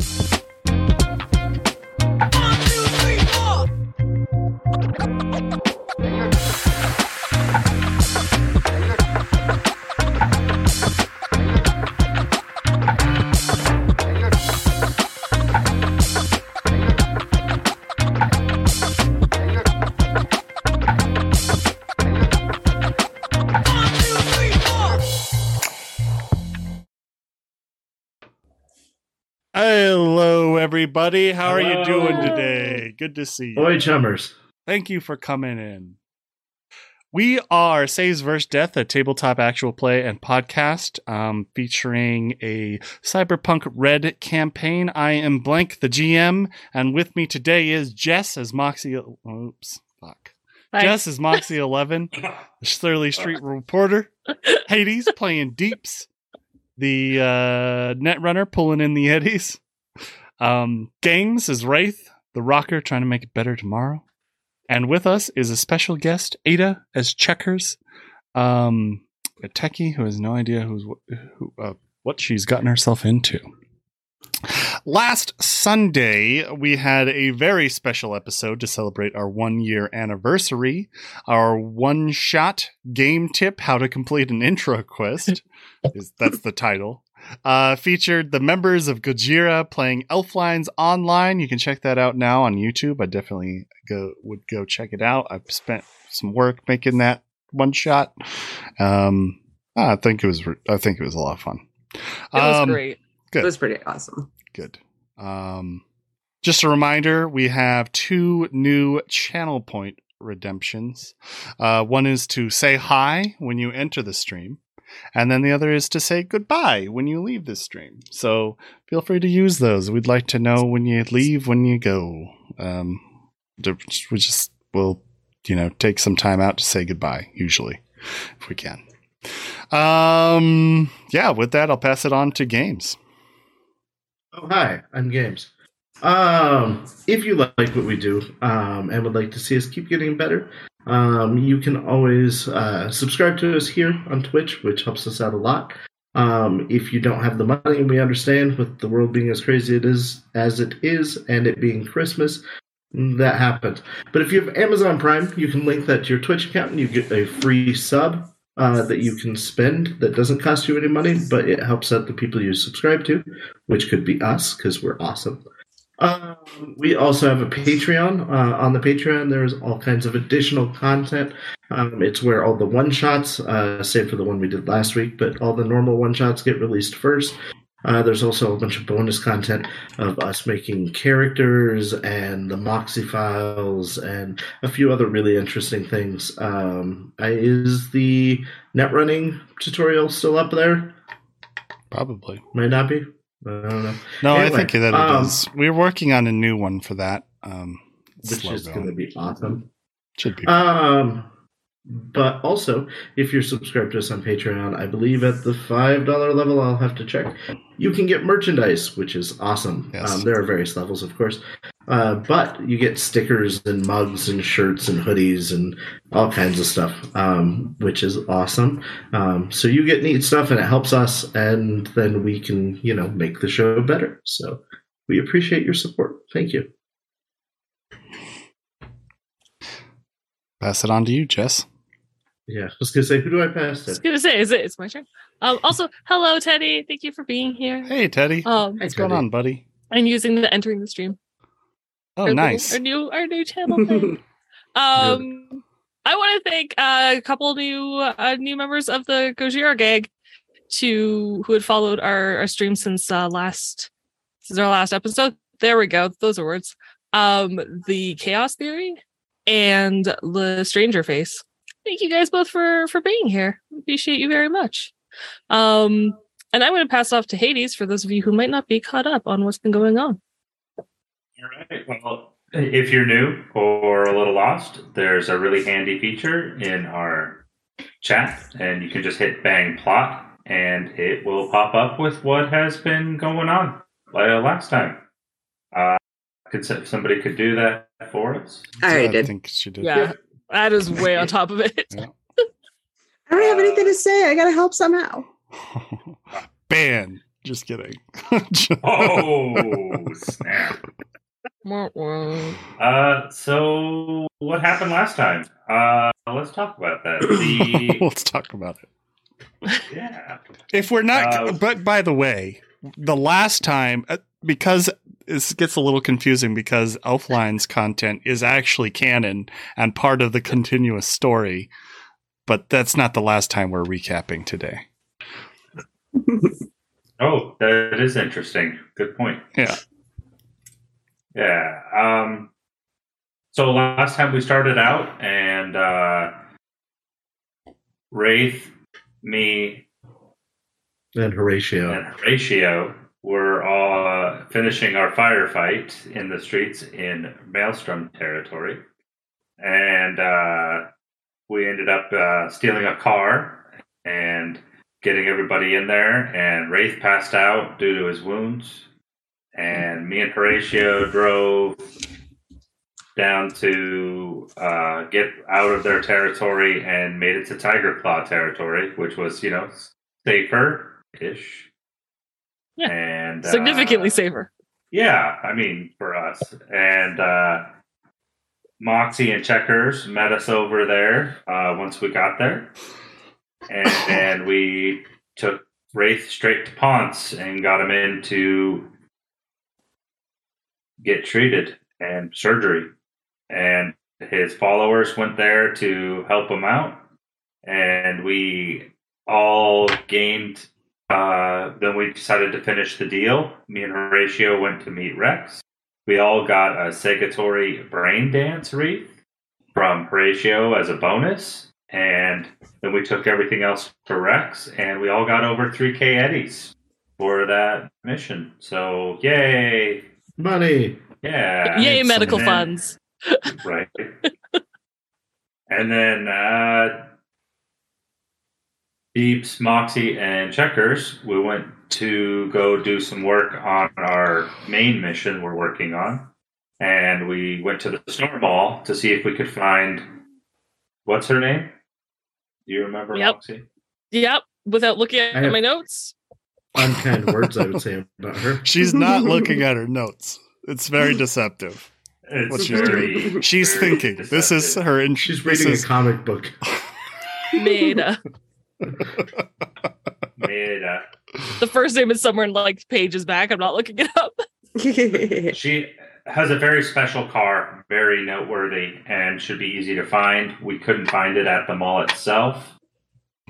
Hello, everybody. How are you doing today? Good to see you. Boy, chummers. Thank you for coming in. We are Saves vs. Death, a tabletop actual play and podcast um, featuring a Cyberpunk Red campaign. I am Blank, the GM, and with me today is Jess as Moxie. Oops, fuck. Hi. Jess is Moxie 11, the Slurly Street reporter. Hades playing Deeps, the uh, Netrunner pulling in the eddies. Um, Games is Wraith, the rocker trying to make it better tomorrow. And with us is a special guest, Ada as Checkers, um, a techie who has no idea who's who, uh, what she's gotten herself into. Last Sunday, we had a very special episode to celebrate our one year anniversary. Our one shot game tip how to complete an intro quest is that's the title. Uh, featured the members of Gojira playing Elflines online. You can check that out now on YouTube. I definitely go would go check it out. I've spent some work making that one shot. Um, I think it was I think it was a lot of fun. It was Um, great. good. It was pretty awesome. Good. Um, just a reminder, we have two new channel point redemptions. Uh, one is to say hi when you enter the stream, and then the other is to say goodbye when you leave this stream. So feel free to use those. We'd like to know when you leave, when you go. Um, we just will, you know, take some time out to say goodbye. Usually, if we can. Um, yeah. With that, I'll pass it on to games. Oh, hi, I'm Games. Um, if you like what we do um, and would like to see us keep getting better, um, you can always uh, subscribe to us here on Twitch, which helps us out a lot. Um, if you don't have the money, we understand with the world being as crazy it is as it is, and it being Christmas, that happens. But if you have Amazon Prime, you can link that to your Twitch account, and you get a free sub uh, that you can spend that doesn't cost you any money, but it helps out the people you subscribe to, which could be us because we're awesome. Um, we also have a Patreon. Uh, on the Patreon, there's all kinds of additional content. Um, it's where all the one shots, uh, save for the one we did last week, but all the normal one shots get released first. Uh, there's also a bunch of bonus content of us making characters and the Moxie files and a few other really interesting things. Um, is the net running tutorial still up there? Probably. Might not be. I don't know. No, I think that it um, is. We're working on a new one for that. Um, Which is going. going to be awesome. Should be. Um, but also, if you're subscribed to us on Patreon, I believe at the five dollar level, I'll have to check. You can get merchandise, which is awesome. Yes. Um, there are various levels, of course, uh, but you get stickers and mugs and shirts and hoodies and all kinds of stuff, um, which is awesome. Um, so you get neat stuff, and it helps us, and then we can, you know, make the show better. So we appreciate your support. Thank you. Pass it on to you, Jess. Yeah, I was gonna say, who do I pass I was gonna say, is it? It's my turn. Um, also, hello, Teddy. Thank you for being here. Hey, Teddy. Um, Hey, What's going on, buddy? and using the entering the stream. Oh, Our little- nice. Our new, our new channel thing. Um, I want to thank uh, a couple new uh, new members of the Gojira gang to who had followed our, our stream since uh, last since our last episode. There we go. Those are words. Um, the chaos theory and the stranger face. Thank you guys both for for being here. Appreciate you very much. Um, and I'm going to pass off to Hades for those of you who might not be caught up on what's been going on. All right. Well, if you're new or a little lost, there's a really handy feature in our chat, and you can just hit bang plot, and it will pop up with what has been going on uh, last time. Uh, could s- somebody could do that for us? I already I did. think she did. Yeah, that is way on top of it. I don't have anything to say. I gotta help somehow. Ban Just kidding. Oh snap! Wah, wah. Uh, so what happened last time? Uh, let's talk about that. The Let's talk about it. yeah, If we're not, Uh, but by the way, the last time uh, because this gets a little confusing because Elfline's content is actually canon and part of the continuous story, but that's not the last time we're recapping today. Oh, that is interesting. Good point. Yeah. Yeah. Um, so last time we started out, and uh, Wraith, me, And Horatio. and Horatio were all uh, finishing our firefight in the streets in Maelstrom territory. And uh, we ended up uh, stealing a car and getting everybody in there. And Wraith passed out due to his wounds. And me and Horatio drove down to uh, get out of their territory and made it to Tyger Claw territory, which was, you know, safer ish. Yeah. And uh, Significantly safer. Yeah, I mean for us. And uh Moxie and Checkers met us over there uh once we got there. And then we took Wraith straight to Ponce and got him in to get treated and surgery. And his followers went there to help him out. And we all gained uh, then we decided to finish the deal. Me and Horatio went to meet Rex. We all got a Segatory brain dance wreath from Horatio as a bonus. And then we took everything else to Rex, and we all got over 3K eddies for that mission. So, yay! Money. Yeah. Yay, medical then- funds. right? and then uh, Deeps, Moxie, and Checkers, we went to go do some work on our main mission we're working on. And we went to the Storm Mall to see if we could find what's her name? Do you remember, Yep. Moxie? Yep. Without looking at my notes. Unkind words I would say about her. She's not looking at her notes. It's very deceptive. It's What she's very, She's very thinking. This is her. In- She's reading is- a comic book. Maida. Maida. the first name is somewhere in like pages back. I'm not looking it up. She has a very special car, very noteworthy, and should be easy to find. We couldn't find it at the mall itself,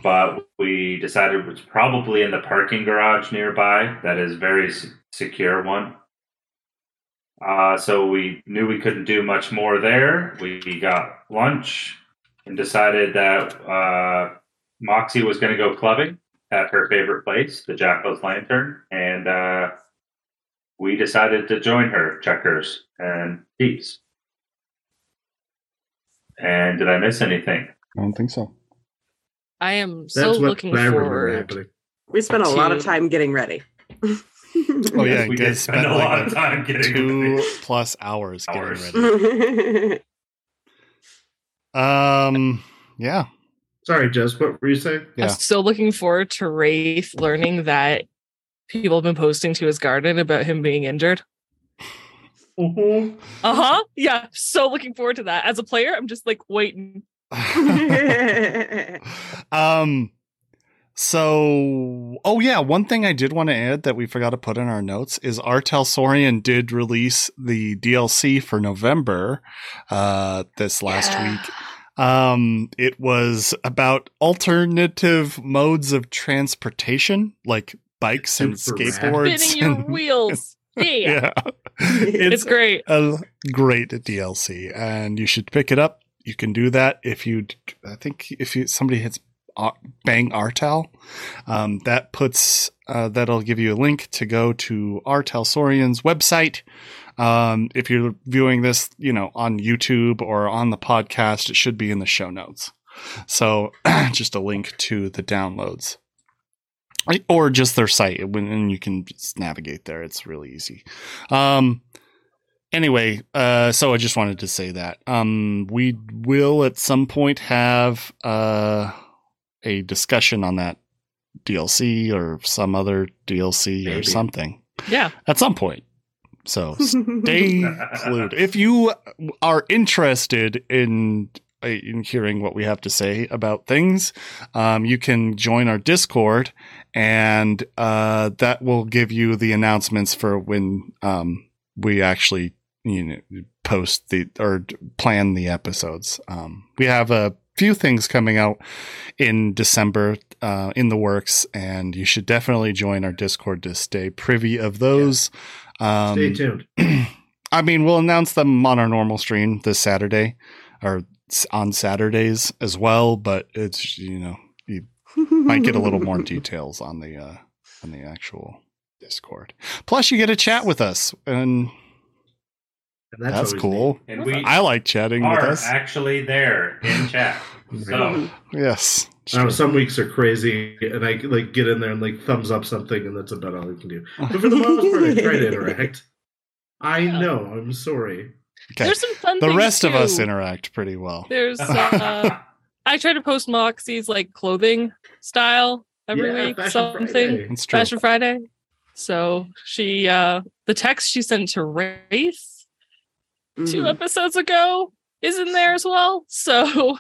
but we decided it was probably in the parking garage nearby. That is very secure one. Uh, so we knew we couldn't do much more there. We got lunch and decided that uh, Moxie was going to go clubbing at her favorite place, the Jackal's Lantern, and uh, we decided to join her, Checkers and Deeps. And did I miss anything? I don't think so. I am so That's what looking forward. we spent a lot of time getting ready. Oh yeah, Yes, we you did guys spend spent a like lot of time getting two ready. plus hours getting ready. Um, yeah, Sorry, Jess, what were you saying? Yeah. I'm still looking forward to Wraith learning that people have been posting to his garden about him being injured. Mm-hmm. Uh huh. Yeah. So looking forward to that. As a player, I'm just like waiting. um so oh yeah one thing i did want to add that we forgot to put in our notes is R. Talsorian did release the dlc for november uh this last Yeah. week um it was about alternative modes of transportation like bikes and Super skateboards Spinning your and- wheels. Yeah. yeah It's great. a great DLC, and you should pick it up. You can do that if you, I think, if you somebody hits Bang Artel, um, that puts uh, that'll give you a link to go to R. Talsorian's website. Um, if you're viewing this, you know, on YouTube or on the podcast, it should be in the show notes. So, just a link to the downloads. Or just their site, when and you can just navigate there. It's really easy. Um, anyway, uh, so I just wanted to say that um, we will at some point have uh, a discussion on that DLC or some other DLC or something Yeah. at some point. So stay glued. If you are interested in in hearing what we have to say about things, um, you can join our Discord, and uh, that will give you the announcements for when um, we actually you know post the or plan the episodes. Um, we have a few things coming out in December uh, in the works, and you should definitely join our Discord to stay privy of those. Um, Stay tuned. I mean, we'll announce them on our normal stream this Saturday or on Saturdays as well, but it's, you know, you might get a little more details on the, uh, on the actual Discord. Plus, you get to chat with us, and And that's, always cool. And we I like chatting with are us. actually there in chat. Neat. So yes. I some weeks are crazy, and I like get in there and like thumbs up something, and that's about all I can do. But for the most part, I try to interact. I Yeah. know. I'm sorry. Okay. There's some fun The things, rest of us interact pretty well. There's uh, I try to post Moxie's like clothing style every Yeah, week, Fashion something. Friday. It's true. Fashion Friday. So she uh the text she sent to Wraith two Mhm. episodes ago is in there as well. So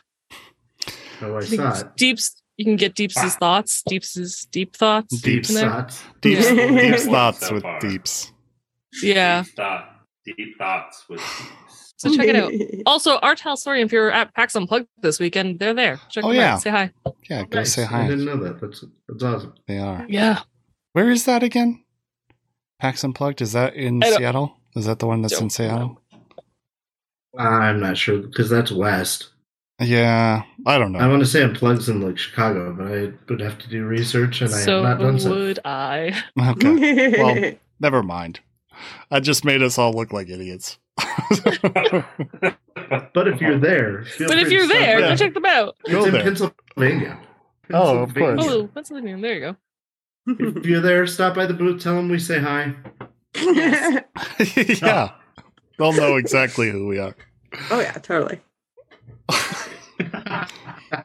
Oh, I I saw it. Deep's you can get Deep's thoughts, Deep's deep thoughts. Deep in there. thoughts. Deep, Yeah. deep So thoughts with far. deeps. Yeah. Deep, thought, deep thoughts with So check it out. Also, R. Talsorian, if you're at PAX Unplugged this weekend, they're there. Check Oh, them yeah. out. Say hi. Yeah, go Nice. say I didn't know that. That's that's awesome. They are. Yeah. Where is that again? PAX Unplugged? Is that in Seattle? Is that the one that's in Seattle? I'm not sure because that's west. Yeah, I don't know. I want to say Unplugged's in like Chicago, but I would have to do research, and I have not done so. would I. Okay, well, never mind. I just made us all look like idiots. But if you're there, feel But if you're stop there, by. go check them out. it's Go in there. Pennsylvania. Oh, of course. Oh, that's the name. There you go. If you're there, stop by the booth. Tell them we say hi. yeah, they'll know exactly who we are. oh yeah, totally.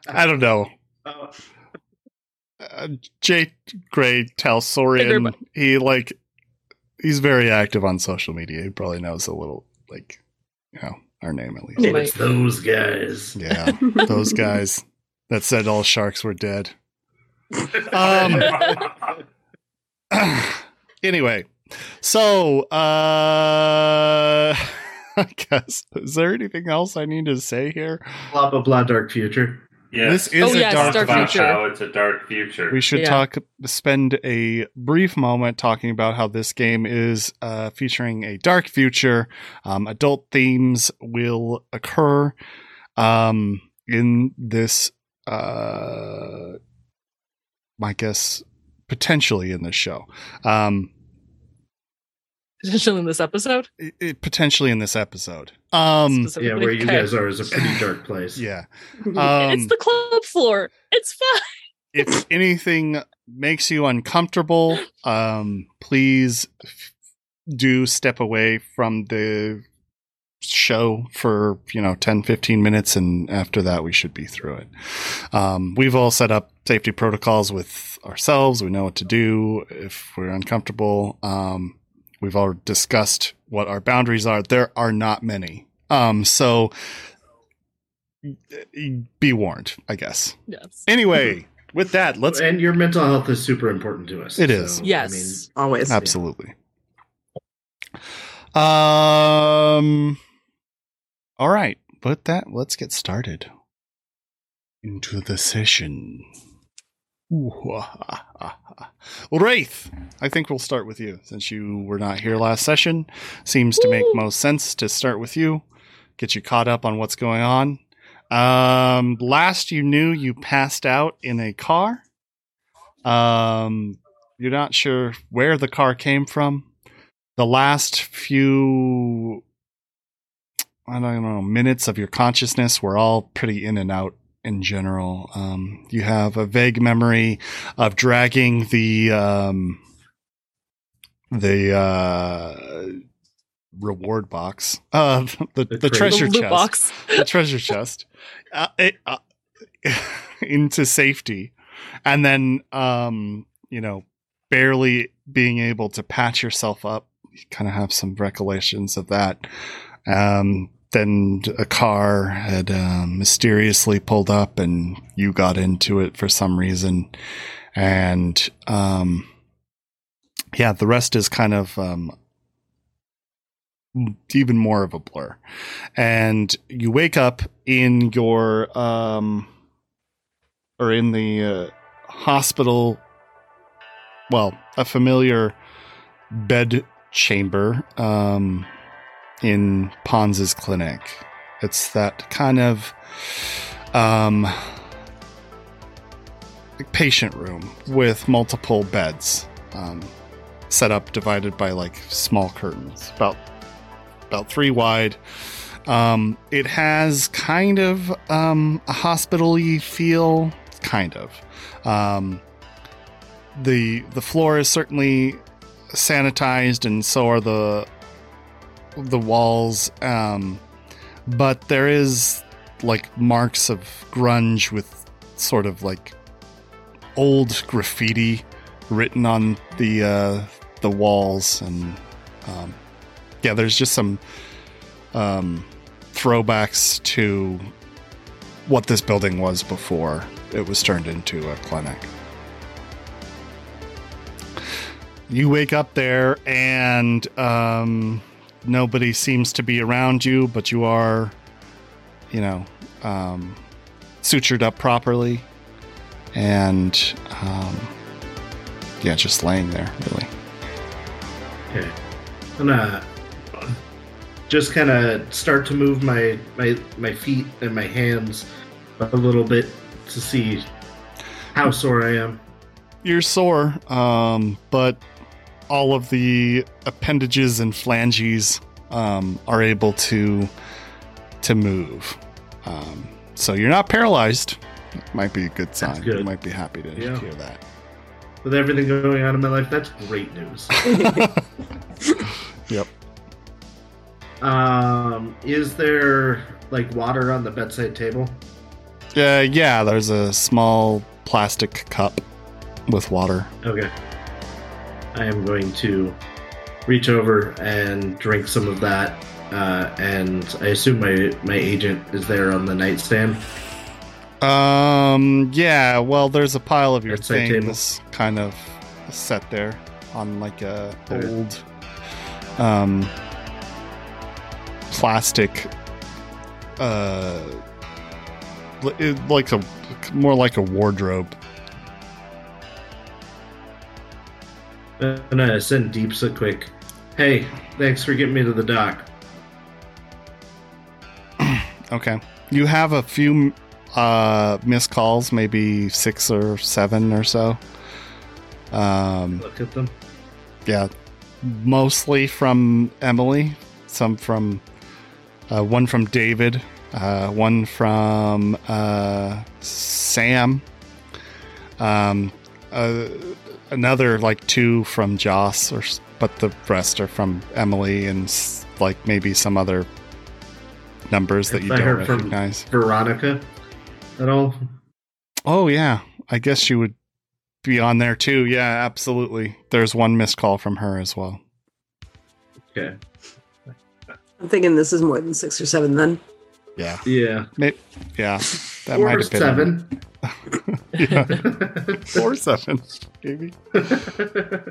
I don't know. Oh, Uh, Jay Gray Hey, Talsorian, he like he's very active on social media. He probably knows a little like you know our name at least. Yeah. it's those guys. Yeah, those guys that said all sharks were dead. Um, anyway, so uh I guess is there anything else I need to say here? Blah blah blah. Dark future. Yes. This is Oh, a yes, dark, dark future. how it's a dark future. We should Yeah. talk spend a brief moment talking about how this game is uh, featuring a dark future. Um, adult themes will occur um, in this uh, I guess potentially in this show. Um, Potentially in this episode. i- i- potentially in this episode. Um, Yeah, where you guys are is a pretty dark place. yeah. it's Um, the club floor. It's fine. if anything makes you uncomfortable, um, please do step away from the show for you know 10 15 minutes and after that we should be through it um, we've all set up safety protocols with ourselves we know what to do if we're uncomfortable um, we've all discussed what our boundaries are there are not many um, so be warned i guess Yes. anyway with that let's and your mental health is super important to us. It is. Yes. Always. Absolutely. Um. All right. With that, let's get started into the session. Wraith, I think we'll start with you since you were not here last session. Seems to make most sense to start with you, get you caught up on what's going on. Um, last you knew, you passed out in a car. Um, you're not sure where the car came from. The last few, I don't know, minutes of your consciousness were all pretty in and out in general. Um, you have a vague memory of dragging the um, the uh, reward box, uh, the the, The treasure the chest box. the treasure chest uh, it, uh, into safety and then um, you know, barely being able to patch yourself up. You kind of have some recollections of that. Um, then a car had um, mysteriously pulled up, and you got into it for some reason, and um, yeah, the rest is kind of um, even more of a blur. And you wake up in your um or in the uh, hospital well, a familiar bed chamber um in Pons's clinic. It's that kind of um patient room with multiple beds um, set up divided by like small curtains about about three wide. Um, it has kind of um, a hospital-y feel, kind of. Um, the the floor is certainly sanitized, and so are the the walls. Um, but there is like marks of grunge with sort of like old graffiti written on the uh, the walls and um, yeah, there's just some um, throwbacks to what this building was before it was turned into a clinic. You wake up there and um, nobody seems to be around you, but you are, you know, um, sutured up properly and um, yeah, just laying there, really. Okay. I'm gonna just kind of start to move my, my my feet and my hands a little bit to see how sore I am. You're sore, um, but all of the appendages and flanges um, are able to to move. Um, so you're not paralyzed. Might be a good sign. good. You might be happy to Yeah. hear that. With everything going on in my life, that's great news. Yep. um, is there like water on the bedside table? Uh, yeah, there's a small plastic cup with water. Okay. I am going to reach over and drink some of that. Uh, and I assume my, my agent is there on the nightstand. Um, yeah, well, there's a pile of your things kind of set there on like a Okay. old um plastic uh it, like a more like a wardrobe. I'm gonna send Deeps a quick, hey, thanks for getting me to the dock. Okay. You have a few uh missed calls, maybe 6 or 7 or so. Um Look at them. yeah, mostly from Emily, some from uh, one from David, uh, one from uh, Sam, um, uh, another like two from Joss, or but the rest are from Emily and like maybe some other numbers that If you I don't heard from- recognize. Veronica at all? Oh yeah, I guess she would be on there too. Yeah, absolutely. There's one missed call from her as well. Okay. I'm thinking this is more than six or seven then. Yeah, Yeah. May- yeah, that or might have been seven. Yeah, or seven, maybe. uh,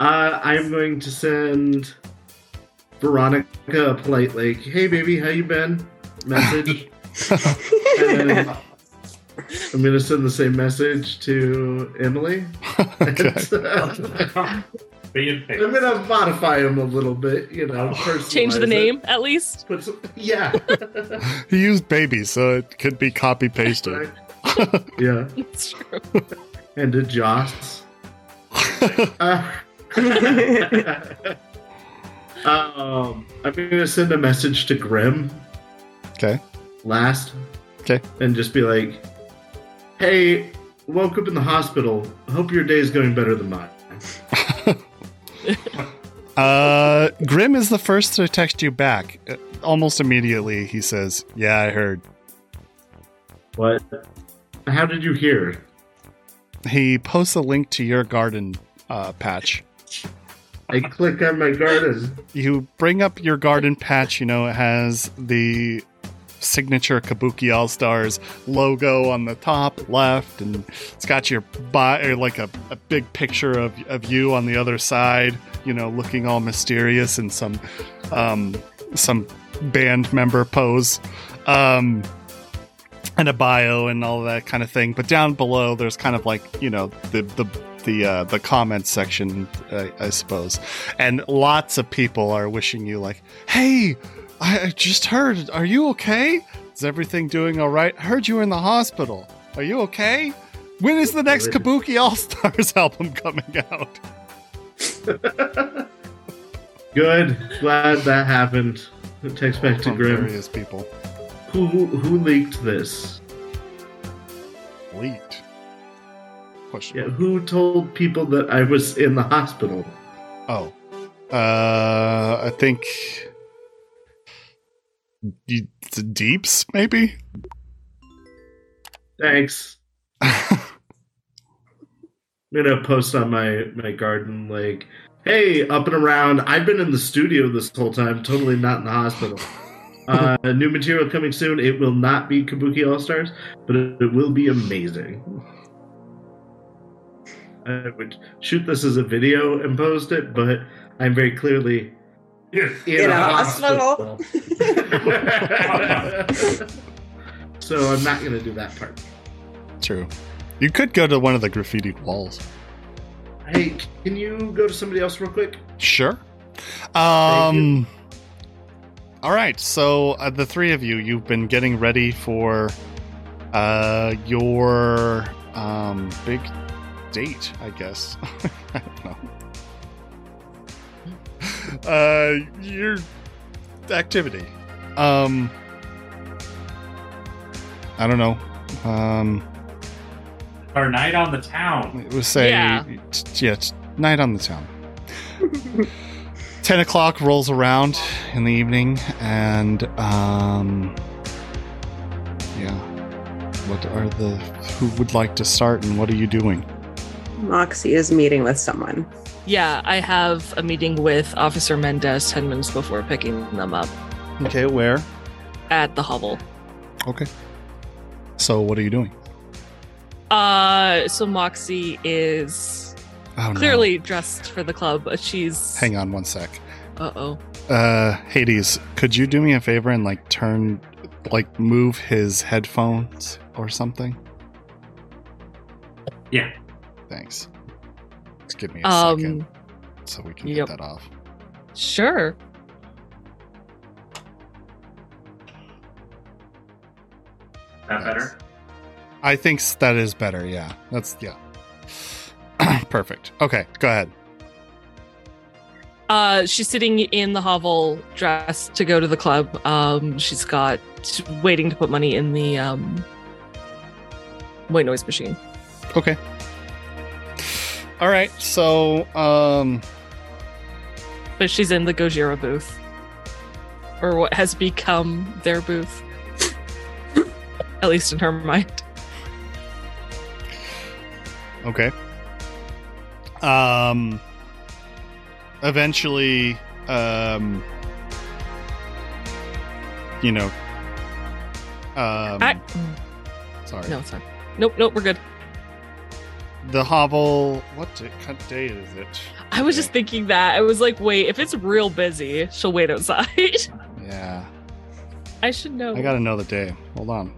I'm going to send Veronica a polite like, "Hey, baby, how you been?" message. and I'm going to send the same message to Emily. okay. I'm going to modify him a little bit, you know. Change personalize the it. name at least. Some, yeah. He used baby, so it could be copy pasted. yeah. It's true. And to Joss. Uh, um, I'm going to send a message to Grim okay. last. Okay. And just be like, hey, woke up in the hospital. Hope your day is going better than mine. Uh, Grim is the first to text you back. Uh, Almost immediately, he says, "Yeah, I heard." What? How did you hear? he posts a link to your garden uh, patch. I click on my garden. You bring up your garden patch. You know it has the signature Kabuki All Stars logo on the top left, and it's got your bi- or like a, a big picture of, of you on the other side. You know, looking all mysterious in some um, some band member pose. Um, and a bio and all that kind of thing. But down below, there's kind of like you know the the the uh, the comments section, uh, I suppose, and lots of people are wishing you like, "Hey, I just heard. Are you okay? Is everything doing all right? I heard you were in the hospital. Are you okay? When is the next Kabuki All Stars album coming out? Good. Glad that happened. It takes back to Grim. various people. Who who leaked this? Leaked. Question. Yeah, who told people that I was in the hospital? Oh, uh, I think you, the Deeps maybe. Thanks. I'm gonna post on my my garden like, hey, up and around. I've been in the studio this whole time, totally not in the hospital. Uh, new material coming soon. It will not be Kabuki All Stars, but it, it will be amazing. I would shoot this as a video and post it, but I'm very clearly in, In a, a hospital. so I'm not gonna do that part. True. You could go to one of the graffitied walls. Hey, can you go to somebody else real quick? Sure. Um. All right. So uh, the three of you, you've been getting ready for uh your um big date, I guess. I don't know. Uh, your activity. Um. I don't know. Um. Our night on the town. It was say, Yeah. t- yeah, it's night on the town. 10 o'clock rolls around in the evening, and, um, yeah. What are the, who would like to start, and what are you doing? Moxie is meeting with someone. Yeah, I have a meeting with Officer Mendez 10 minutes before picking them up Okay, where? at the hovel. Okay. So, what are you doing? Uh, so Moxie is Oh, no. clearly dressed for the club, but she's. Hang on one sec. Uh oh. Uh, Hades, could you do me a favor and, like, turn, like, move his headphones or something? Yeah. Thanks. Just give me a second. Um, so we can yep. get that off. sure. That better? I think that is better. Yeah, that's yeah. Perfect. Okay, go ahead. Uh, she's sitting in the hovel, dressed to go to the club. Um, she's got she's waiting to put money in the um white noise machine. Okay. All right. So, um, But she's in the Gojira booth, or what has become their booth, at least in her mind. okay. Um, eventually, um, you know. Um, I, sorry. No, sorry. Nope, nope, we're good. The hovel. What, day, what day is it? I was okay. just thinking that. I was like, wait, if it's real busy, she'll wait outside. yeah. I should know. I gotta know the day. Hold on.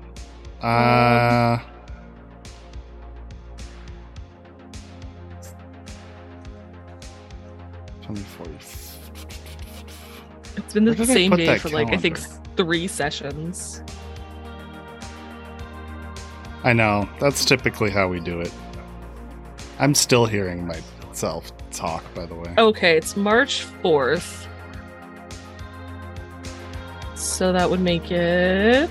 Um, uh. It's been the same day for like. I think, three sessions. I know. That's typically how we do it. I'm still hearing myself talk, by the way. Okay, it's March 4th. So that would make it.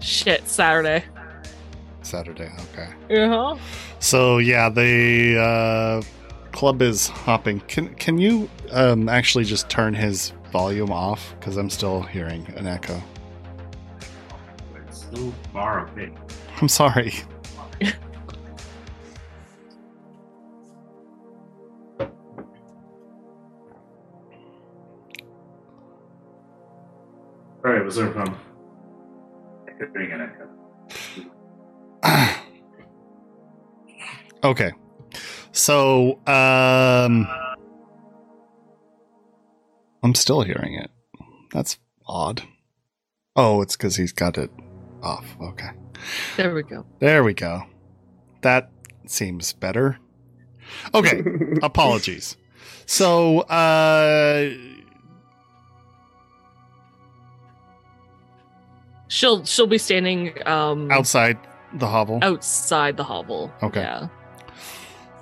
Shit, Saturday. Saturday, okay. Uh huh. So, yeah, they uh, club is hopping. Can can you um, actually just turn his volume off? Because I'm still hearing an echo. It's far away. I'm sorry. All right, was there a problem? bring an echo. okay. So, um, I'm still hearing it. That's odd. Oh, it's because he's got it off. Okay. There we go. There we go. That seems better. Okay. Apologies. So, uh, She'll she'll be standing um outside the hovel. outside the hovel. Okay. Yeah.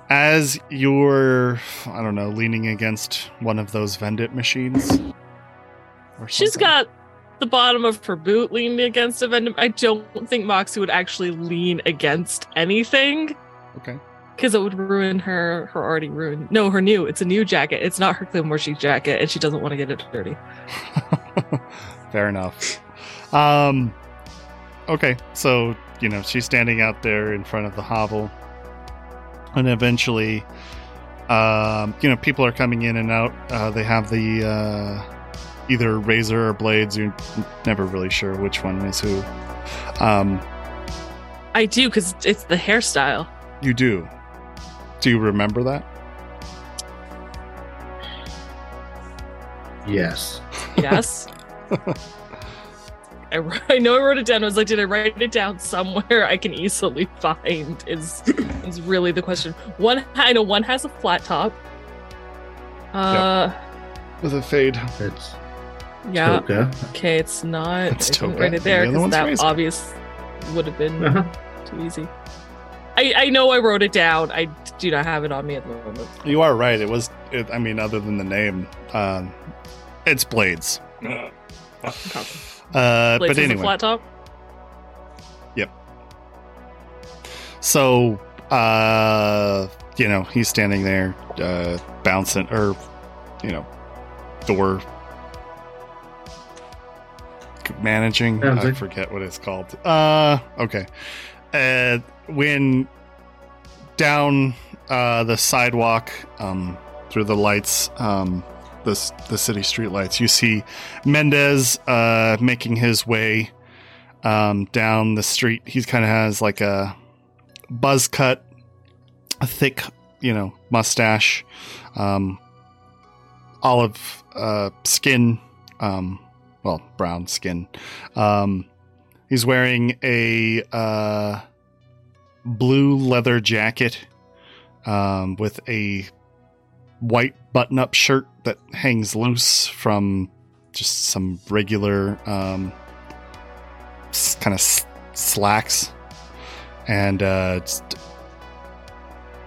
As you're, I don't know, leaning against one of those Vendit machines. She's got the bottom of her boot leaning against a vendit. I don't think Moxie would actually lean against anything Okay. because it would ruin her her already ruined. No, her new. It's a new jacket. It's not her Climborshi jacket, and she doesn't want to get it dirty. Fair enough. Um, okay, so you know she's standing out there in front of the hovel, and eventually, um, you know, people are coming in and out. Uh, they have the uh, either razor or blades. You're never really sure which one is who. Um, I do because it's the hairstyle. you do. Do you remember that? Yes. Yes. I, wr- I know I wrote it down. I was like, did I write it down somewhere I can easily find? Is is really the question. One, I know one has a flat top. Uh, With a fade. It's yeah. Toka. Okay, it's not. It's I didn't Toka, write it there and the other because one's that Razor. obvious would have been Uh-huh. too easy. I I know I wrote it down. I do not have it on me at the moment. You are right. It was. It, I mean, other than the name, um, it's blades. Okay. Uh, but has a anyway, flat top. Yep. So uh, you know, he's standing there, uh, bouncing, or you know, door managing. I forget what it's called. Uh, okay. Uh, when down uh, the sidewalk, um, through the lights, um, the the city street lights, you see Mendez uh, making his way um, down the street. He kind of has like a buzz cut, a thick, you know, mustache, um, olive uh, skin, um, well, brown skin. Um, he's wearing a uh, blue leather jacket um, with a white button up shirt that hangs loose from just some regular um, kind of slacks and uh,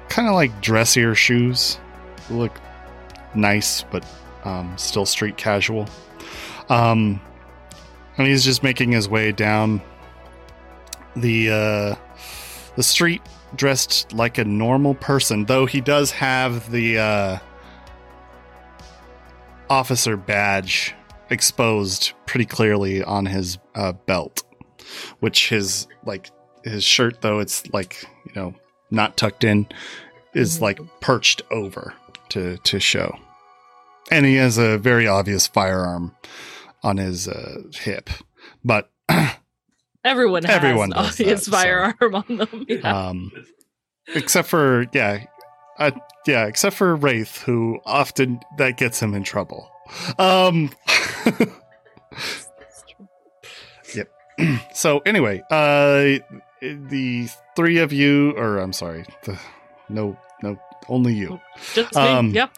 kind of like dressier shoes. Look nice, but um, still street casual. Um, and he's just making his way down the uh, the street, dressed like a normal person. Though he does have the uh, officer badge exposed pretty clearly on his uh, belt, which his like his shirt though it's like you know not tucked in is Mhm. like perched over to to show and he has a very obvious firearm on his uh, hip but Everyone has Everyone does obvious that, so- firearm on them. Yeah. um except for yeah uh, yeah except for wraith who often that gets him in trouble um so anyway uh the three of you or i'm sorry the no no only you Just me. um, yep.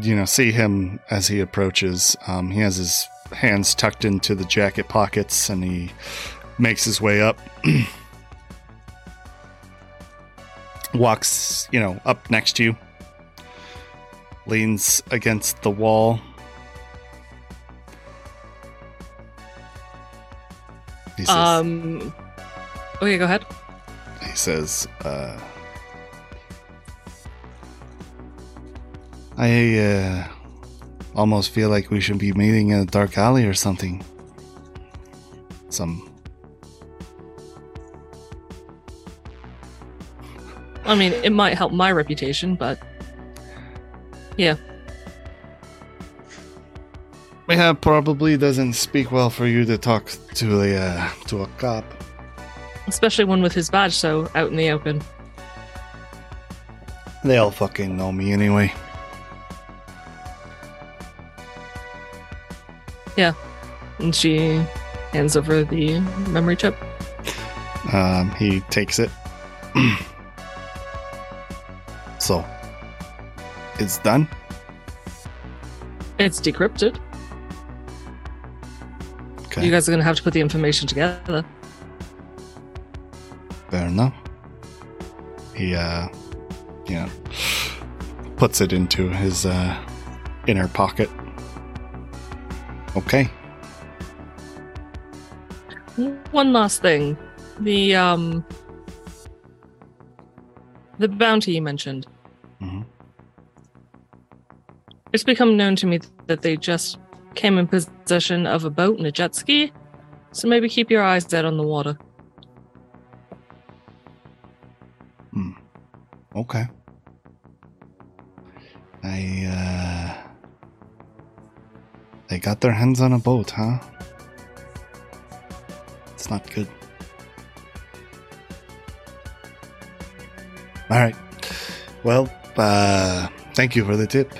you know see him as he approaches um, he has his hands tucked into the jacket pockets and he makes his way up walks you know up next to you leans against the wall he says, Um. Okay, go ahead. he says uh, i uh, almost feel like we should be meeting in a dark alley or something some I mean, it might help my reputation, but yeah Yeah, probably doesn't speak well for you to talk to a uh, to a cop. Especially one with his badge so out in the open. They all fucking know me anyway. And she hands over the memory chip. Um, he takes it. so, it's done. It's decrypted. Okay, You guys are gonna have to put the information together. fair enough. He, uh, you know, puts it into his uh, inner pocket. Okay. One last thing. The um the bounty you mentioned. Mhm. It's become known to me that they just came in possession of a boat and a jet ski. So maybe keep your eyes out on the water. Okay. I, uh. They got their hands on a boat, huh? It's not good. Alright. Well, uh. Thank you for the tip.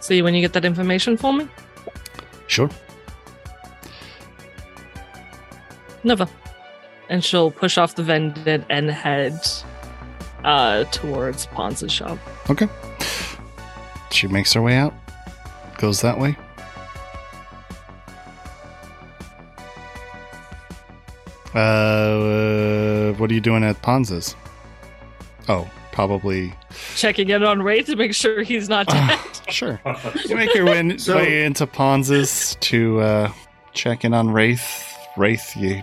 See when you get that information for me? Sure. Never. And she'll push off the vended and head uh towards Pons' shop. Okay. She makes her way out. Goes that way. Uh, what are you doing at Ponza's? Oh, probably. Checking in on Ray to make sure he's not dead. Sure. You make your way, So- way into Ponza's to uh, check in on Wraith. Wraith, you.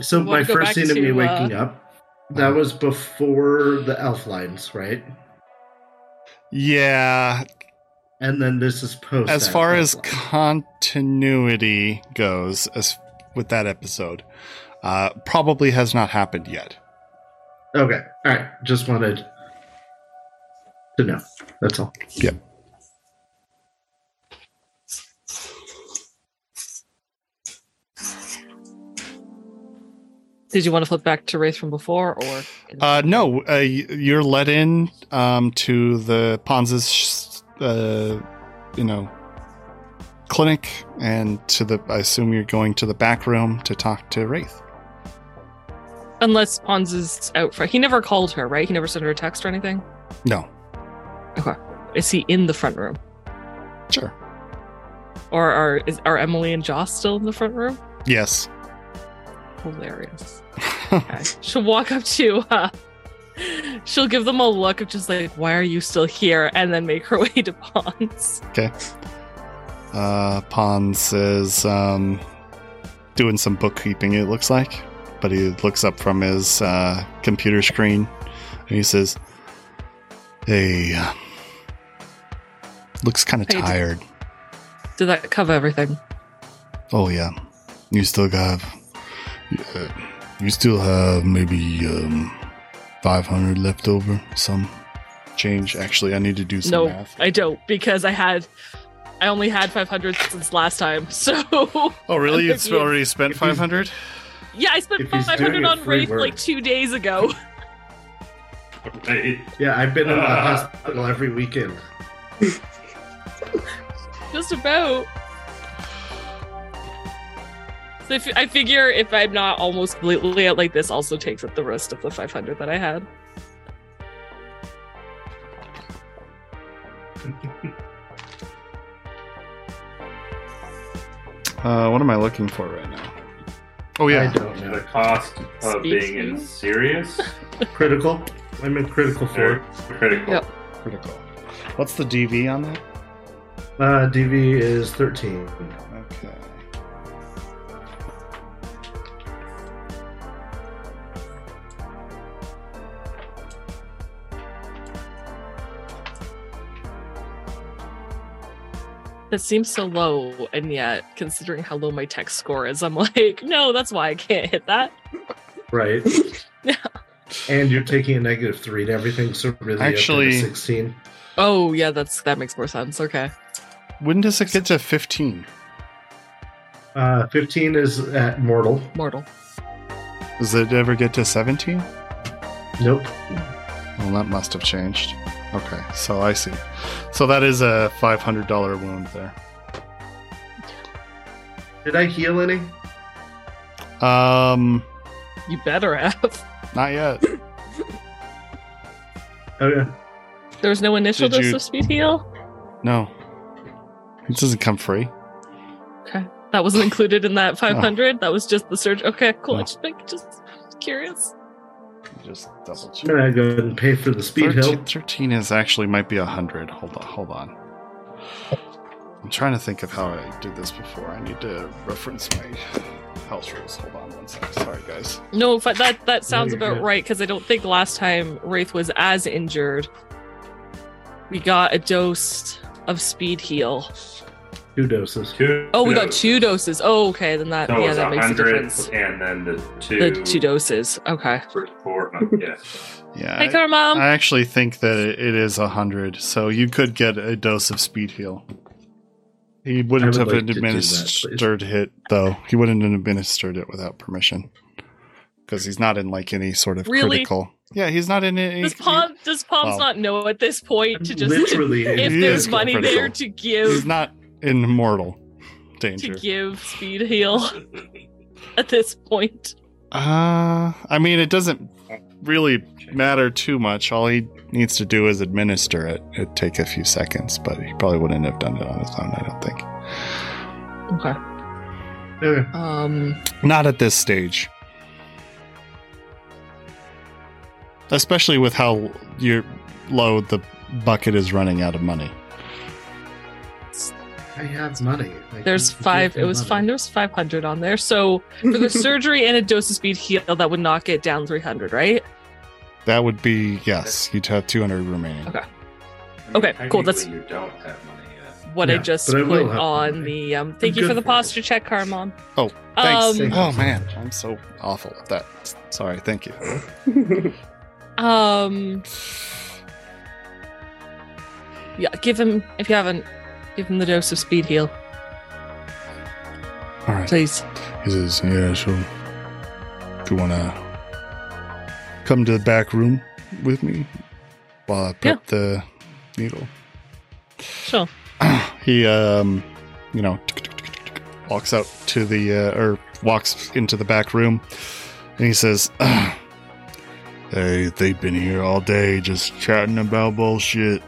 So my first back scene of me waking uh, up, that was before the elf lines, right? Yeah, And then this is post. as far as continuity goes, as with that episode, uh, probably has not happened yet. Okay. All right. Just wanted to know. That's all. Did you want to flip back to Wraith from before or Uh, no, uh, you're let in um, to the Ponza's, uh, you know, clinic, and to the. I assume you're going to the back room to talk to Wraith. unless Pons is out for he never called her, right? He never sent her a text or anything? No, Okay. Is he in the front room? sure. Or are is are Emily and Joss still in the front room? Yes. Hilarious. Okay. She'll walk up to uh she'll give them a look of just like, why are you still here? And then make her way to Pons. uh, Pons is um, doing some bookkeeping. It looks like, but he looks up from his uh, computer screen and he says, "Hey, uh, looks kind of tired." Did that cover everything? Oh yeah, you still uh, you still have maybe um, five hundred left over. Some change. Actually, I need to do some no, math. I don't, because I had I only had five hundred since last time. So oh really? I'm It's thinking- already spent five hundred. yeah, I spent five hundred on free Wraith like two days ago. Right. Yeah, I've been in the Uh. hospital every weekend. Just about. So if, I figure if I'm not almost completely out like this, also takes up the rest of the 500 that I had. Uh, what am I looking for right now? Oh I yeah, don't The cost of Speak being in serious, Critical. I'm in critical very four. critical. Yep. critical. What's the DV on that? Uh, DV is 13. Okay. That seems so low, and yet, considering how low my tech score is, I'm like, no, that's why I can't hit that. Right. yeah. And you're taking a negative three to everything, so really Actually- up to 16. Oh yeah, that's that makes more sense. Okay. When does it get to 15? Uh, 15 is at mortal. Mortal. Does it ever get to 17? Nope. Well, that must have changed. Okay, so I see. So that is a $500 wound there. Did I heal any? Um, You better have. not yet. Okay. There was no initial Did dose you- of speed heal. No. It doesn't come free. Okay, that wasn't included in that 500. That was just the surge. Okay, cool. No. I just, just curious. Just double I'm check. gonna go ahead and pay for the speed 13, hill. 13 is actually might be 100. Hold on, hold on. I'm trying to think of how I did this before. I need to reference my health rules. Hold on one second. Sorry, guys. No, but that that sounds you're about good. right because I don't think last time Wraith was as injured. We got a dose of speed heal. Two doses. Two. Oh, we got two doses. Oh, okay, then that So yeah, that makes a difference. and then the two. The two doses. Okay. For four. Yeah. Yeah. Hey, I, Karma. I actually think that it is a 100, so you could get a dose of speed heal. He wouldn't I have like to do that, administered it, though. He wouldn't have administered it without permission. Because he's not in like any sort of Really? critical. Yeah, he's not in any. Does Palm does Palms well- not know at this point to just Literally, if there's money critical. there to give? He's give not in mortal danger. to give speed heal at this point? Uh, I mean, it doesn't really matter too much. All he needs to do is administer it. It'd take a few seconds, but he probably wouldn't have done it on his own, I don't think. Okay. Okay. Um. Not at this stage. Especially with how you're low the bucket is running out of money. I have money. I There's five. It was money. fine. There was 500 on there. So for the surgery and a dose of speed heal, that would knock it down 300, right? That would be yes, you'd have 200 remaining. Okay. Okay, cool, that's- You don't have money yet. What I Yeah, just I will put have on money. the. Um, thank I'm you for good the for it. posture check, Carmon. Oh, thanks. Um, oh man, I'm so awful at that. Sorry, thank you. Um. Yeah, give him if you haven't. Give him the dose of speed heal, All right. please. He says, "Yeah, so do you want to come to the back room with me while I prep the needle?" Sure. he, um, you know, walks out to the uh, or walks into the back room, and he says, "Hey, they've been here all day just chatting about bullshit."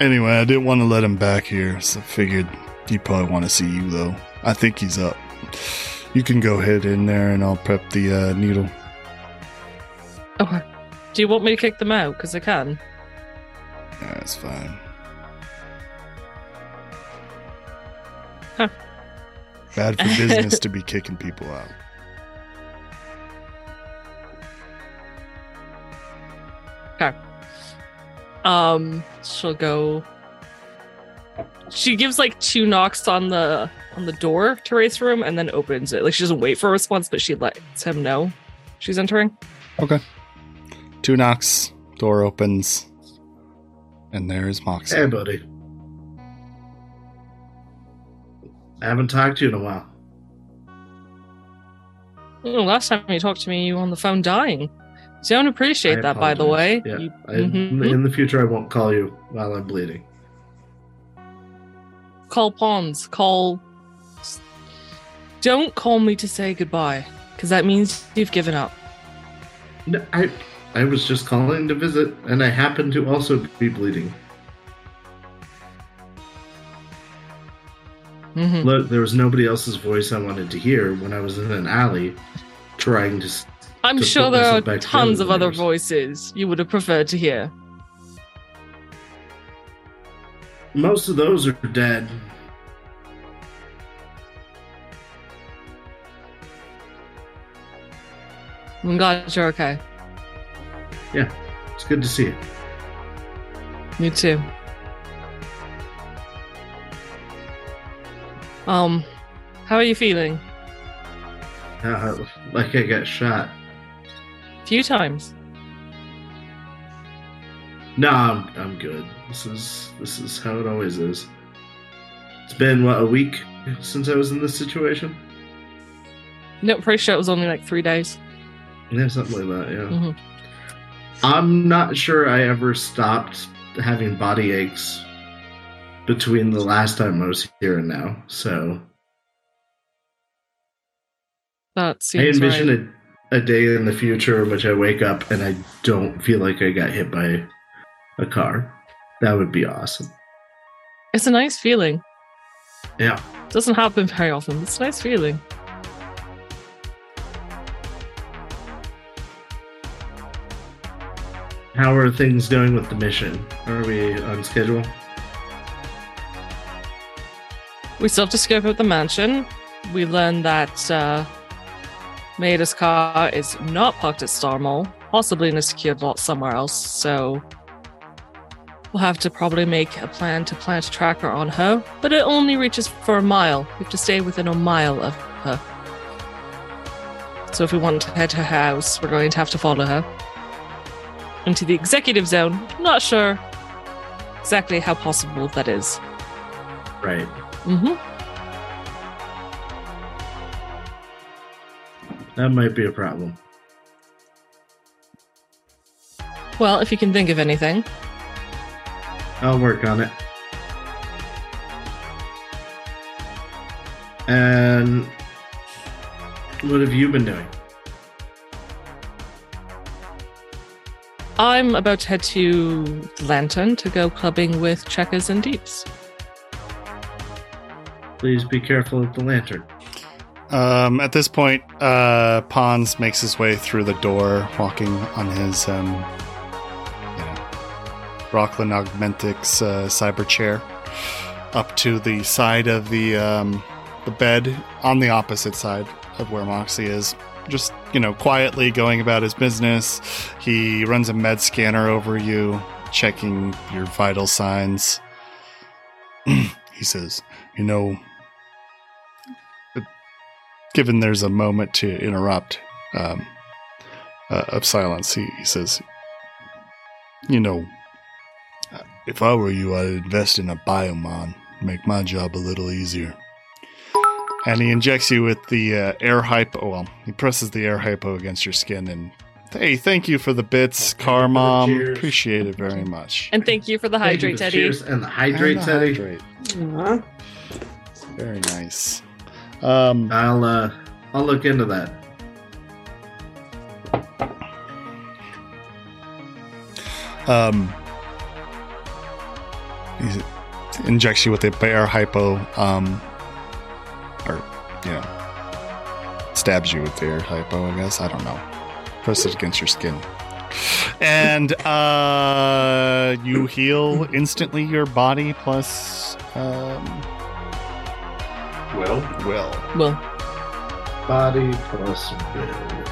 Anyway, I didn't want to let him back here, so I figured he'd probably want to see you though. I think he's up. You can go ahead in there and I'll prep the uh, needle. Okay. Do you want me to kick them out? Because I can. Yeah, that's fine. Huh. Bad for business to be kicking people out. Um, she'll go. She gives like two knocks on the on the door to Wraith's room and then opens it. Like she doesn't wait for a response, but she lets him know she's entering. Okay. Two knocks, door opens, and there's Moxie. Hey, buddy. I haven't talked to you in a while. Oh, last time you talked to me, you were on the phone dying. So I don't appreciate I that, by the way. Yeah. You- I, Mhm. In the future, I won't call you while I'm bleeding. call Pons. Call. Don't call me to say goodbye, because that means you've given up. No, I, I was just calling to visit, and I happen to also be bleeding. hmm Look, there was nobody else's voice I wanted to hear when I was in an alley trying to. I'm sure there are tons of other voices you would have preferred to hear. Most of those are dead. I'm glad you're okay. Yeah, it's good to see you. Me too. Um, how are you feeling? Uh, like I got shot. Few times. No, I'm I'm good. This is this is how it always is. It's been what a week since I was in this situation. No, pretty sure it was only like three days. Yeah, something like that. Yeah. Mhm. I'm not sure I ever stopped having body aches between the last time I was here and now. So That I seems envision right. A, day in the future in which I wake up and I don't feel like I got hit by a car. That would be awesome. It's a nice feeling. Yeah. Doesn't happen very often. It's a nice feeling. How are things going with the mission? Are we on schedule? We still have to scope out the mansion. We learned that uh, Maida's car is not parked at Star Mall, possibly in a secured lot somewhere else. So we'll have to probably make a plan to plant a tracker on her, but it only reaches for a mile. We have to stay within a mile of her. So if we want to head to her house, we're going to have to follow her into the executive zone. Not sure exactly how possible that is. Right. Mm-hmm. That might be a problem. Well, if you can think of anything. I'll work on it. And what have you been doing? I'm about to head to Lantern to go clubbing with Checkers and Deeps. Please be careful of the lantern. Um, at this point, uh, Pons makes his way through the door, walking on his um, you know, Rocklin Augmentics uh, cyber chair up to the side of the um, the bed on the opposite side of where Moxie is. Just you know, quietly going about his business. He runs a med scanner over you, checking your vital signs. he says, "You know." Given there's a moment to interrupt um, uh, of silence, he, he says, "You know, uh, if I were you, I'd invest in a biomon, make my job a little easier." And he injects you with the uh, air hypo. Well, he presses the air hypo against your skin, and hey, thank you for the bits, car mom. Appreciate it very much. And thank you for the hydrate, for Teddy. cheers And the hydrate, And the Teddy. hydrate. Aw. Very nice. Um, I'll uh, I'll look into that. Um, he injects you with a bear hypo, um, or you know, stabs you with the air hypo. I guess I don't know. Press it against your skin, and uh, you heal instantly. Your body plus um, Will? will. Well, Body plus will.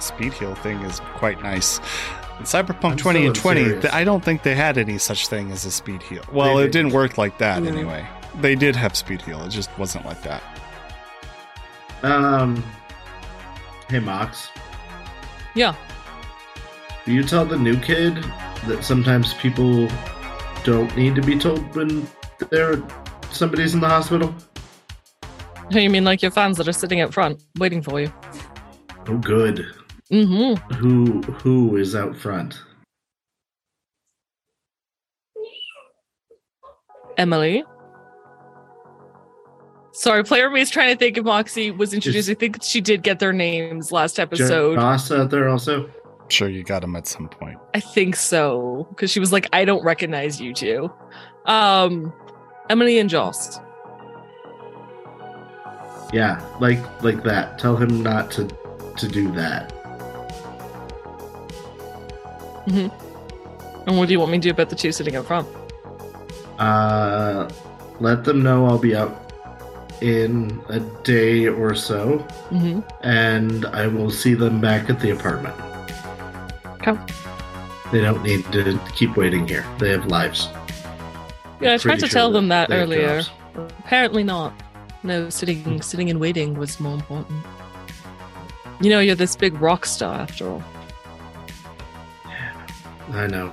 speed heal thing is quite nice. In Cyberpunk I'm 20 so and 20, I don't think they had any such thing as a speed heal. Well, They it didn't work like that No. anyway. They did have speed heal, it just wasn't like that. Um. Hey, Mox. yeah. Will you tell the new kid that sometimes people don't need to be told when they're somebody's in the hospital? You mean like your fans that are sitting out front waiting for you? Oh, good. Mm-hmm. Who who is out front? Emily. Sorry, player me is trying to think if Moxie was introduced. I think she did get their names last episode. Joss out there also. I'm sure you got him at some point. I think so. Because she was like, I don't recognize you two. Um Emily and Joss. Yeah, like like that. Tell him not to to do that. hmm And what do you want me to do about the two sitting up front? Uh, let them know I'll be up in a day or so, Mm-hmm. and I will see them back at the apartment. Okay. They don't need to keep waiting here. They have lives. Yeah, I tried to tell them that earlier. Apparently not. No, sitting sitting and waiting was more important. You know, you're this big rock star after all. I know.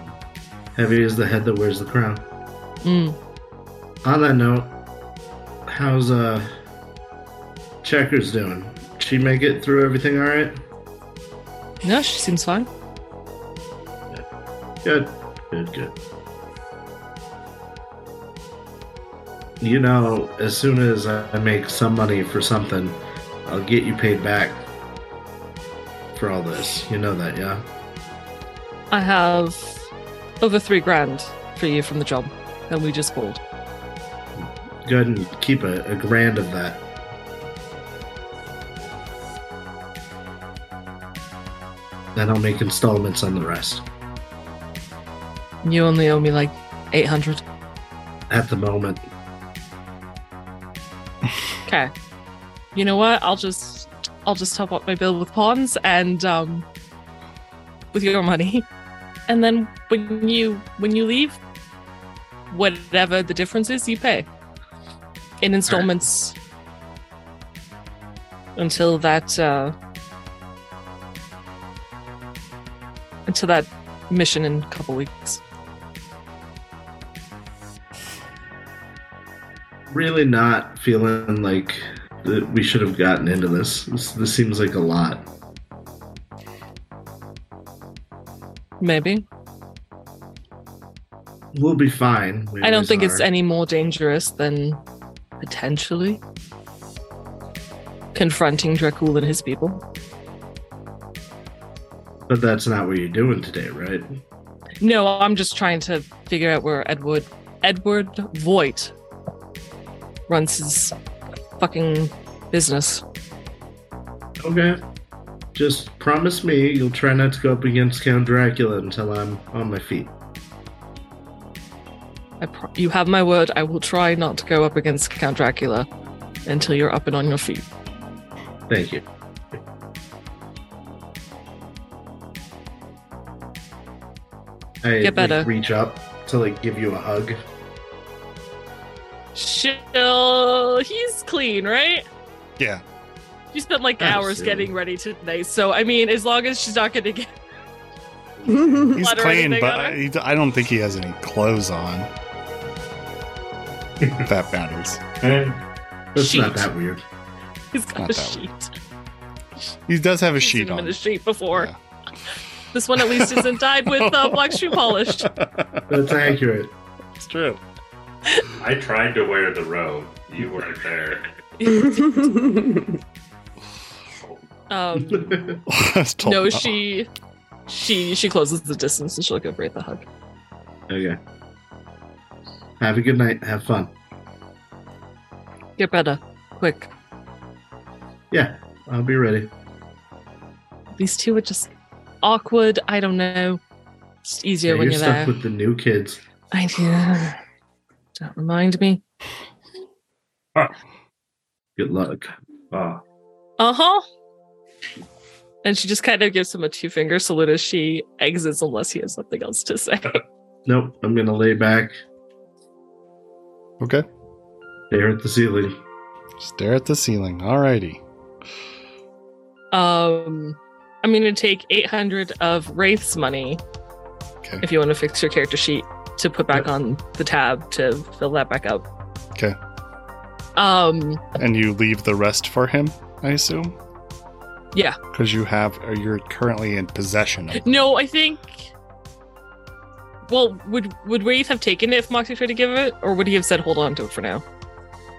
Heavy is the head that wears the crown. Mm. On that note, how's uh Checkers doing? She make it through everything all right? No, she seems fine. Good, good, good. You know, as soon as I make some money for something, I'll get you paid back for all this. You know that, yeah? I have over three grand for you from the job that we just pulled. Go ahead and keep a, a grand of that. Then I'll make installments on the rest. You only owe me like 800. At the moment. Okay. You know what? I'll just I'll just top up my bill with Pons and um with your money. And then when you when you leave, whatever the difference is, you pay. In installments. Until that uh until that mission in a couple weeks. Really not feeling like that we should have gotten into this. This, this seems like a lot. Maybe. We'll be fine. We I don't think it's any more dangerous than potentially confronting Dracul and his people. But that's not what you're doing today, right? No, I'm just trying to figure out where Edward Edward Voigt runs his fucking business. Okay. Just promise me you'll try not to go up against Count Dracula until I'm on my feet. I pro- you have my word. I will try not to go up against Count Dracula until you're up and on your feet. Thank you. I Get better. Like, reach up to like give you a hug. Chill. He's clean, right? Yeah. You spent like I'm hours silly. getting ready tonight, so I mean, as long as she's not going to get He's clean, but on her? he, I don't think he has any clothes on. if that matters. It's That's not that weird. He's got a that sheet. He does have a I've seen sheet on. in a sheet before. Yeah. This one at least isn't dyed with uh, black shoe polish. That's accurate. it's true. I tried to wear the robe. You weren't there. Um, I no, not. she, she, she closes the distance and she'll give break the hug. okay. Have a good night. Have fun. Get better, quick. Yeah, I'll be ready. These two are just awkward. I don't know. It's easier Yeah, when you're you're stuck there. with the new kids. I do. Don't remind me. Good luck. Oh, Uh huh. And she just kind of gives him a two finger salute as she exits, unless he has something else to say. Nope, I'm gonna lay back, Okay. stare at the ceiling. Stare at the ceiling. Alrighty. Um, I'm going to take 800 of Wraith's money Okay. if you want to fix your character sheet to put back on the tab to fill that back up. Okay. Um, And you leave the rest for him, I assume? Yeah. Because you have, or you're currently in possession of. no, I think. Well, would would Wraith have taken it if Moxie tried to give it, or would he have said hold on to it for now?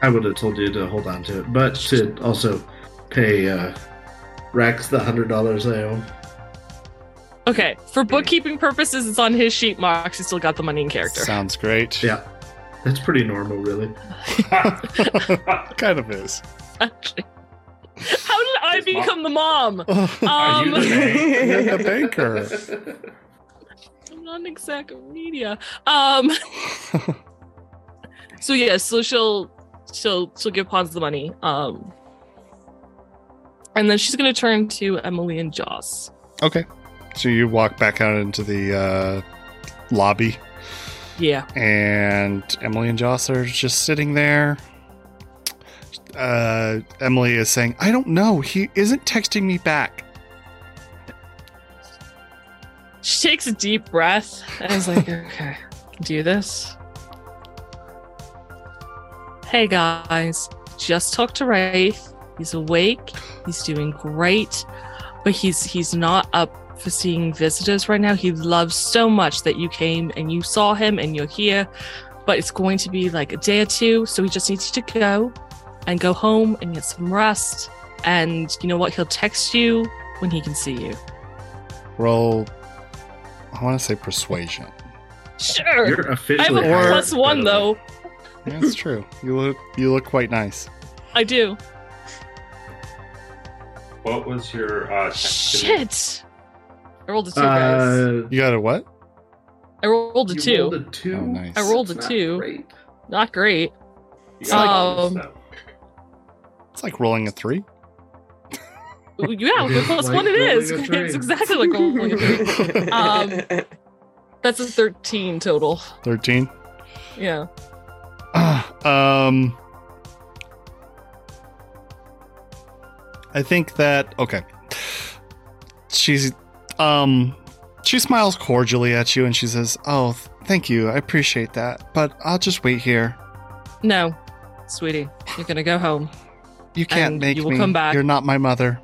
I would have told you to hold on to it, but to also pay uh, Rex the hundred dollars I owe. Okay, for bookkeeping purposes, it's on his sheet. Moxie still got the money in character. Sounds great. Yeah, that's pretty normal, really. kind of is. Actually, how did I His mom- become the mom? Are you Um, the? You're the banker. I'm not an exact media. Um. So yeah, so she'll she'll she'll give Pons the money. Um. And then she's gonna turn to Emily and Joss. Okay. So you walk back out into the uh, lobby, Yeah. and Emily and Joss are just sitting there. uh, Emily is saying, I don't know. He isn't texting me back. She takes a deep breath and is like, okay, do this. Hey guys, just talked to Wraith. He's awake. He's doing great, but he's he's not up for seeing visitors right now. He loves so much that you came and you saw him and you're here, but it's going to be like a day or two, so he just needs you to go and go home and get some rest. And you know what? He'll text you when he can see you. Roll, I want to say persuasion. Sure. You're I have officially a Or- plus one by though. That's true. You look you look quite nice. I do. What was your uh, text to? Shit. I rolled a two, guys. Uh, You got a what? I rolled a you two. rolled a two. Oh, nice. I rolled a That's not two. great. Not great. You Um, this. It's like rolling a three. Yeah, It plus like one it is. rolling a three. It's exactly like rolling a three. Um, That's a 13 total. Thirteen. Yeah. um, I think that okay. She's um, she smiles cordially at you and she says, "Oh, th- thank you, I appreciate that, but I'll just wait here. No, sweetie, you're gonna go home. You can't make you will me. come back. You're not my mother."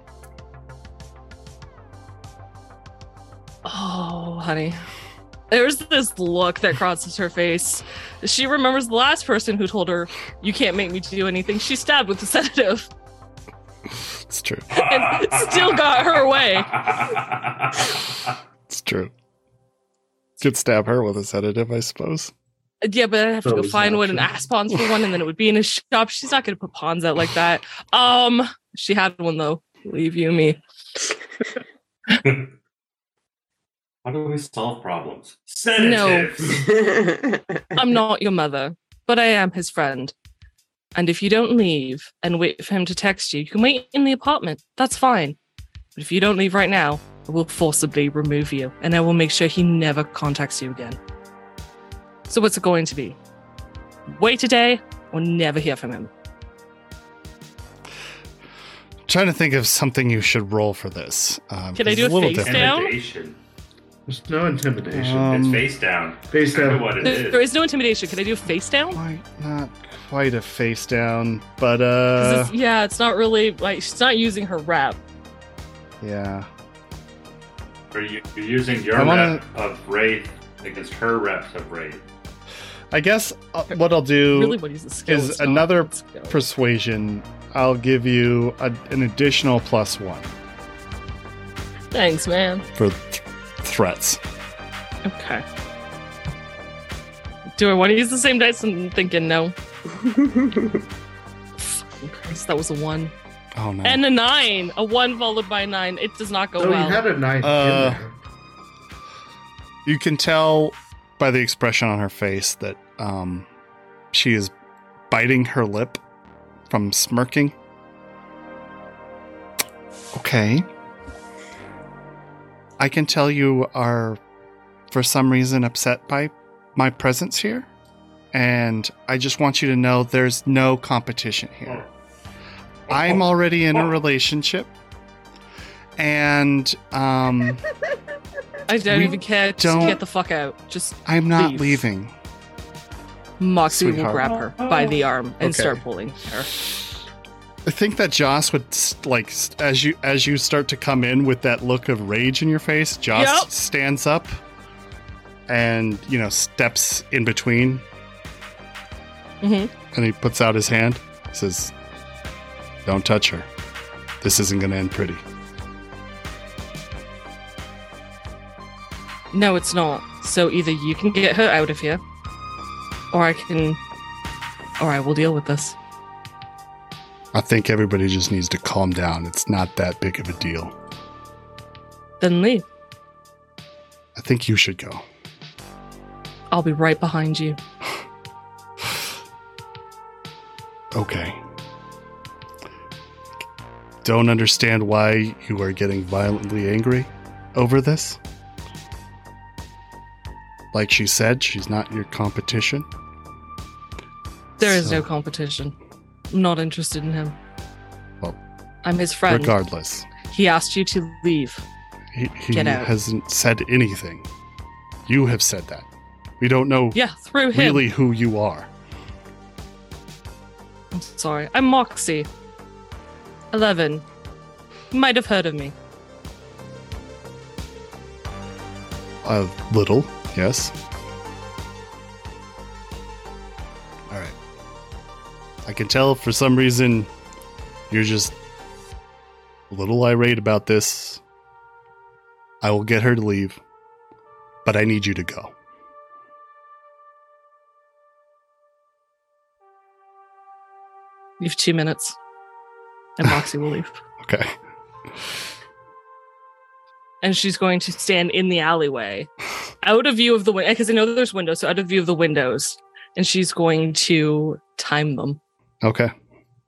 Oh, honey. There's this look that crosses her face. She remembers the last person who told her, You can't make me do anything. She stabbed with a sedative It's true. and still got her way. It's true. Could stab her with a sedative, I suppose. Yeah, but I'd have to go find one and ask Pons for one, and then it would be in a shop. She's not going to put Pons out like that. Um, she had one though. Leave you me. How do we solve problems? Sedatives. I'm not your mother, but I am his friend. And if you don't leave and wait for him to text you, you can wait in the apartment. That's fine. But if you don't leave right now, I will forcibly remove you, and I will make sure he never contacts you again. So what's it going to be? Wait a day or never hear from him. trying to think of something you should roll for this. Um, Can I do it's a little face different. down? Intimidation. There's no intimidation. Um, it's face down. Face Kind of down. what it There- is. there is no intimidation. Can I do a face down? Quite, not quite a face down, but uh, it's- yeah, it's not really like she's not using her rep. yeah. Are you you're using your I wanna- rep of Wraith against her reps of Wraith? I guess uh, what I'll do Really, what is the skill? is another skill. persuasion. I'll give you a, an additional plus one Thanks, man. for th- threats. Okay. Do I want to use the same dice? I'm thinking no. Fucking Christ, that was a one. Oh no! And a nine. A one followed by a nine. It does not go Oh, well. you had a nine Uh, you can tell by the expression on her face that um, she is biting her lip from smirking. Okay. I can tell you are, for some reason, upset by my presence here. And I just want you to know there's no competition here. I'm already in a relationship. And um, I don't even care. Just don't- get the fuck out. Just I'm not Leave. leaving. Moxie will grab her by the arm and Okay. start pulling her. I think that Joss would like as you as you start to come in with that look of rage in your face. Joss Yep. stands up and you know steps in between, Mhm. and he puts out his hand. Says, "Don't touch her. This isn't going to end pretty." No, it's not. So either you can get her out of here, or I can, or I will deal with this. I think everybody just needs to calm down. It's not that big of a deal. Then leave. I think you should go. I'll be right behind you. Okay. Don't understand why you are getting violently angry over this. Like she said, she's not your competition. There is So- no competition. I'm not interested in him. Well, I'm his friend. Regardless, He asked you to leave. he, he Get out. hasn't said anything. You have said that. We don't know Yeah, through him. really who you are. I'm sorry. I'm Moxie. 11. You might have heard of me. A little, yes. I can tell for some reason you're just a little irate about this. I will get her to leave, but I need you to go. You have two minutes. And Moxie will leave. Okay. And she's going to stand in the alleyway, out of view of the window, because I know that there's windows, so out of view of the windows. And she's going to time them. Okay.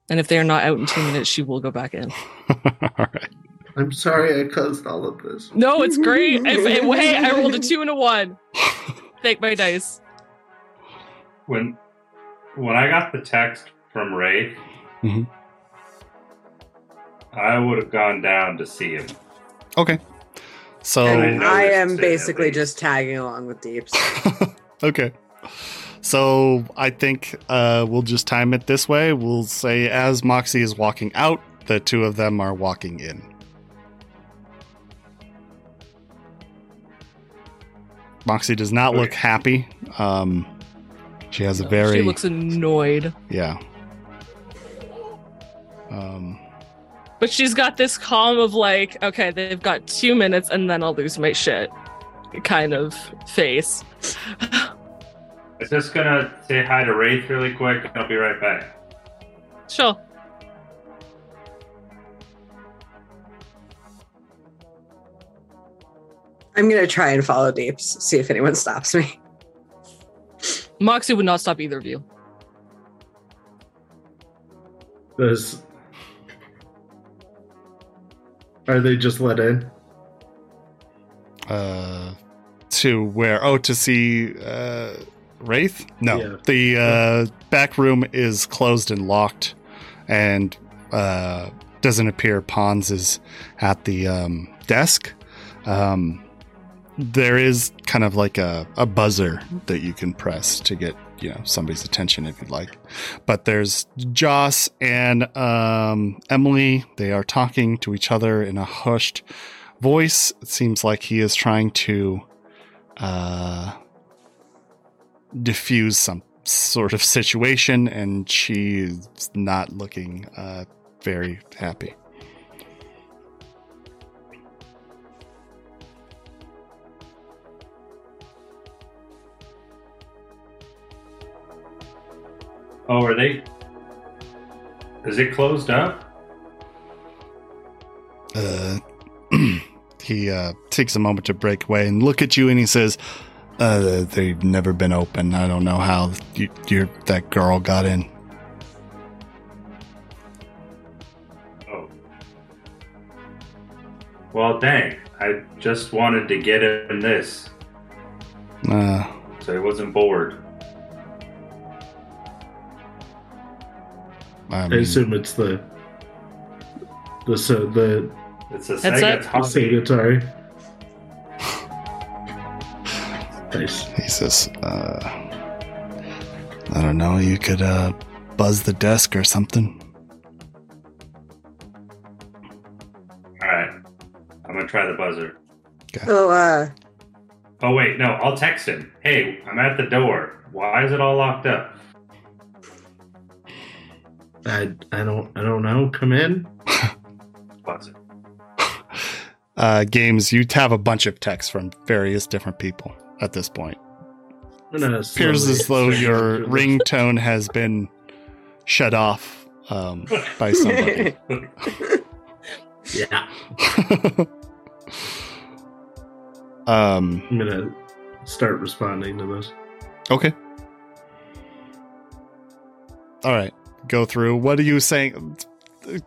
And if they are not out in two minutes, she will go back in. All right. I'm sorry I caused all of this. No, it's great. If, if- hey, I rolled a two and a one. Take my dice. When when I got the text from Ray, Mhm. I would have gone down to see him. Okay. So I I am basically just tagging along with Deeps. okay. So I think uh, we'll just time it this way. We'll say as Moxie is walking out, the two of them are walking in. Moxie does not look happy. Um, she has a very She looks annoyed. yeah. Um, But she's got this calm of like, okay, they've got two minutes and then I'll lose my shit kind of face. I'm just gonna say hi to Wraith really quick, and I'll be right back. Sure. I'm gonna try and follow Deeps, see if anyone stops me. Moxie would not stop either of you. Does are they just let in? uh, to where? Oh, to see uh, Wraith? No, Yeah. the uh, back room is closed and locked, and uh, doesn't appear Pons is at the um, desk. Um, there is kind of like a, a buzzer that you can press to get you know somebody's attention if you'd like. But there's Joss and um, Emily. They are talking to each other in a hushed voice. It seems like he is trying to uh, diffuse some sort of situation, and she's not looking uh, very happy. Oh, are they? Is it closed up? Uh, he uh, takes a moment to break away and look at you, and he says, uh, "They've never been open. I don't know how you, you that girl got in." Oh. Well, dang. I just wanted to get in this, Uh, so he wasn't bored. I I assume it's the the so the, It's a Headset? Sega the Top Sega Atari. Nice. he says, uh, "I don't know. You could uh, buzz the desk or something." Alright. I'm gonna try the buzzer. Oh, uh, Oh, wait, no, I'll text him. Hey, I'm at the door. Why is it all locked up? I I don't I don't know. Come in. Buzzer. Uh, games. You have a bunch of texts from various different people at this point. I'm appears as though your through this. ringtone has been shut off um, by somebody. Yeah. um, I'm gonna start responding to this. okay. All right. Go through. What are you saying?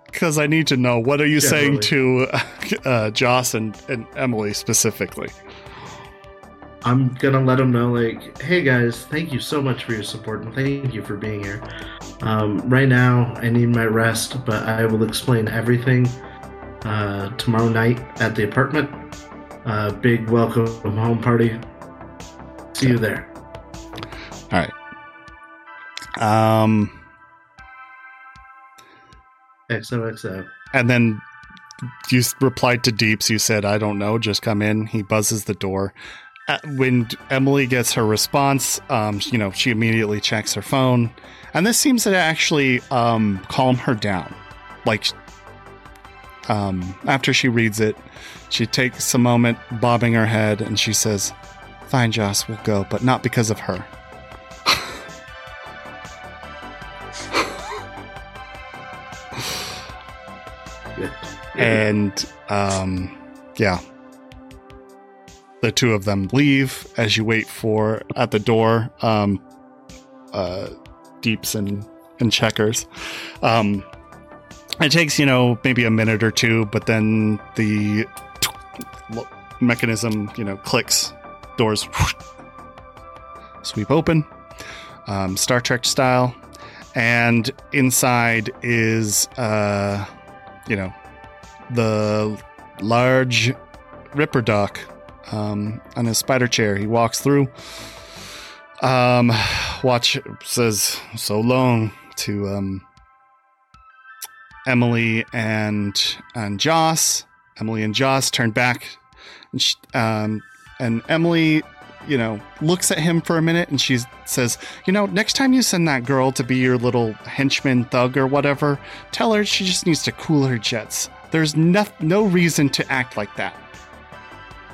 Because I need to know. What are you saying to uh, Joss and, and Emily specifically? I'm gonna let them know, like, hey guys, thank you so much for your support and thank you for being here. Um, right now, I need my rest, but I will explain everything uh, tomorrow night at the apartment. Uh, big welcome home party. See you there. All right. Um, XOXO. and then you replied to Deeps. You said, "I don't know. Just come in." He buzzes the door. Uh, when Emily gets her response, um, you know, she immediately checks her phone, and this seems to actually um, calm her down. Like, um, after she reads it, she takes a moment, bobbing her head, and she says, "Fine, Joss, we'll go, but not because of her." and um, yeah, the two of them leave as you wait for at the door. Um, uh, Deeps and and Checkers. Um, it takes you know maybe a minute or two, but then the mechanism you know clicks, doors sweep open, um, Star Trek style, and inside is uh, you know the large Ripper Doc um, on his spider chair. He walks through. Um, watch says so long to um, Emily and and Joss. Emily and Joss turn back, and, sh um, and Emily, you know, looks at him for a minute, and she says, "You know, next time you send that girl to be your little henchman thug or whatever, tell her she just needs to cool her jets. There's no, no reason to act like that.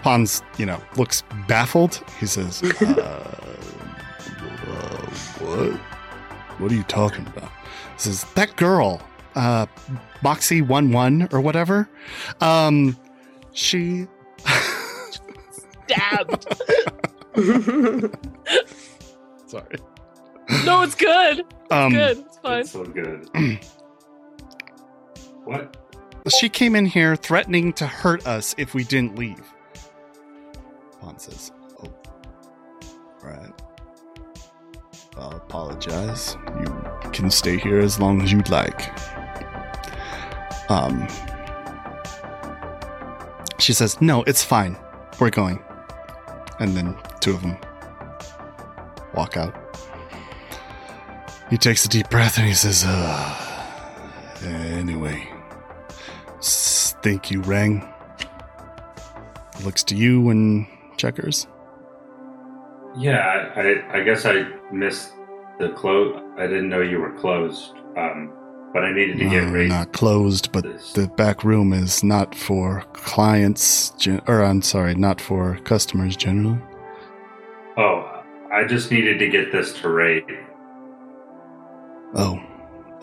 Pons, you know, looks baffled. He says, uh, uh, What? What are you talking about? He says, That girl, uh, Boxy11 or whatever, um, she. Stabbed. Sorry. no, it's good. Um, good. It's fine. It's so good. what? She came in here threatening to hurt us if we didn't leave. Pon says, Oh, right. I'll apologize. You can stay here as long as you'd like. Um, she says, No, it's fine. We're going. And then two of them walk out. He takes a deep breath and he says, uh, Anyway, Thank you, Rang. Looks to you and checkers. Yeah, I, I, guess I missed the close. I didn't know you were closed. Um, but I needed to get Uh, ready. not closed, but this. the back room is not for clients, gen- or I'm sorry, not for customers generally. Oh, I just needed to get this to Ray. Oh,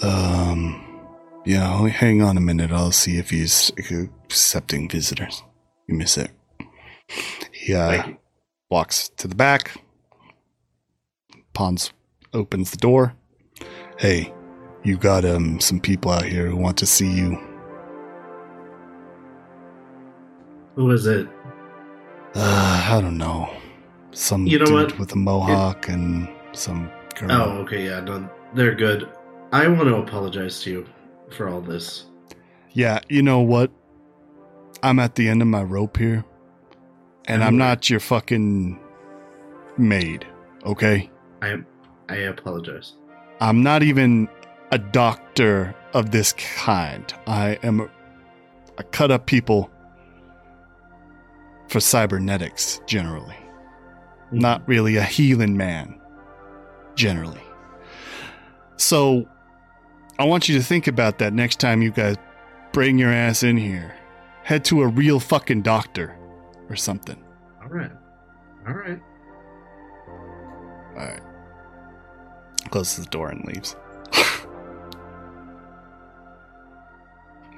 um, yeah. I'll- Hang on a minute. I'll see if he's accepting visitors. Give me a sec. He uh, walks to the back. Pons opens the door. Hey, you got um some people out here who want to see you. Who is it? Uh, I don't know. Some You know dude what? with a mohawk and some girl. Oh, okay, yeah, no, they're good. I want to apologize to you for all this. Yeah, you know what? I'm at the end of my rope here. And I'm not your fucking maid, okay? I I apologize. I'm not even a doctor of this kind. I am a, I cut up people for cybernetics generally. Mm-hmm. Not really a healing man generally. So I want you to think about that next time you guys bring your ass in here. Head to a real fucking doctor or something. All right, all right. All right. Closes the door and leaves.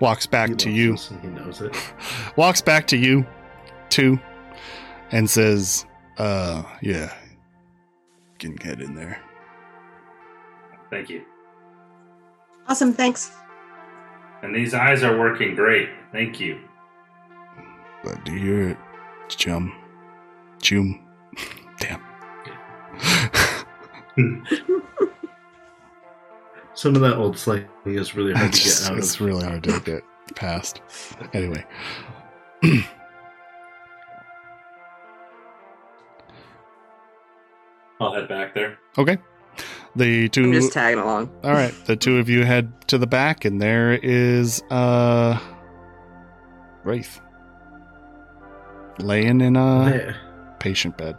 Walks back He to you. He knows it. Walks back to you, too, and says, "Uh, yeah, can head in there." Thank you. Awesome, thanks. And these eyes are working great. Thank you. Glad to hear it, chum, chum. Damn. Some of that old slang is really hard it's, to just- get out it's of. really hard to get past. Anyway. I'll head back there. Okay. The 2 I'm two just tagging along. All right, the two of you head to the back, and there is uh Wraith laying in a Hey, patient bed.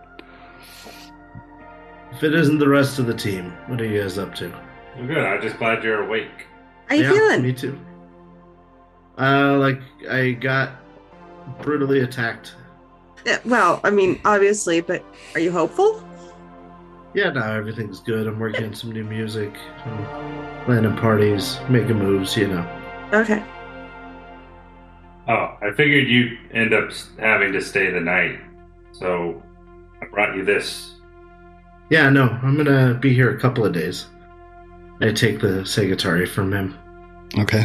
If it isn't the rest of the team, what are you guys up to? Well, good. I'm just glad you're awake. How you yeah, feeling? Me too. Uh, like I got brutally attacked. Yeah, well, I mean, obviously, but are you hopeful? Yeah, no, everything's good. I'm working on some new music, I'm planning parties, making moves. You know. Okay. Oh, I figured you'd end up having to stay the night, so I brought you this. Yeah, no, I'm gonna be here a couple of days. I take the Segotari from him. Okay.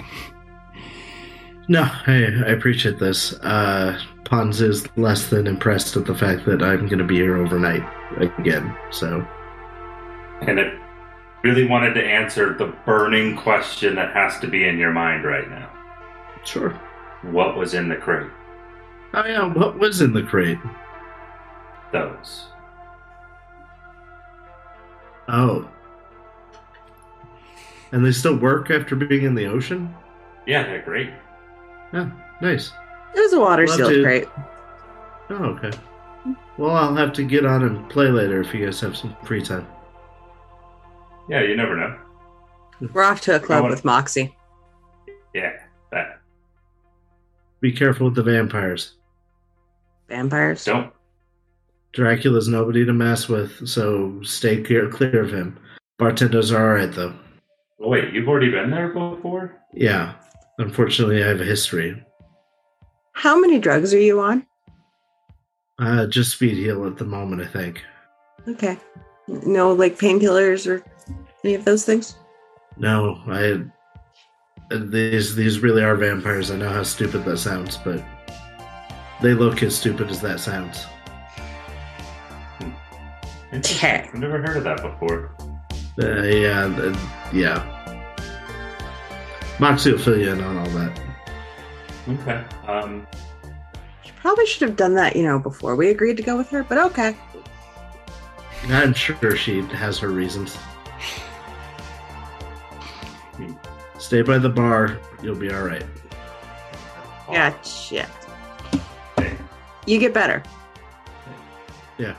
No, I, I appreciate this. Uh, Pons is less than impressed at the fact that I'm going to be here overnight again. So, And it really wanted to answer the burning question that has to be in your mind right now. sure. What was in the crate? Oh yeah, what was in the crate? Those. Oh, and they still work after being in the ocean. Yeah, they're great. Yeah, nice. It was a water Love sealed to. crate. Oh, okay. Well, I'll have to get on and play later if you guys have some free time. Yeah, you never know. We're off to a club wanna- with Moxie. Yeah, that. Be careful with the vampires. Vampires. Don't. Dracula's nobody to mess with, so stay clear, clear of him. Bartenders are alright though. Oh, wait, you've already been there before? Yeah, unfortunately, I have a history. How many drugs are you on? Uh, just speed heal at the moment, I think. Okay. No, like painkillers or any of those things? No, I. These these really are vampires. I know how stupid that sounds, but they look as stupid as that sounds. Interesting. Okay. I've never heard of that before. Uh, yeah, uh, yeah. Moxie will fill you in on all that. Okay. Um, she Probably should have done that, you know, before we agreed to go with her, but okay. I'm sure she has her reasons. Stay by the bar. You'll be all right. Gotcha. okay. You get better. Yeah.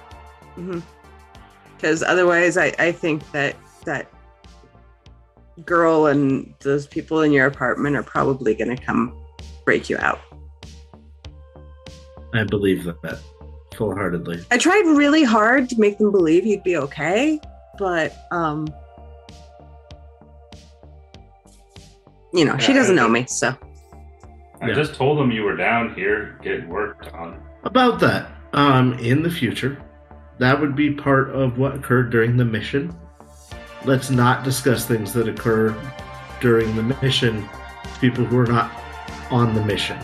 Because otherwise, I, I think that that girl and those people in your apartment are probably going to come break you out. I believe that full heartedly. I tried really hard to make them believe you'd be okay, but um, you know, she doesn't know me, so I Yeah. just told them you were down here getting worked on. About that, um, in the future, that would be part of what occurred during the mission. Let's not discuss things that occur during the mission. People who are not on the mission.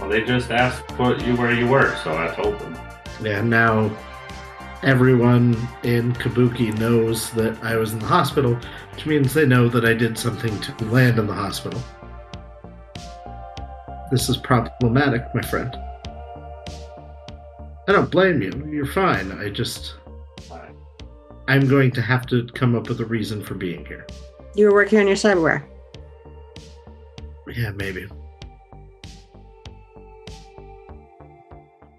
Well, they just asked what you where you were, so I told them. Yeah, now everyone in Kabuki knows that I was in the hospital, which means they know that I did something to land in the hospital. This is problematic, my friend. I don't blame you. You're fine. I just. I'm going to have to come up with a reason for being here. you were working on your cyberware. Yeah, maybe.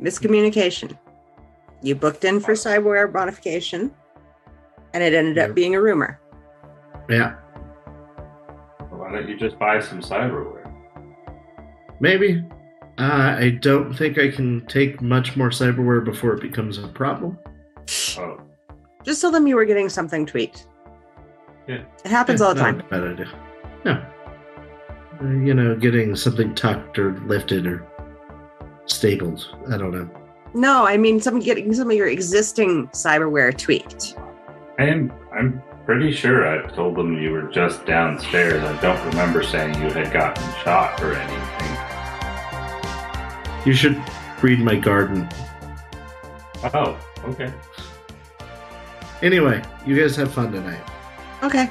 Miscommunication. You booked in for cyberware modification, and it ended Yep. up being a rumor. Yeah, Why don't you just buy some cyberware? maybe. Uh, I don't think I can take much more cyberware before it becomes a problem. Oh, Just tell them you were getting something tweaked. Yeah. It happens Yeah, all the not time. a Bad idea. No. Uh, you know, getting something tucked or lifted or stapled. I don't know. No, I mean some getting some of your existing cyberware tweaked. I am. I'm pretty sure I told them you were just downstairs. I don't remember saying you had gotten shot or anything. You should read my garden. Oh, okay. Anyway, you guys have fun tonight. Okay.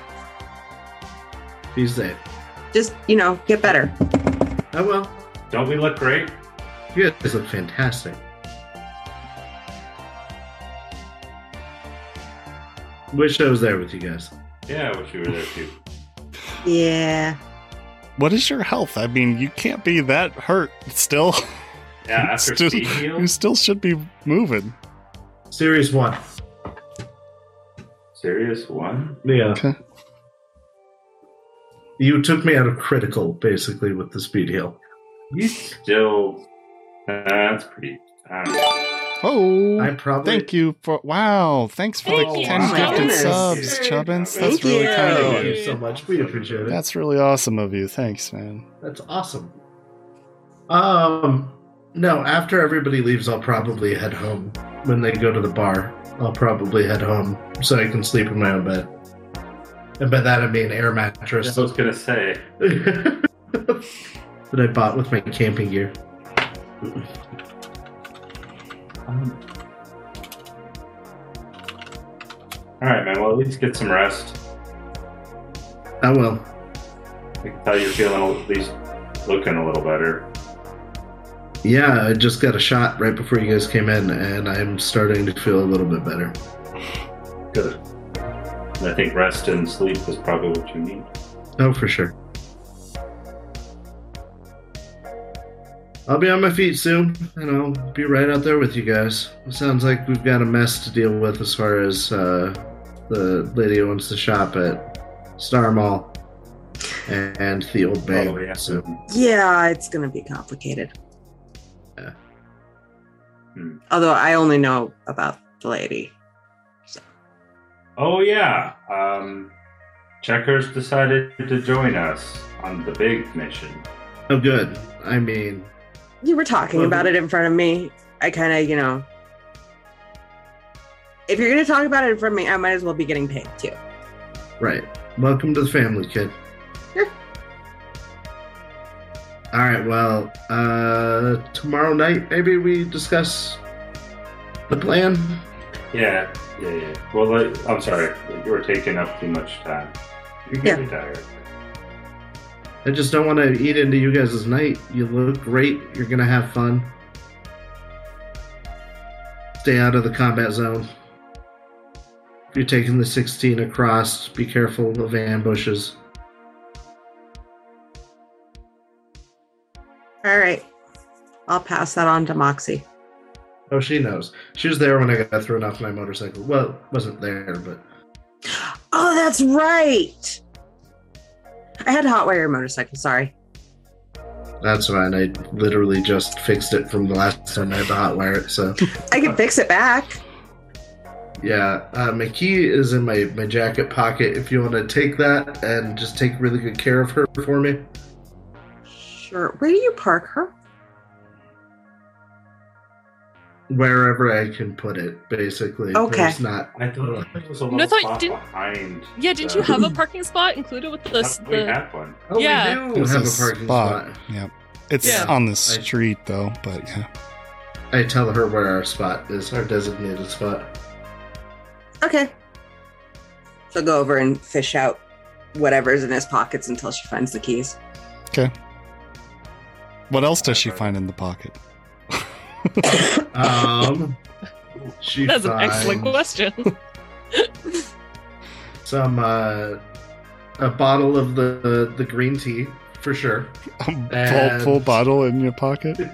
Be safe. Just, you know, get better. Oh, I will. Don't we look great? You guys look fantastic. Wish I was there with you guys. Yeah, I wish you were there too. Yeah. What is your health? I mean, you can't be that hurt still. Yeah, after Still- speed you still should be moving. Series one. Serious one? Yeah. Okay. You took me out of critical, basically, with the speed heal. You still. Uh, that's pretty. I don't know. Oh, I probably. thank you for wow. Thanks for Thank the you. ten Oh my gifted subs, Chubbins. That's Thank really you. kind of Thank you. you so much. We appreciate it. That's really awesome of you. Thanks, man. That's awesome. Um, no, after everybody leaves, I'll probably head home. When they go to the bar, I'll probably head home so I can sleep in my own bed. And by that I mean air mattress I was gonna say. that I bought with my camping gear. Um, all right, man. Well, at least get some rest. I will. I can tell you're feeling at least looking a little better. Yeah, I just got a shot right before you guys came in, and I'm starting to feel a little bit better. Good. I think rest and sleep is probably what you need. Oh, for sure. I'll be on my feet soon, and I'll be right out there with you guys. It sounds like we've got a mess to deal with as far as uh, the lady who owns the shop at Star Mall and the old bank. Oh, yeah. So Yeah, it's going to be complicated. Yeah. Hmm. Although I only know about the lady. Oh yeah. Um, Checkers decided to join us on the big mission. oh, good. I mean, You were talking Well, about it in front of me. I kind of, you know. If you're going to talk about it in front of me, I might as well be getting paid too. right. Welcome to the family, kid. Sure. All right. Well, uh, tomorrow night maybe we discuss the plan. Yeah, yeah, yeah. Well, like, I'm sorry, you were taking up too much time. You're getting tired. I just don't want to eat into you guys' night. You look great. You're gonna have fun. Stay out of the combat zone. If you're taking the 16 across, be careful of ambushes. All right. I'll pass that on to Moxie. Oh, she knows. She was there when I got thrown off my motorcycle. Well, wasn't there, but Oh, that's right. I had to hotwire your motorcycle. Sorry. that's fine. I literally just fixed it from the last time I had to hotwire it. So I can fix it back. yeah, uh, my key is in my my jacket pocket. If you want to take that and just take really good care of her for me. Sure. Where do you park her? Wherever I can put it, basically. Okay. There's not. I thought there was a little thought- spot didn't- behind. Yeah, didn't the- you have a parking spot included with the, we the had one. Oh, Yeah. we do have a parking spot. Yep. It's Yeah. on the street though, but yeah. I tell her where our spot is, our designated spot. Okay. She'll go over and fish out whatever's in his pockets until she finds the keys. Okay. What else does she find in the pocket? Um, she That's an excellent question. some uh, a bottle of the, the the green tea for sure. A full, And- full bottle in your pocket?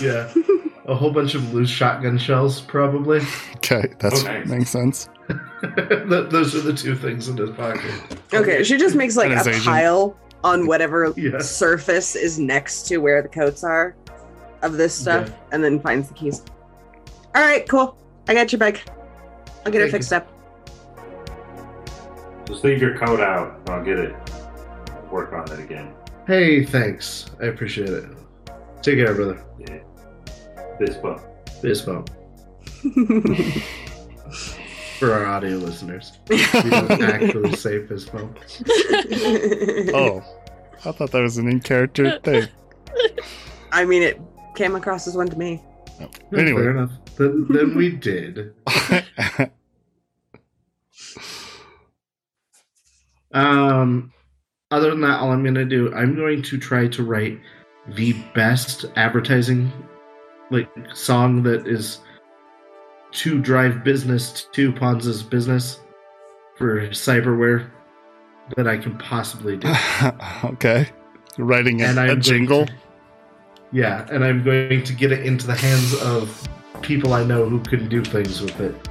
Yeah, a whole bunch of loose shotgun shells, probably. Okay, that's Oh, nice. makes sense. Those are the two things in his pocket. Okay, she just makes like a Asian. pile on whatever Yeah. surface is next to where the coats are of this stuff Yeah. and then finds the keys. All right, cool. I got your bag. I'll get it Thank fixed up. Just leave your coat out. and I'll get it. Work on it again. Hey, thanks. I appreciate it. Take care, brother. Yeah. This one. Fist bump for our audio listeners. We don't actually say fist bump. Oh, I thought that was an in character thing. I mean, it came across as one to me. Fair Anyway, enough. then, then we did. Um, other than that, all I'm going to do, I'm going to try to write the best advertising like song that is to drive business to Ponza's business for cyberware that I can possibly do. okay. Writing a, a jingle. to- yeah, and I'm going to get it into the hands of people I know who can do things with it.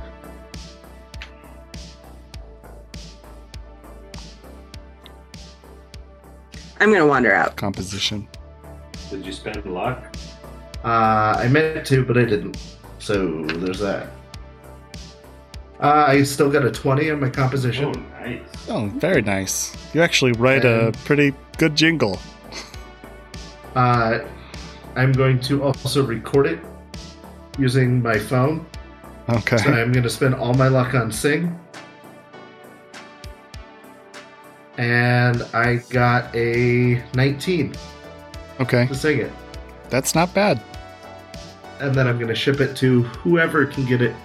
I'm gonna wander out. composition. Did you spend luck? Uh, I meant to, but I didn't. So there's that. Uh, I still got a 20 on my composition. Oh, nice. Oh, very nice. You actually write a pretty good jingle. Uh, I'm going to also record it using my phone. Okay. So I'm going to spend all my luck on sing. And I got a 19 Okay. to sing it. That's not bad. And then I'm going to ship it to whoever can get it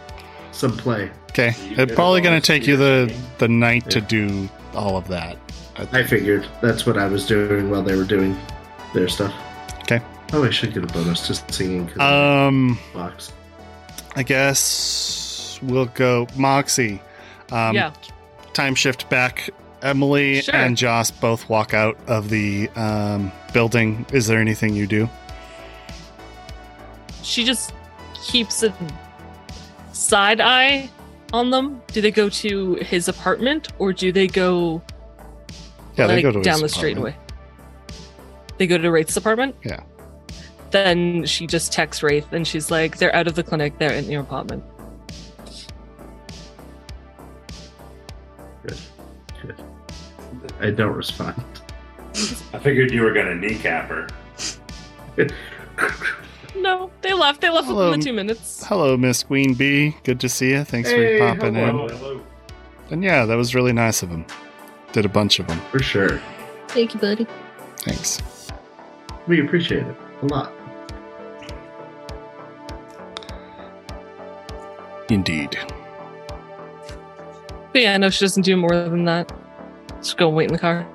some play. Okay. You It's probably going to take you the the night to do all of that. I figured that's what I was doing while they were doing their stuff. Okay. Oh, I should get a bonus just singing. 'cause of Um, the box. I guess we'll go Moxie. Um, yeah. Time shift back. Emily Sure. and Joss both walk out of the um, building. Is there anything you do? She just keeps a side eye on them. Do they go to his apartment or do they go Yeah, they go to his down the straightaway? They go to Wraith's apartment? Yeah. Then she just texts Wraith and she's like, they're out of the clinic, they're in your apartment. Good. Good. I don't respond. I figured you were going to kneecap her. No, they left. They left Hello. within the two minutes. Hello, Miss Queen Bee. Good to see you. Thanks Hey, for popping hello. in. hello. And yeah, that was really nice of him. Did a bunch of them. For sure. Thank you, buddy. Thanks. We appreciate it a lot. Indeed. But yeah, no, she doesn't do more than that. Just go wait in the car.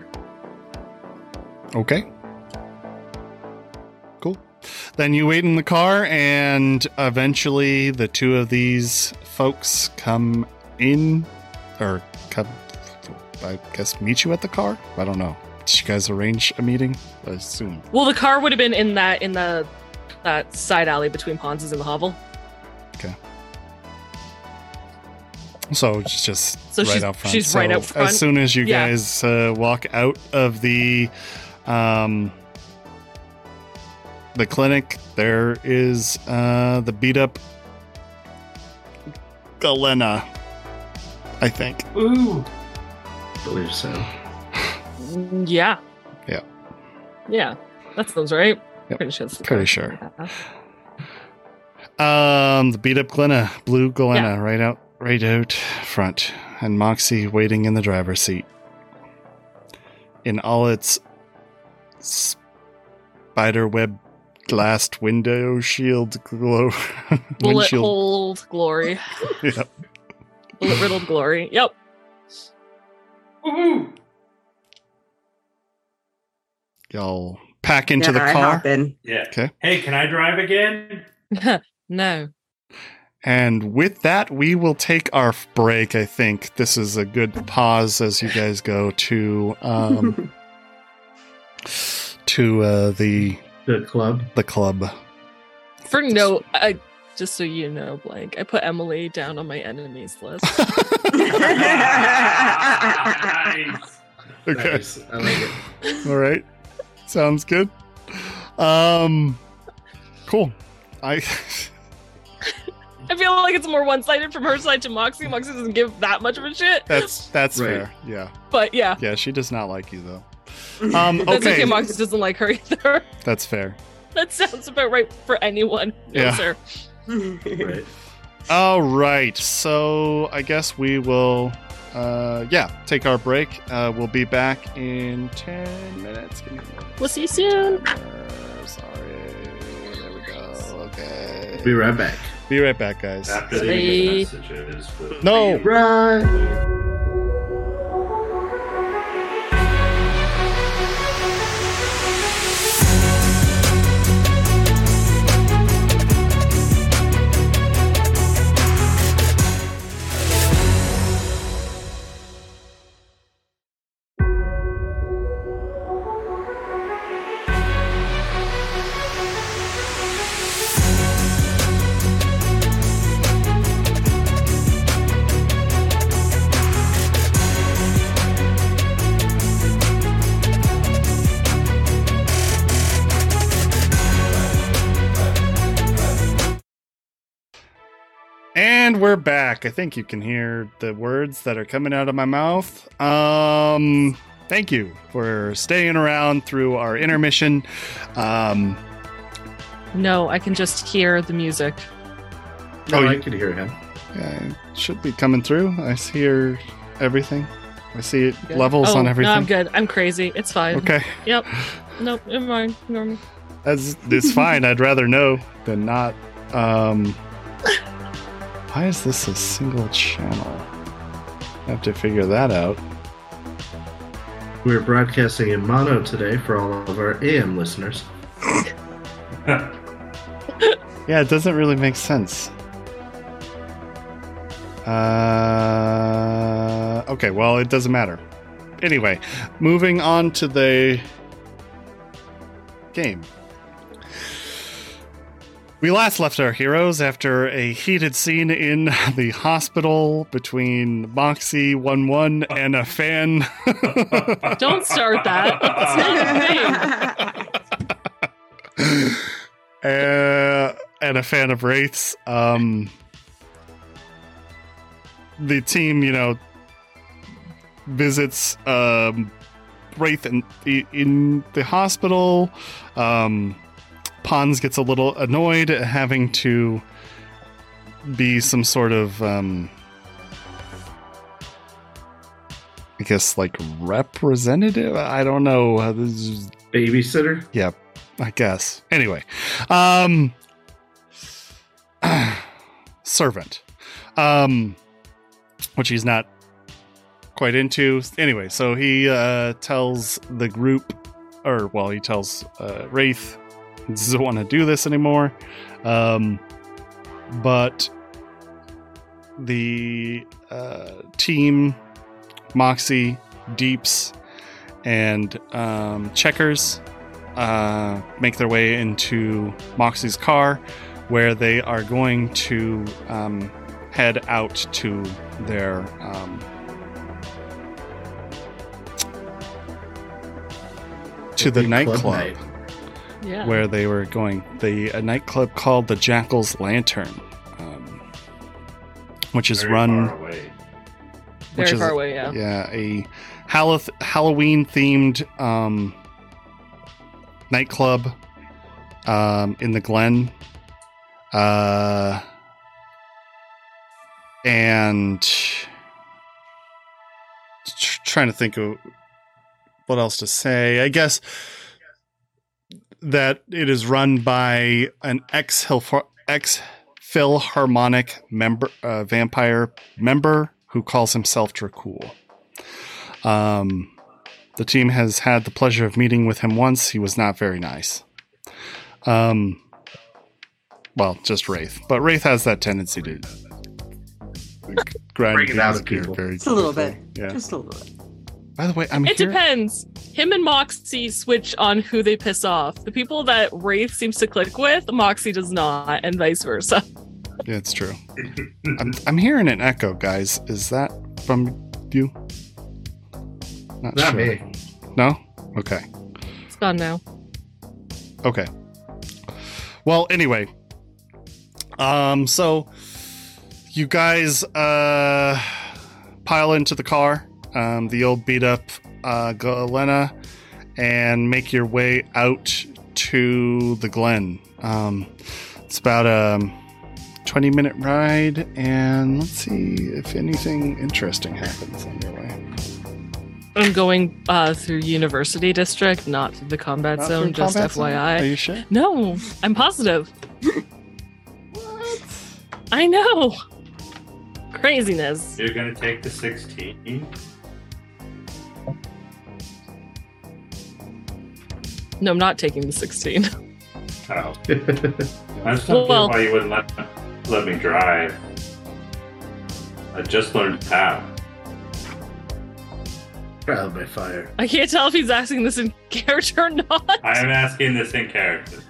Okay. Cool. Then you wait in the car, and eventually the two of these folks come in, or come, I guess, meet you at the car. I don't know. Did you guys arrange a meeting? I assume. Well, the car would have been in that in the that side alley between Pons's and the hovel. So it's just So right she's- out front. she's right So out front. As soon as you Yeah. guys uh, walk out of the um, the clinic, there is uh, the beat up Galena. I think. Ooh. believe so. Yeah. Yeah. Yeah. That sounds right. Yep. Pretty sure. It's Pretty car. sure. Um, the beat up Galena, blue Galena, right out, right out front, and Moxie waiting in the driver's seat, in all its spider web glassed window shield glow, Bullet windshield. hold glory. Yep. Bullet riddled glory. Yep. Woohoo! Y'all pack into yeah, the car. Yeah. Okay. Hey, can I drive again? no. And with that, we will take our break. I think this is a good pause as you guys go to um, to uh, the The club. the club. For no, I, just so you know, blank. I put Emily down on my enemies list. nice. Okay. Nice. I like it. All right. Sounds good. Um cool. I I feel like it's more one sided from her side to Moxie. Moxie doesn't give that much of a shit. that's that's Right. fair. Yeah. But yeah. Yeah, she does not like you though. Um That's okay. okay. Moxie doesn't like her either. That's fair. That sounds about right for anyone. No, Yeah. sir. Right. All right. So I guess we will uh yeah, take our break. Uh we'll be back in 10 minutes. Give me a minute. We'll see you soon. Uh, sorry. There we go. Okay. Be right back. Be right back, guys. After the messages. No. be- Right. And we're back. I think you can hear the words that are coming out of my mouth. Um, thank you for staying around through our intermission. Um, No, I can just hear the music. No, Oh, I you- could hear him. yeah, it should be coming through. I hear everything. I see it Good. levels oh, on everything. No, I'm good. I'm crazy. It's fine. Okay, Yep. Nope. Never mind. Ignore me. that's it's fine. I'd rather know than not. Um, why is this a single channel? I have to figure that out. We're broadcasting in mono today for all of our AM listeners. Yeah, it doesn't really make sense. Uh, okay, well, it doesn't matter. Anyway, moving on to the game. We last left our heroes after a heated scene in the hospital between Moxie 1 1 and a fan. Don't start that. It's not a thing. uh, and a fan of Wraiths. Um, the team, you know, visits um, Wraith in, in the hospital. Um, Pons gets a little annoyed at having to be some sort of, um, I guess, like representative. I don't know. Uh, This is Babysitter? Yep, I guess. Anyway, um, servant, um, which he's not quite into. Anyway, so he uh, tells the group, or well, he tells uh, Wraith doesn't want to do this anymore. Um, but the uh, team, Moxie, Deeps, and um, Checkers uh, make their way into Moxie's car, where they are going to um, head out to their um, to the nightclub night. Yeah. where they were going. The a nightclub called the Jackal's Lantern, um, which is Very run far away. which Very is- far away. Yeah. yeah, a Halloween themed um, nightclub um, in the Glen. Uh, and tr- trying to think of what else to say. I guess that it is run by an ex ex Philharmonic member, uh, vampire member who calls himself Dracul. Um, the team has had the pleasure of meeting with him once. He was not very nice. Um, well, just Wraith, but Wraith has that tendency to grind Bring it out of people. very Just a little bit. Yeah. Just a little bit. By the way, I'm It here. depends. Him and Moxie switch on who they piss off. The people that Wraith seems to click with, Moxie does not, and vice versa. Yeah, it's true. I'm, I'm hearing an echo, guys. Is that from you? Not, Not sure. me. No? Okay. It's gone now. Okay. Well, anyway. Um, so you guys uh pile into the car, um, the old beat up uh Galena, and make your way out to the Glen. Um it's about a 20 minute ride, and let's see if anything interesting happens on your way. I'm going uh, through University District, not through the combat Not zone, just combat zone? Are you sure? No, I'm positive. What? I know. Craziness. You're gonna take the 16. No, I'm not taking the 16. Oh. That's not Well- why you wouldn't let, let me drive. I just learned how. Trial by fire. I can't tell if he's asking this in character or not. I am asking this in character.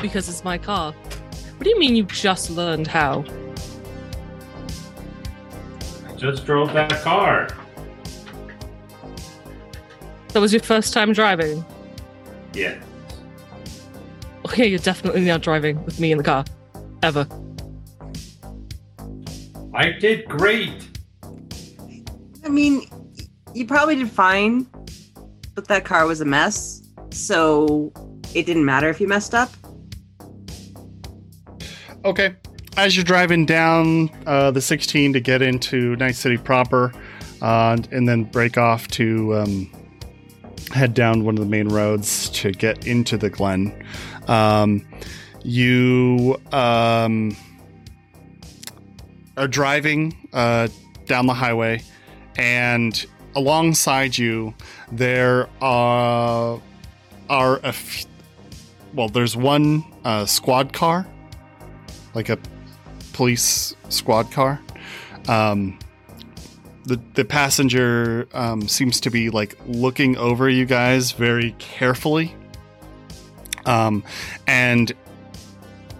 Because it's my car. What do you mean you just learned how? I just drove that car. That was your first time driving? Yeah. Okay, you're definitely not driving with me in the car. Ever. I did great. I mean, you probably did fine, but that car was a mess. So it didn't matter if you messed up. Okay. As you're driving down uh, the 16 to get into Night City proper, uh, and then break off to um, head down one of the main roads to get into the Glen, um, you um, are driving uh, down the highway, and alongside you there are are a f- well, there's one uh, squad car like a police squad car. Um, the the passenger um, seems to be like looking over you guys very carefully. Um, and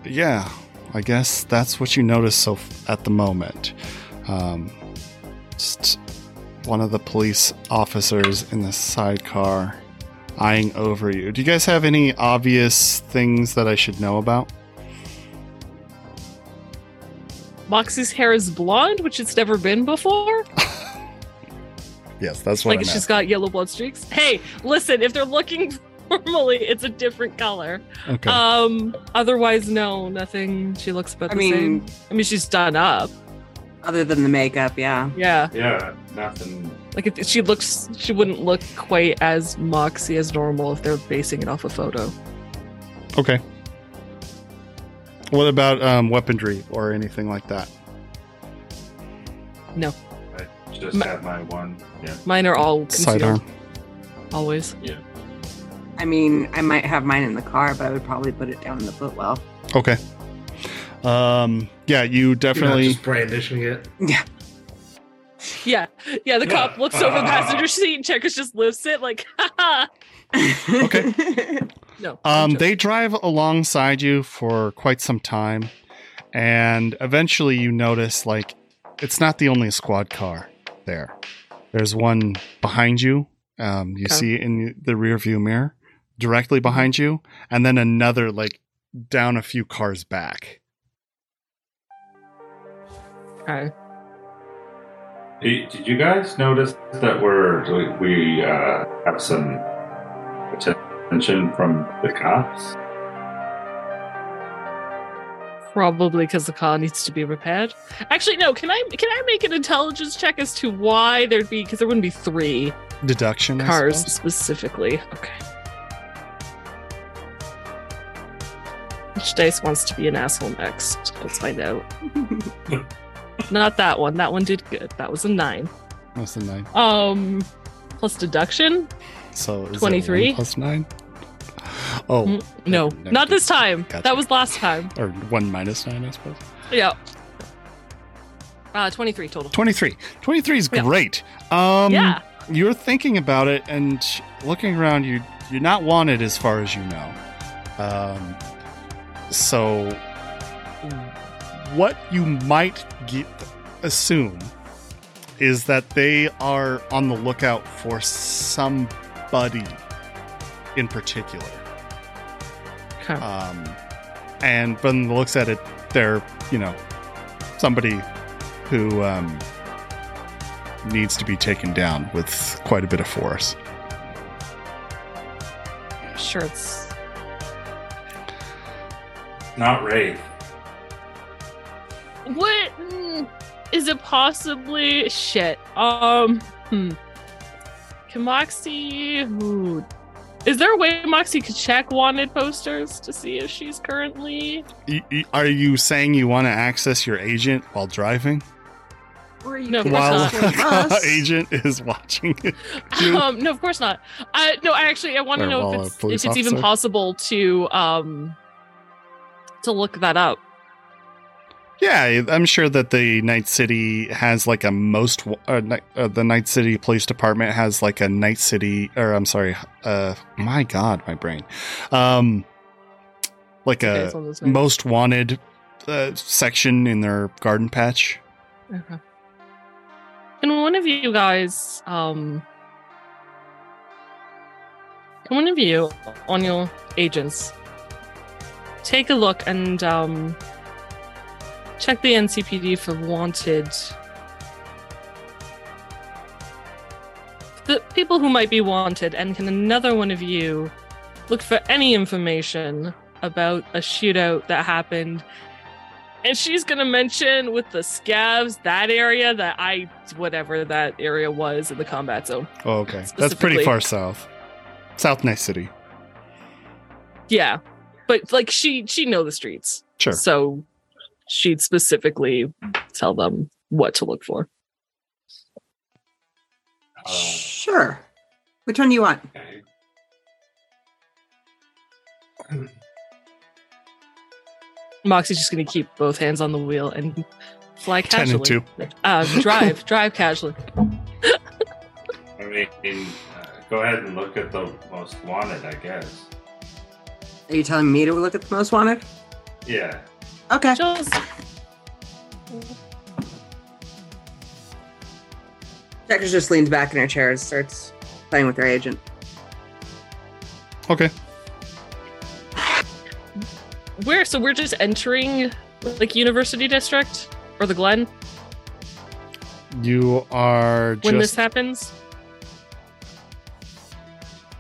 yeah, I guess that's what you notice so f- at the moment. Um, just one of the police officers in the sidecar eyeing over you. Do you guys have any obvious things that I should know about? Moxie's hair is blonde, which it's never been before. Yes, that's what like I'm she's got yellow blood streaks. Hey, listen, if they're looking normally, it's a different color. Okay. Um, otherwise, no, nothing. She looks about I the mean, same. I mean, she's done up. other than the makeup, yeah. Yeah, Yeah, nothing. like if she looks, she wouldn't look quite as Moxie as normal if they're basing it off a photo. Okay. What about um, weaponry or anything like that? No, I just Ma- have my one. Yeah. mine are all concealed. Sidearm. Always. Yeah. I mean, I might have mine in the car, but I would probably put it down in the footwell. Okay. Um, yeah, you You're not definitely. just brandishing it. Yeah. Yeah, yeah. The cop looks over the passenger seat and Checkers just lifts it like, haha. Okay. No. Um, they drive alongside you for quite some time, and eventually you notice like it's not the only squad car there. There's one behind you. Um, you Okay. see in the rear view mirror, directly behind you, and then another like down a few cars back. joking. Okay. Did you guys notice that we're we, we uh, have some attention from the cops? Probably because the car needs to be repaired. Actually, no. Can I can I make an intelligence check as to why there'd be because there wouldn't be three Deduction. Cars specifically. Okay. Which dice wants to be an asshole next? Let's find out. Not that one. That one did good. That was a nine. That's a nine. Um, plus deduction. So 23? plus nine. Oh, Mm, No, no, not this time. Gotcha. That was last time. or one minus nine, I suppose. Yeah. Uh, twenty-three total. 23. 23 is Yeah. great. Um, yeah. You're thinking about it and looking around. You you're not wanted as far as you know. Um, so what you might get, assume is that they are on the lookout for somebody in particular. Okay. Um, and from the looks at it, they're you know somebody who um, needs to be taken down with quite a bit of force. sure, it's Not Ray. what mm, it possibly? Shit. Um. Hmm. Can Moxie? Ooh, Is there a way Moxie could check wanted posters to see if she's currently? Y- y- Are you saying you want to access your agent while driving? Or you No, could of course While just not. join us. agent is watching it. Um, no, of course not. I no, I actually I want to know if it's if it's even possible to um to look that up. Yeah, I'm sure that the Night City has like a most uh, uh, the Night City Police Department has like a Night City or I'm sorry, uh my god, my brain. Um like a it's one of those names. most wanted uh, section in their garden patch. Okay. Can one of you guys, um, can one of you on your agents take a look and um, check the NCPD for wanted the people who might be wanted, and can another one of you look for any information about a shootout that happened and she's gonna mention with the scavs that area that I whatever that area was in the combat zone. Oh, okay. That's pretty far south. South Night City. Yeah. But like she she know the streets. Sure. So she'd specifically tell them what to look for. Uh, Sure. Which one do you want? okay. Moxie's just gonna keep both hands on the wheel and fly Ten casually. and two. Uh, drive, drive casually. I mean, uh, go ahead and look at the most wanted, I guess. Are you telling me to look at the most wanted? Yeah. Okay. Just Checkers just leans back in her chair and starts playing with her agent. Okay. where so we're just entering like University District or the Glen You are just, when this happens.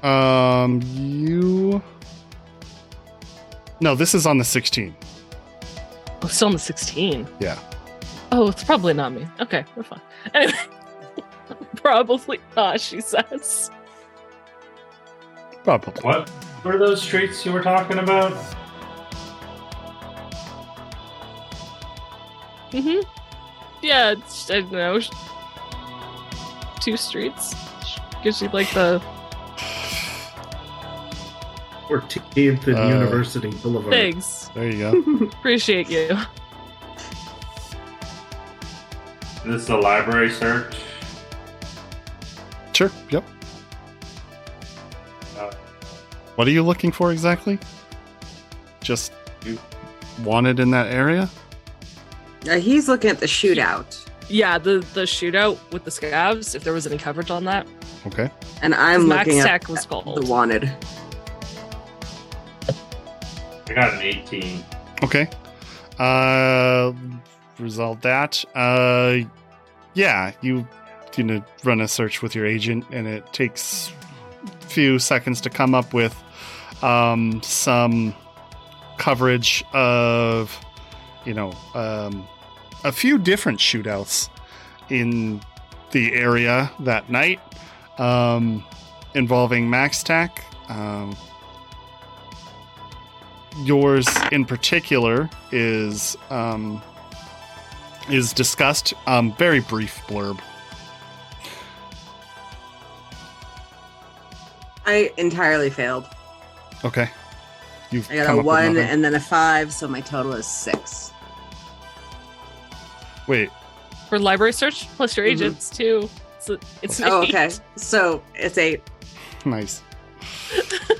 um you No, this is on the 16. Oh, still on the 16. Yeah. Oh, it's probably not me. Okay, we're fine. Anyway, probably not, she says. Probably. What were those streets you were talking about? Mm-hmm. Yeah, it's, I don't know. Two streets. Gives you like the 14th and Uh, University Boulevard. things. There you go. Appreciate you. This is a library search. sure. Yep. Uh, What are you looking for exactly? Just you wanted in that area? Uh, he's looking at the shootout, Yeah, the the shootout with the scavs. If there was any coverage on that, Okay. and I'm Max looking Tech at was the wanted. I got an 18. Okay. Uh resolve that. Uh yeah, you gonna run a search with your agent and it takes a few seconds to come up with um some coverage of you know um a few different shootouts in the area that night um involving MaxTac. Um yours in particular is um, is discussed. Um, very brief blurb. I entirely failed. Okay, you've I got a one and then a five, so my total is six. Wait, For library search plus your Mhm. agents too. So it's Oh, eight. okay. So it's eight. nice.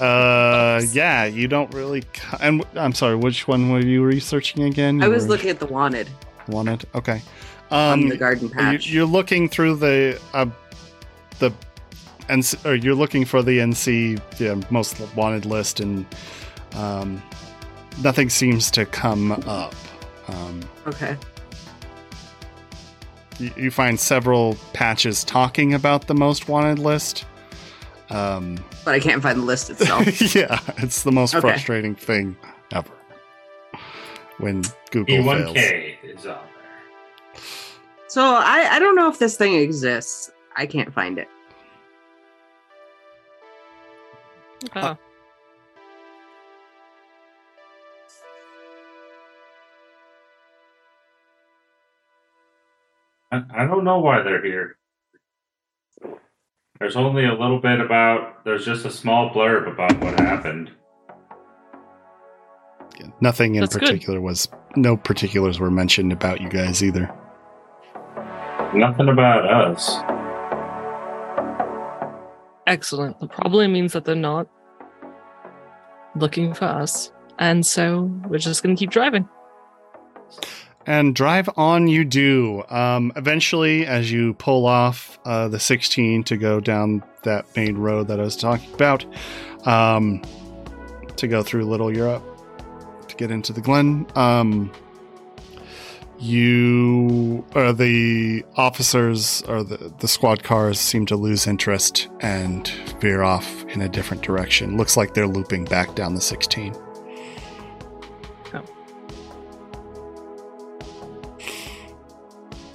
uh, yeah, you don't really. And I'm sorry, which one were you researching again? I was were- looking at the wanted wanted. Okay. on Um, the garden you- patch. you're looking through the uh, the NC, or you're looking for the NC yeah, most wanted list, and um, nothing seems to come up. Um, okay. you, you find several patches talking about the most wanted list. Um, But I can't find the list itself. yeah, it's the most Okay. frustrating thing ever when Google fails. E1K is on there. so I, I don't know if this thing exists. I can't find it. Okay. Uh, I, I don't know why they're here. There's only a little bit about. There's just a small blurb about what happened. Nothing in That's good. particular was no particulars were mentioned about you guys either. Nothing about us. Excellent. That probably means that they're not looking for us. And so we're just going to keep driving. And drive on you do. Um, eventually, as you pull off uh, the 16 to go down that main road that I was talking about, um, to go through Little Europe to get into the Glen, um, you or the officers or the, the squad cars seem to lose interest and veer off in a different direction. Looks like they're looping back down the 16.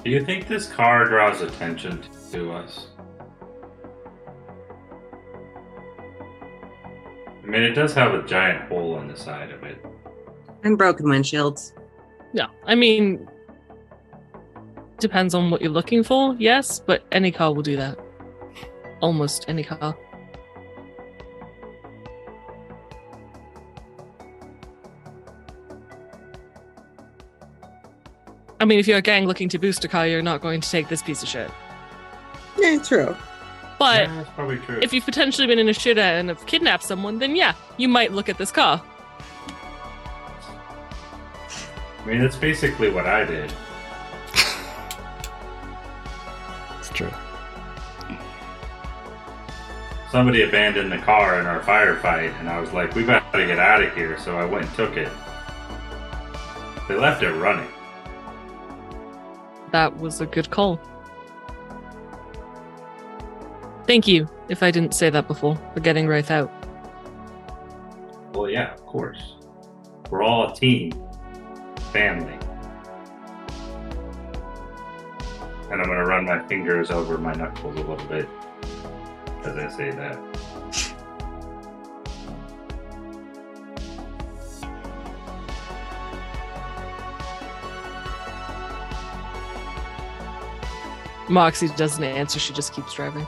Do you think this car draws attention to us? I mean, it does have a giant hole in the side of it. And broken windshields. Yeah. I mean, depends on what you're looking for, yes, but any car will do that. Almost any car. I mean, if you're a gang looking to boost a car, you're not going to take this piece of shit. Yeah, true. But yeah, that's probably true. if you've potentially been in a shooter and have kidnapped someone, then yeah, you might look at this car. I mean, that's basically what I did. It's true. Somebody abandoned the car in our firefight, and I was like, we better get out of here, so I went and took it. They left it running. That was a good call. Thank you, if I didn't say that before, for getting Wraith out. Well, yeah, of course. We're all a team, family. And I'm gonna run my fingers over my knuckles a little bit as I say that. Moxie doesn't answer, she just keeps driving.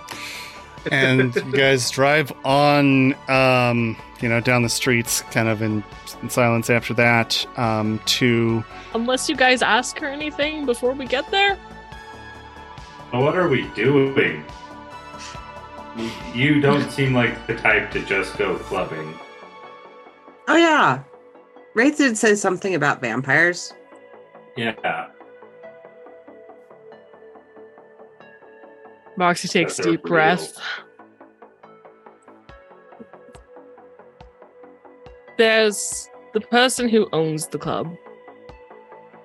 and you guys drive on um you know down the streets kind of in, in silence after that um to Unless you guys ask her anything before we get there? What are we doing? You- You don't seem like the type to just go clubbing. Oh yeah. Wraith did say something about vampires. Yeah. Moxie takes deep breath. There's the person who owns the club.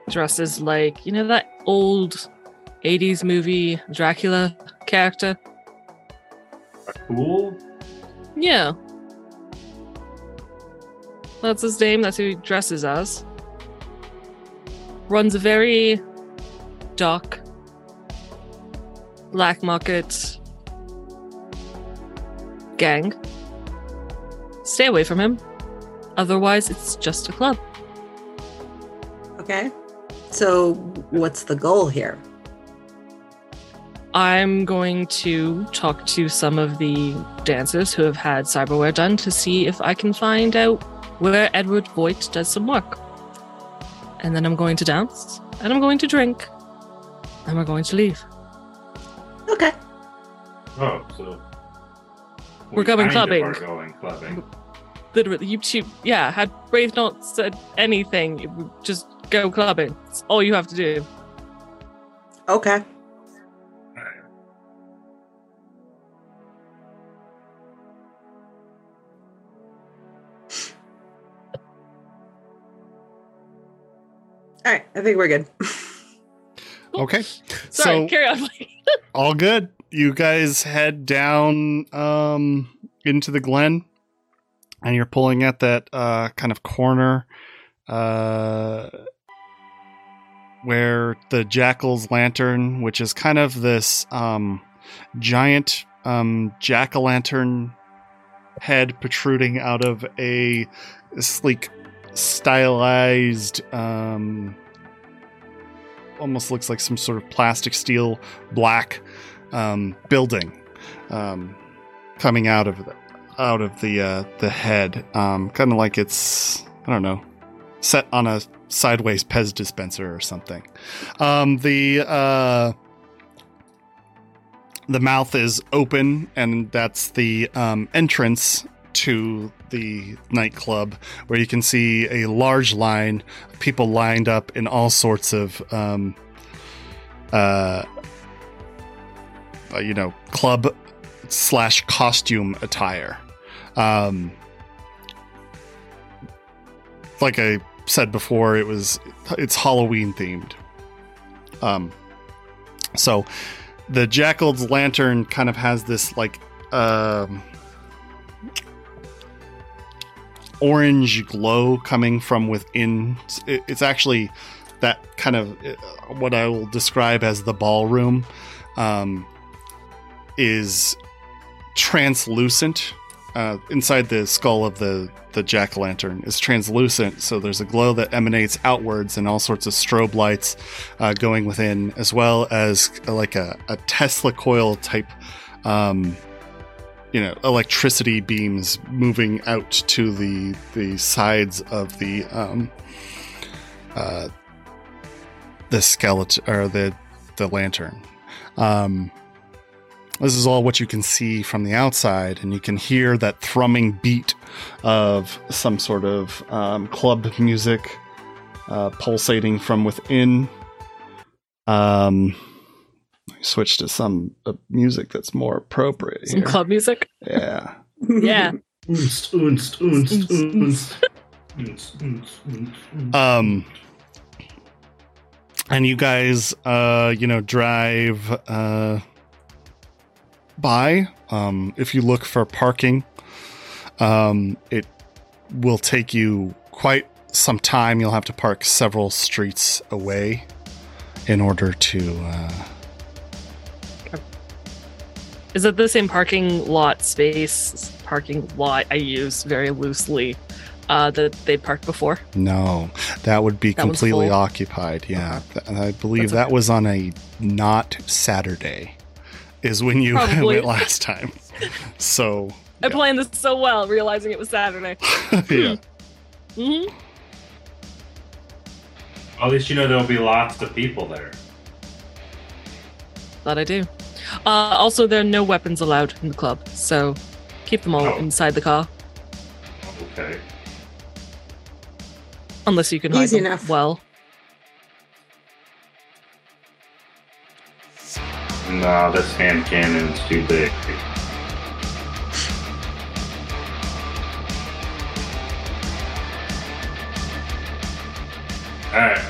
Dresses like, you know, that old 80s movie Dracula character? Cool? Yeah. That's his name. That's who he dresses as. Runs a very dark black market gang. Stay away from him. Otherwise, it's just a club. Okay. So what's the goal here? I'm going to talk to some of the dancers who have had cyberware done to see if I can find out where Edward Voigt does some work. And then I'm going to dance, and I'm going to drink, and we're going to leave. Okay. Oh, so. We're going kind of clubbing. are going clubbing. Literally, you two, yeah, had Brave not said anything, just go clubbing. It's all you have to do. Okay. All right, I think we're good. okay Sorry, so carry on. all good you guys head down um into the glen and you're pulling at that uh kind of corner uh where the jackal's lantern which is kind of this um giant um jack-o'-lantern head protruding out of a sleek, stylized, um, almost looks like some sort of plastic steel black um, building um, coming out of the, out of the uh, the head, um, kind of like it's I don't know, set on a sideways Pez dispenser or something. Um, the uh, the mouth is open, and that's the um, entrance to the nightclub, where you can see a large line of people lined up in all sorts of, um, uh, uh, you know, club slash costume attire. Um, like I said before, it was it's Halloween themed. Um, so the Jackal's lantern kind of has this like um, orange glow coming from within. It's actually that kind of uh, what I will describe as the ballroom um, is translucent. Uh, inside the skull of the the jack o' lantern is translucent, so there's a glow that emanates outwards and all sorts of strobe lights uh, going within, as well as like a, a Tesla coil type, um, you know, electricity beams moving out to the the sides of the um, uh, the skeleton or the the lantern. Um, this is all what you can see from the outside, and you can hear that thrumming beat of some sort of um, club music uh, pulsating from within. Um, switch to some uh, music that's more appropriate. Some here. club music. Yeah. Yeah. Um, and you guys, uh, you know, drive uh, by. Um, if you look for parking, um, it will take you quite some time. You'll have to park several streets away in order to. Uh, Is it the same parking lot space, parking lot I use very loosely, uh, that they parked before? no, that would be That completely occupied. Yeah, Th- I believe That's that okay. was on a not Saturday. Is when you went last time. So I Yeah. planned this so well, realizing it was Saturday. yeah. hmm At least you know there'll be lots of people there. That I do. Uh, also, there are no weapons allowed in the club, so keep them all Oh. inside the car, Okay. unless you can hide Easy them enough. well. No, this hand cannon's too big. Alright.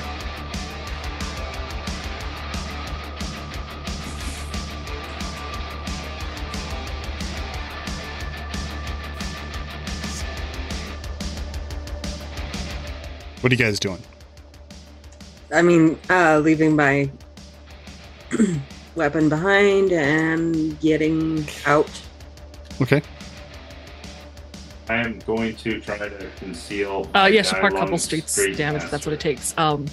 What are you guys doing? I mean, uh, leaving my weapon behind and getting out. Okay. I am going to try to conceal. Uh, my yes, you park a couple streets street damage. That's what it takes. Um,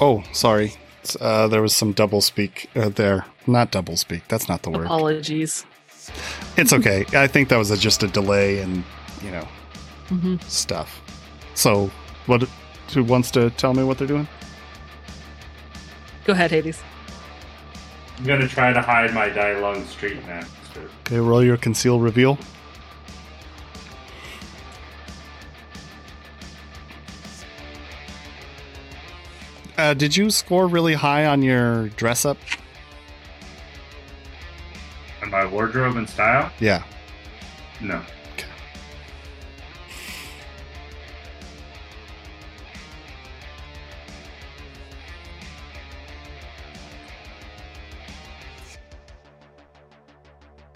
Oh, sorry. Uh, there was some double speak uh, there. Not double speak. That's not the word. apologies. It's okay. I think that was a, just a delay and you know hmm stuff. So, what? Who wants to tell me what they're doing? Go ahead, Hades. I'm gonna try to hide my Dai Lung Streetmaster. Okay, roll your conceal reveal. Uh, did you score really high on your dress up? And my wardrobe and style? Yeah. No.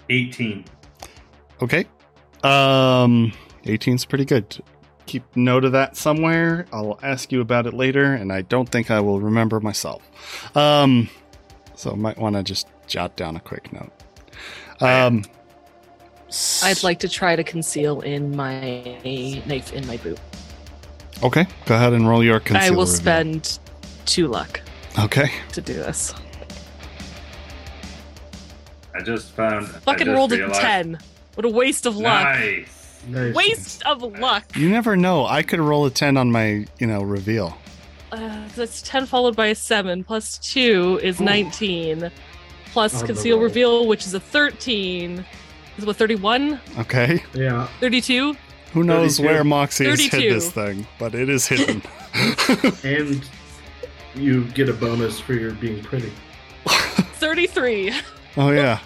Eighteen. Okay. Um, 18's pretty good. Keep note of that somewhere. I'll ask you about it later, and I don't think I will remember myself. Um, so might want to just jot down a quick note. Um, I'd like to try to conceal in my knife in my boot. Okay, go ahead and roll your conceal. I will reveal. spend two luck Okay. to do this. I just found. Fucking just rolled a 10. What a waste of luck. Nice. Nice. Waste of luck. You never know. I could roll a ten on my, you know, reveal. Uh, that's 10 followed by a 7, plus 2 is 19. Plus conceal reveal, which is a 13. Is it what, 31? Okay. Yeah. 32? Who knows 32. where Moxie has hid this thing, but it is hidden. And you get a bonus for your being pretty. 33. oh yeah.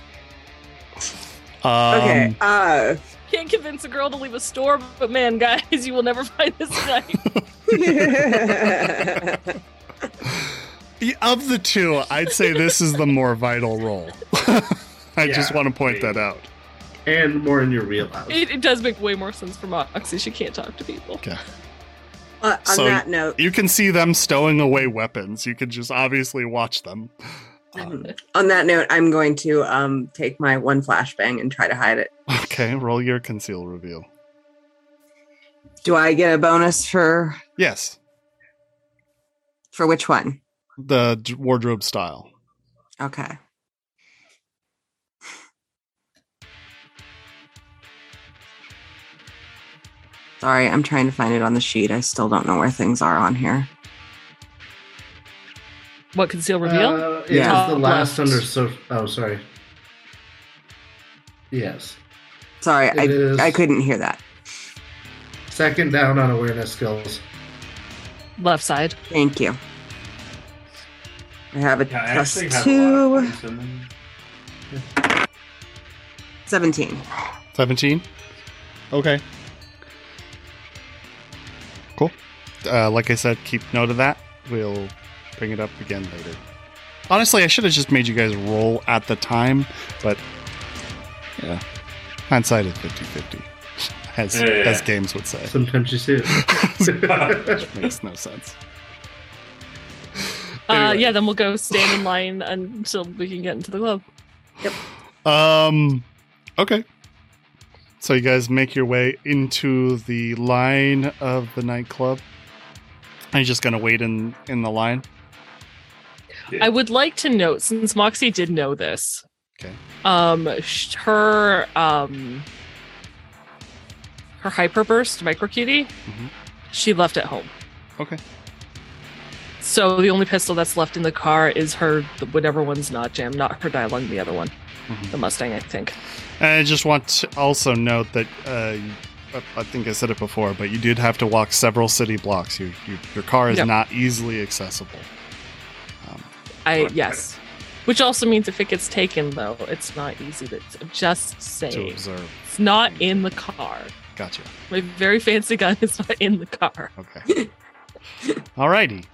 Um, okay. Uh, Can't convince a girl to leave a store, but man, guys, you will never find this knife. y- Of the two, I'd say this is the more vital role. I just want to point maybe. that out. And more in your wheelhouse. It, it does make way more sense for Moxie. She can't talk to people. Okay. uh, on So- that note, You can see them stowing away weapons. You can just obviously watch them. On that note, I'm going to um take my one flashbang and try to hide it. okay, roll your conceal reveal. Do I get a bonus for Yes, for which one? the d- wardrobe style. Okay. Sorry, I'm trying to find it on the sheet. I still don't know where things are on here. What conceal reveal? Uh, it Yeah. is the last Left. under so. Oh, sorry. Yes. Sorry, It I I couldn't hear that. Second down on awareness skills. Left side. Thank you. I have a Yeah, I plus actually have a lot two, of points in them. 17. 17? Okay. Cool. Uh, like I said, keep note of that. We'll bring it up again later. Honestly, I should have just made you guys roll at the time, but yeah. Hindsight is 50 50, as, Yeah, yeah, yeah. as games would say. Sometimes you see it. Which makes no sense. Uh, Anyway. yeah, then we'll go stand in line until we can get into the club. Yep. Um, okay. So you guys make your way into the line of the nightclub. Are you just gonna wait in in the line? I would like to note, since Moxie did know this, Okay. um, her um, her hyperburst micro cutie, Mhm. she left at home. Okay. So the only pistol that's left in the car is her, whatever one's not jammed, not her Dai Lung, the other one, Mhm. the Mustang, I think. And I just want to also note that uh, I- think I said it before, but you did have to walk several city blocks. You, you, your car is Yep. not easily accessible. I yes, which also means if it gets taken, though, it's not easy to just to say observe. it's not in the car. Gotcha. My very fancy gun is not in the car. Okay. Alrighty.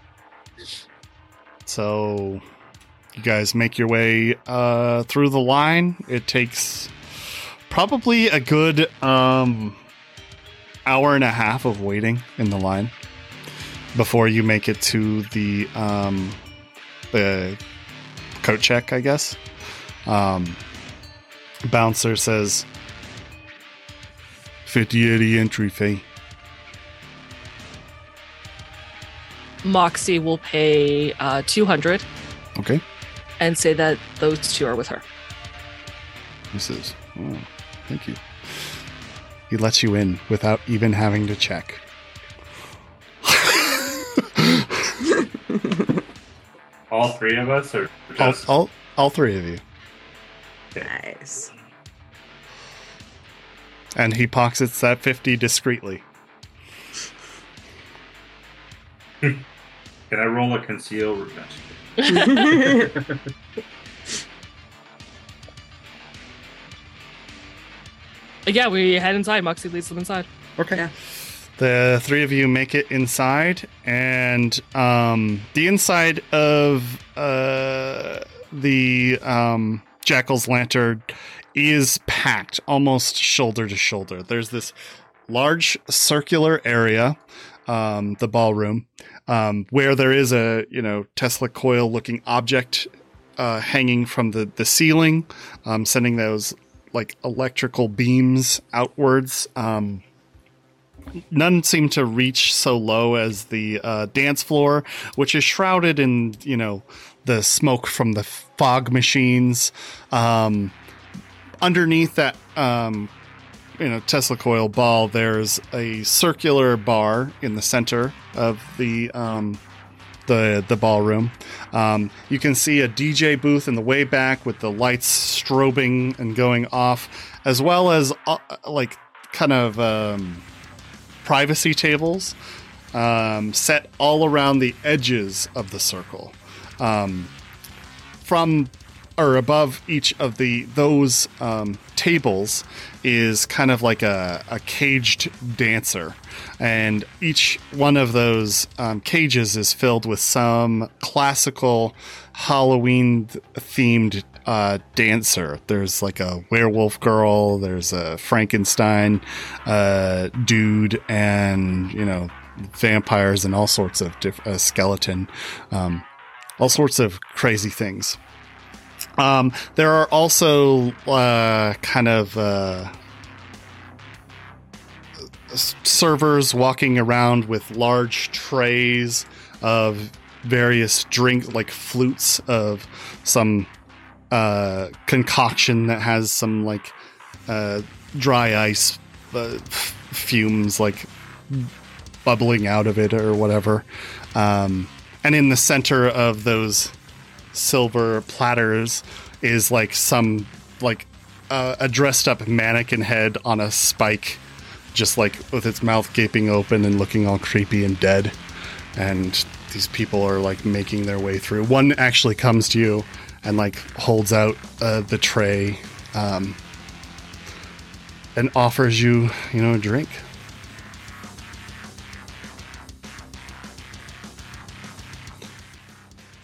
So you guys make your way uh, through the line. It takes probably a good um, hour and a half of waiting in the line before you make it to the um, the coat check, I guess. Um, bouncer says 50 80 entry fee. Moxie will pay uh, 200 Okay. and say that those two are with her. He says, oh, thank you. He lets you in without even having to check. All three of us, or all, just all, all three of you. Nice. And he pockets that 50 discreetly. can I roll a conceal? revenge? Yeah, we head inside. Moxie leads them inside. Okay. Yeah. The three of you make it inside, and um, the inside of uh, the um, Jackal's Lantern is packed almost shoulder to shoulder. There's this large circular area, um, the ballroom, um, where there is a you know Tesla coil looking object uh, hanging from the the ceiling, um, sending those like electrical beams outwards. Um, none seem to reach so low as the uh, dance floor, which is shrouded in you know the smoke from the fog machines. Um, underneath that, um, you know, Tesla coil ball, there's a circular bar in the center of the um, the the ballroom. Um, you can see a DJ booth in the way back with the lights strobing and going off, as well as uh, like kind of um, privacy tables um, set all around the edges of the circle. Um, from or above each of the those um, tables is kind of like a, a caged dancer and each one of those um, cages is filled with some classical halloween themed uh, dancer. There's like a werewolf girl there's a frankenstein uh, dude and you know vampires and all sorts of diff- uh, skeleton um, all sorts of crazy things. Um, there are also uh, kind of uh, servers walking around with large trays of various drink, like flutes of some uh, concoction that has some like uh, dry ice uh, fumes, like bubbling out of it or whatever. Um, and in the center of those silver platters is like some like uh, a dressed up mannequin head on a spike just like with its mouth gaping open and looking all creepy and dead and these people are like making their way through one actually comes to you and like holds out uh, the tray um, and offers you you know a drink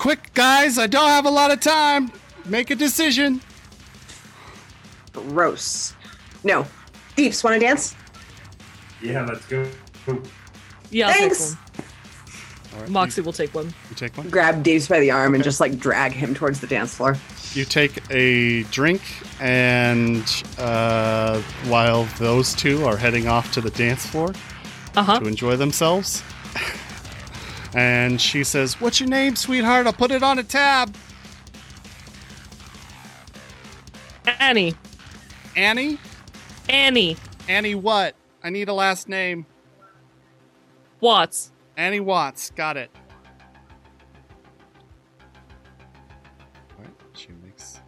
Quick, guys, I don't have a lot of time. Make a decision. Gross. No. Deeps, want to dance? Yeah, let's go. Yeah, I'll Thanks. take one. All right, Moxie will take one. You, you take one. Grab Deeps by the arm and just like drag him towards the dance floor. You take a drink, and uh, while those two are heading off to the dance floor Uh huh. to enjoy themselves, and she says, "What's your name, sweetheart? I'll put it on a tab." Annie. Annie. Annie. Annie what? I need a last name. Watts. Annie Watts. Got it. All right, she makes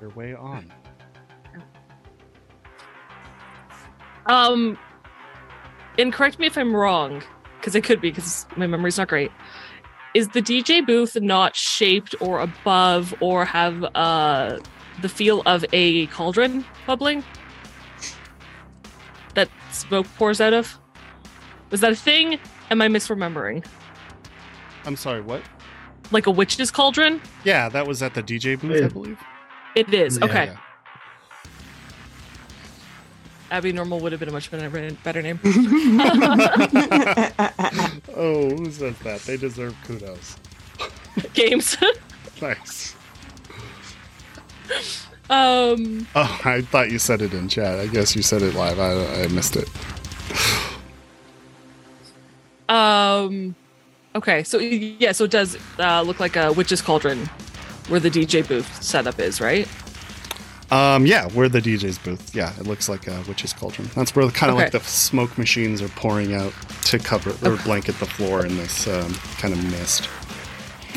her way on. Um, and correct me if I'm wrong, because it could be, because my memory's not great. Is the DJ booth not shaped or above or have uh the feel of a cauldron bubbling that smoke pours out of? Was that a thing? Am I misremembering? I'm sorry. What? Like a witch's cauldron? Yeah, that was at the DJ booth, I believe. It is. Yeah. Okay. Yeah. Abby Normal would have been a much better, better name. oh, who says that? They deserve kudos. Games. Nice. um. Oh, I thought you said it in chat. I guess you said it live. I, I missed it. Um. Okay, so yeah, so it does uh, look like a witch's cauldron, where the DJ booth setup is, right? Um, yeah, we're the DJ's booth. Yeah, it looks like a witch's cauldron. That's where kind of like the smoke machines are pouring out to cover or blanket the floor in this um, kind of mist.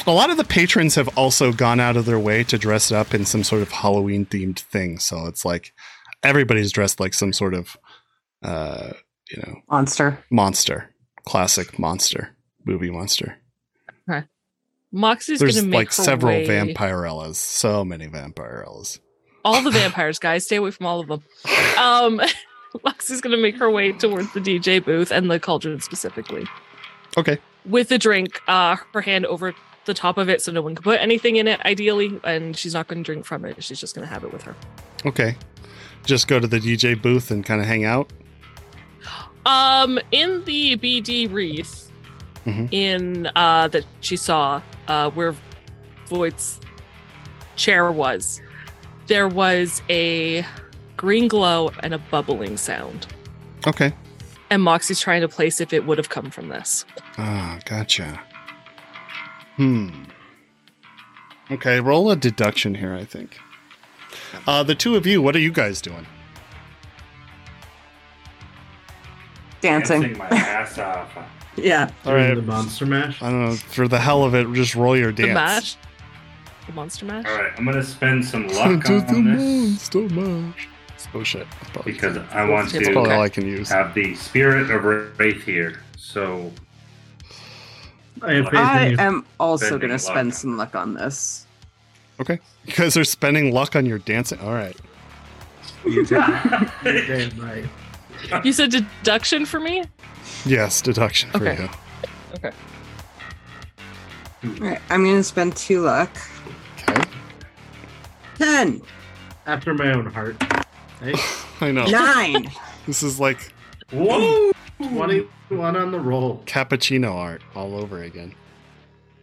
A lot of the patrons have also gone out of their way to dress up in some sort of Halloween themed thing. So it's like everybody's dressed like some sort of, uh, you know, Monster. monster, classic monster, movie monster. Moxie's There's gonna make like several way- vampirellas, so many vampirellas. All the vampires, guys, stay away from all of them. Um, Moxie's gonna make her way towards the DJ booth and the cauldron specifically, Okay. with the drink, uh, her hand over the top of it, so no one can put anything in it, ideally, and she's not gonna drink from it. She's just gonna have it with her. Okay. Just go to the DJ booth and kind of hang out. Um, in the BD wreath, Mhm. in uh that she saw, uh, where Voight's chair was, there was a green glow and a bubbling sound. Okay. And Moxie's trying to place if it would have come from this. Ah, gotcha. Hmm. Okay, roll a deduction here, I think. Uh, the two of you, what are you guys doing? Dancing. my ass off. Yeah. All right. The monster mash. I don't know. For the hell of it, just roll your dance. The mash? The monster mash? All right, I'm gonna spend some luck Just the on this monster mash. Oh shit! That's probably, because I want It's that's probably to all I can use. have the spirit of Wraith here. So I I am also going to luck. spend some luck on this. Okay. You guys are spending luck on your dancing. All right. You're damn right. You said deduction for me? Yes, deduction for Okay. you. Okay. All right, I'm going to spend two luck. Okay. 10, After my own heart. Hey, I know. 9. This is like whoa, 21 on the roll. cappuccino art all over again.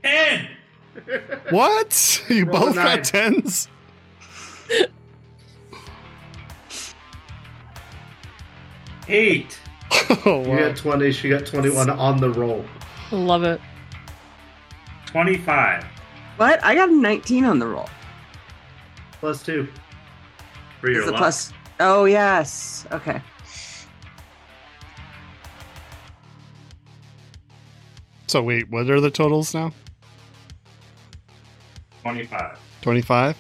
ten. What? You Roll both nine. got tens? Eight. Oh, You got 20, she got 21 on the roll. Love it. Twenty-five. What? I got a 19 on the roll. Plus two. For your luck. plus? Oh, yes. Okay. So wait, what are the totals now? Twenty-five. 25?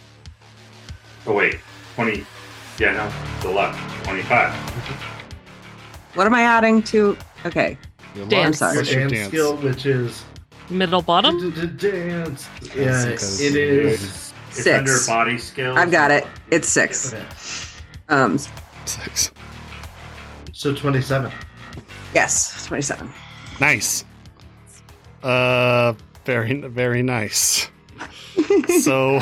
Oh wait, twenty. Yeah, no, the luck. Twenty-five. What am I adding to? Okay. Your Dance. I'm Your plus your dance, skill, which is Middle bottom? dance. Yeah, because it is. It's Six. under body skill. I've got it. It's 6. Okay. Um, Six. So 27. yes, 27. Nice. Uh, very, very nice. So.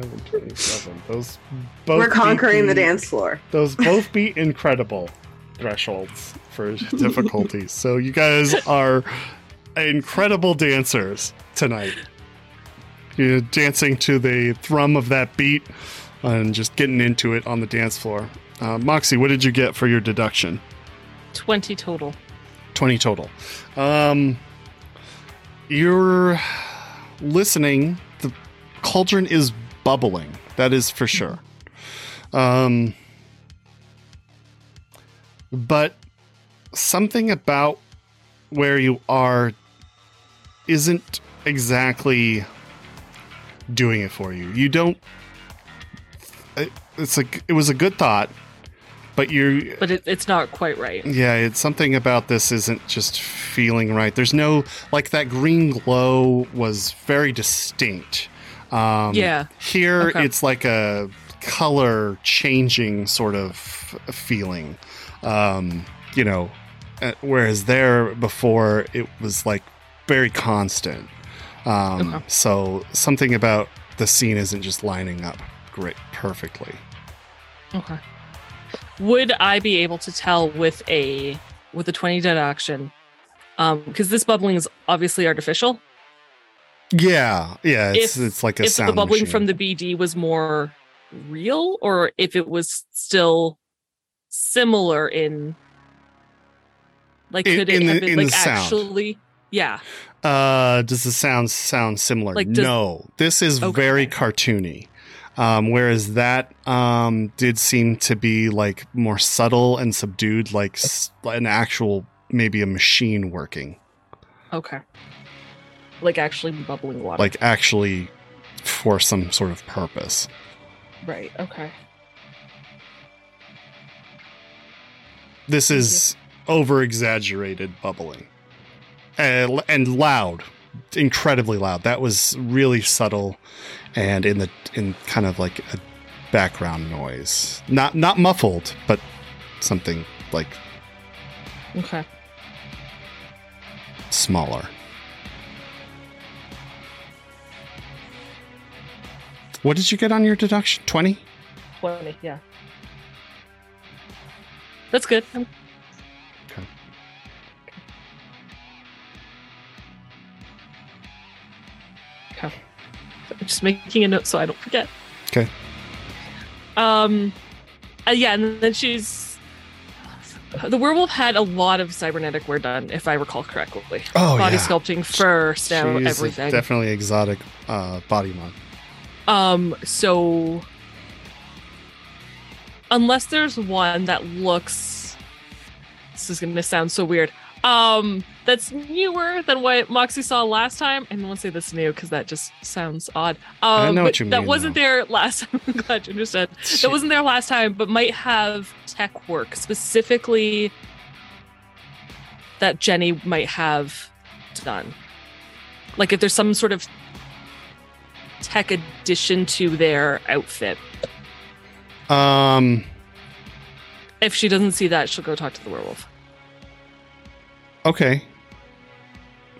25 and 27. Those both We're conquering beat the dance floor. Those both beat incredible thresholds for difficulty. So you guys are incredible dancers tonight. You're dancing to the thrum of that beat and just getting into it on the dance floor. Uh, Moxie, what did you get for your deduction? 20 total. 20 total. Um, you're listening. The cauldron is bubbling. That is for sure. Um, but something about where you are isn't exactly doing it for you. You don't. it- It's like it was a good thought, but you're But it, it's not quite right. yeah, it's something about this isn't just feeling right. There's no like that green glow was very distinct. Um, Yeah. Here Okay. it's like a color changing sort of feeling. Um, you know, uh, whereas there before it was like very constant. Um, Okay. So something about the scene isn't just lining up great perfectly. Okay. Would I be able to tell with a with a 20 deduction? Um, because this bubbling is obviously artificial. Yeah, yeah, it's If- it's like a if sound the bubbling machine. from the BD was more real, or if it was still similar in like In- could it in have the- been like actually yeah. Uh, does the sound sound similar? Like, does- no, this is Okay. very cartoony. Um, whereas that um, did seem to be like more subtle and subdued, like an actual maybe a machine working, Okay. Like actually bubbling water. like actually for some sort of purpose. right. Okay. This is over exaggerated bubbling and, and loud, incredibly loud. That was really subtle and in the in kind of like a background noise, not not muffled, but something like Okay. smaller. What did you get on your deduction? Twenty. 20, yeah. That's good. I'm- Okay. Okay. I'm just making a note so I don't forget. Okay. Um, uh, yeah, and then she's the werewolf had a lot of cybernetic wear done, if I recall correctly. Oh Body yeah. sculpting, fur, snow, She's a everything. Definitely exotic uh, body mod. Um, so unless there's one that looks this is gonna sound so weird. Um, that's newer than what Moxie saw last time. I don't want to say that's new because that just sounds odd. Um, I know what you mean. that wasn't though. there last time. I'm glad you understood. That wasn't there last time, but might have tech work specifically that Jenny might have done. Like if there's some sort of tech addition to their outfit. Um. If she doesn't see that, she'll go talk to the werewolf. Okay.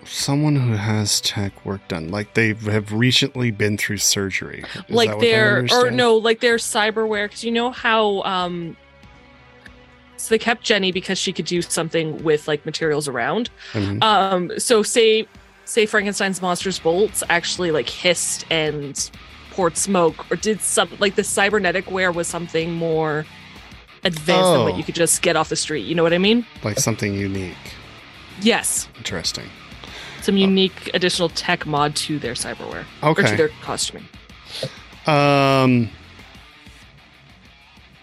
Someone who has tech work done, like they have recently been through surgery. Is like their or no, like their cyberware. Because you know how um, so they kept Jenny because she could do something with like materials around. Mhm. Um, so say say Frankenstein's monsters bolts actually like hissed and poured smoke or did some like the cybernetic wear was something more advanced than what Oh. you could just get off the street. You know what I mean? like something unique, Yes, interesting. some unique additional tech mod to their cyberware Okay. or to their costuming. Um.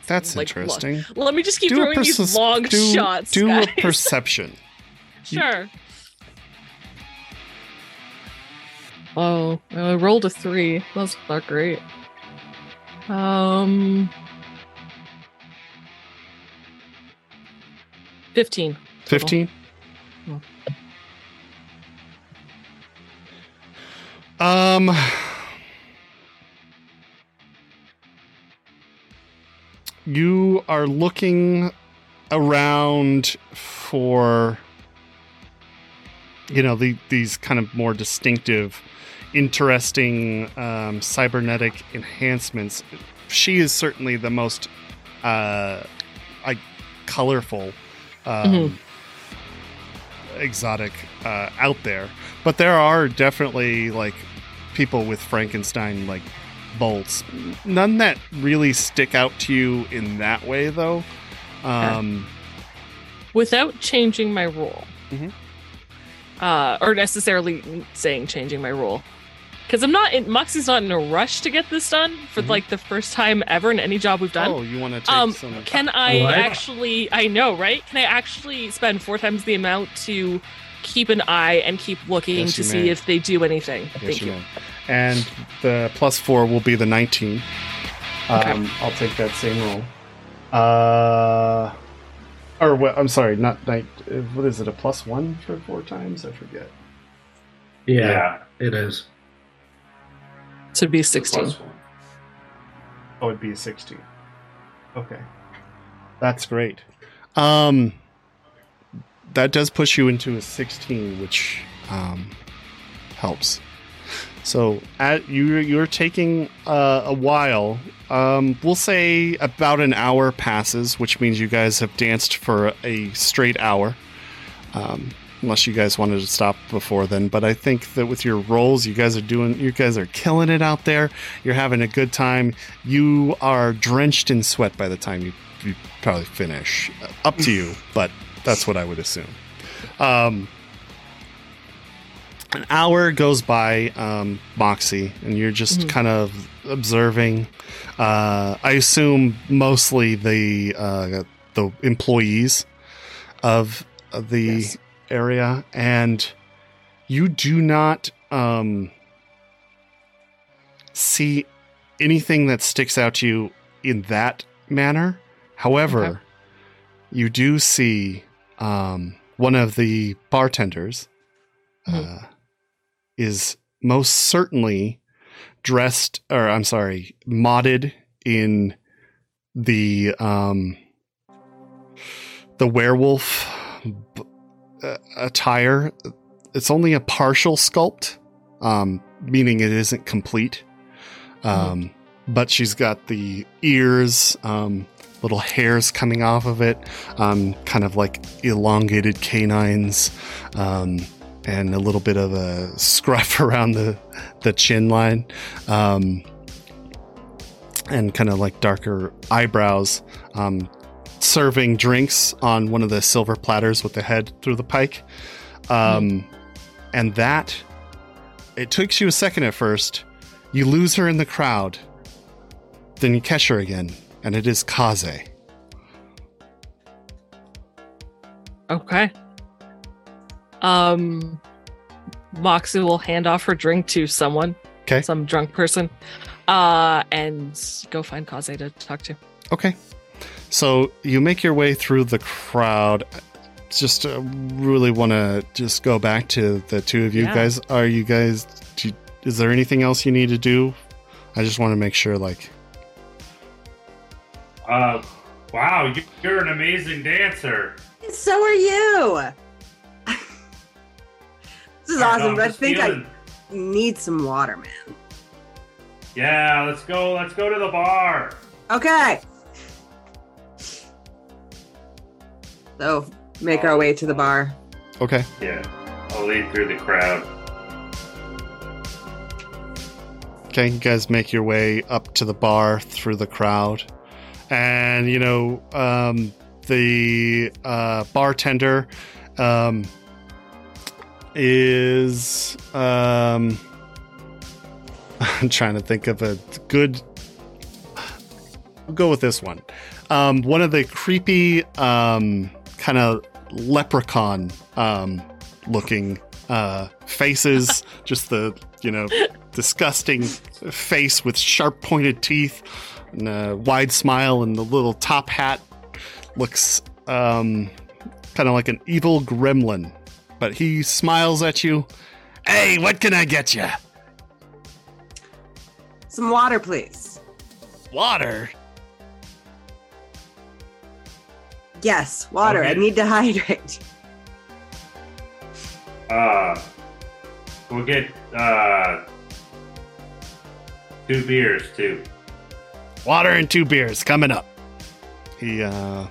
That's Like, look, interesting. Let me just keep Do throwing these perce- long do, shots. Do guys. a perception. Sure. Oh, I rolled a three. That's not great. Um, fifteen. Fifteen. Hmm. Um. You are looking around for, you know, the, these kind of more distinctive, interesting um, cybernetic enhancements. She is certainly the most, uh, like, colorful, um, Mhm. exotic uh, out there. But there are definitely like people with Frankenstein like bolts. None that really stick out to you in that way, though. Um, Without changing my role, Mhm. uh, or necessarily saying changing my role, because I'm not in. Moxie's not in a rush to get this done for Mhm. like the first time ever in any job we've done. oh, you want to take Um, some? Can I What? actually? I know, right? Can I actually spend four times the amount to keep an eye and keep looking Yes, to see may. if they do anything? Yes, Thank you. may. And the plus four will be the nineteen. Okay. Um, I'll take that same roll. Uh, or what? I'm sorry, not night. What is it? A plus one for four times? I forget. Yeah, it is. So it'd be sixteen. one. Oh, it'd be a 16. Okay. That's great. Um, that does push you into a 16, which um, helps. So at you you're taking uh, a while. Um, we'll say about an hour passes, which means you guys have danced for a straight hour. Um, unless you guys wanted to stop before then, but I think that with your roles, you guys are doing, you guys are killing it out there. You're having a good time. You are drenched in sweat by the time you, you probably finish. Up to you, but that's what I would assume. Um, an hour goes by, um, Moxie, and you're just Mhm. kind of observing. Uh, I assume mostly the uh, the employees of, of the Yes. Area, and you do not um, see anything that sticks out to you in that manner. However, Okay. you do see um, one of the bartenders Mhm. uh, is most certainly dressed, or I'm sorry, modded in the um, the werewolf b- attire. It's only a partial sculpt, um, meaning it isn't complete. Um, But she's got the ears, um, little hairs coming off of it, um, kind of like elongated canines. Um, and a little bit of a scruff around the the chin line, um, and kind of like darker eyebrows. Um, serving drinks on one of the silver platters with the head through the pike, um, and that it takes you a second at first. You lose her in the crowd, then you catch her again, and it is Kaze. Okay. Um, Moxie will hand off her drink to someone. 'Kay. Some drunk person. Uh, and go find Kaze to talk to. Okay. So you make your way through the crowd. Just uh, really want to just go back to the two of you Yeah. guys. Are you guys? Do you- is there anything else you need to do? I just want to make sure, like, Uh, wow, you- you're an amazing dancer. So are you. this is Alright, awesome, I'm but I think feeling- I need some water, man. Yeah, let's go. Let's go to the bar. Okay. So make our way to the bar. okay, Yeah, I'll lead through the crowd. okay, you guys make your way up to the bar through the crowd, and you know, um, the uh, bartender um, is. Um, I'm trying to think of a good. I'll go with this one. Um, one of the creepy, um, kind of leprechaun um, looking uh, faces, just the, you know, disgusting face with sharp pointed teeth and a wide smile and the little top hat looks um, kind of like an evil gremlin. But he smiles at you. Hey, what can I get you? Some water, please. Water. Yes, water. I need to hydrate. Uh, we'll get uh two beers too. Water and two beers coming up. He uh,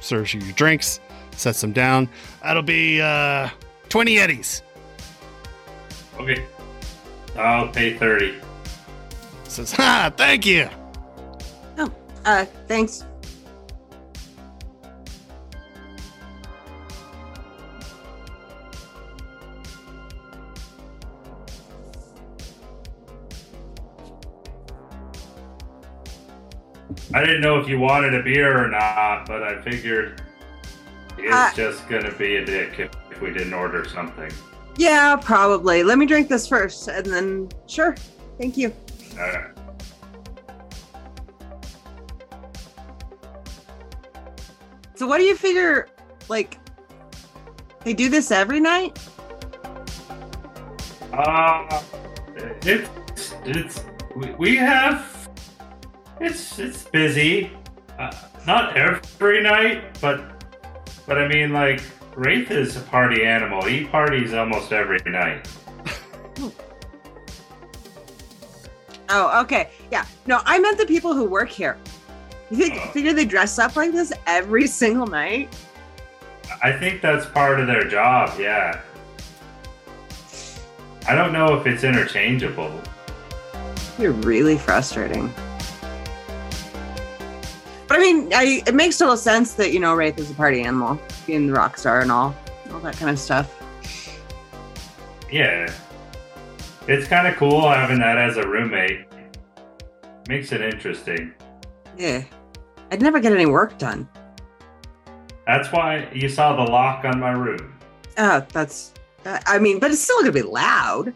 serves you your drinks, sets them down. That'll be uh, 20 eddies. Okay, I'll pay thirty. Says, ha, thank you. Uh, thanks. I didn't know if you wanted a beer or not, but I figured it's Uh, just gonna be a dick if, if we didn't order something. Yeah, probably. Let me drink this first, and then sure. Thank you. Uh, So, what do you figure? Like, they do this every night? uh, it's it's we, we have it's it's busy. Uh, not every night, but but I mean like Wraith is a party animal. He parties almost every night. Oh, okay. Yeah. No, I meant the people who work here. You think figure they dress up like this every single night? I think that's part of their job. Yeah. I don't know if it's interchangeable. You're really frustrating. But I mean, I, it makes total sense that you know Wraith is a party animal, being the rock star and all, all that kind of stuff. Yeah. It's kind of cool having that as a roommate. Makes it interesting. Yeah, I'd never get any work done. That's why you saw the lock on my room. Oh, that's. I mean, but it's still gonna be loud.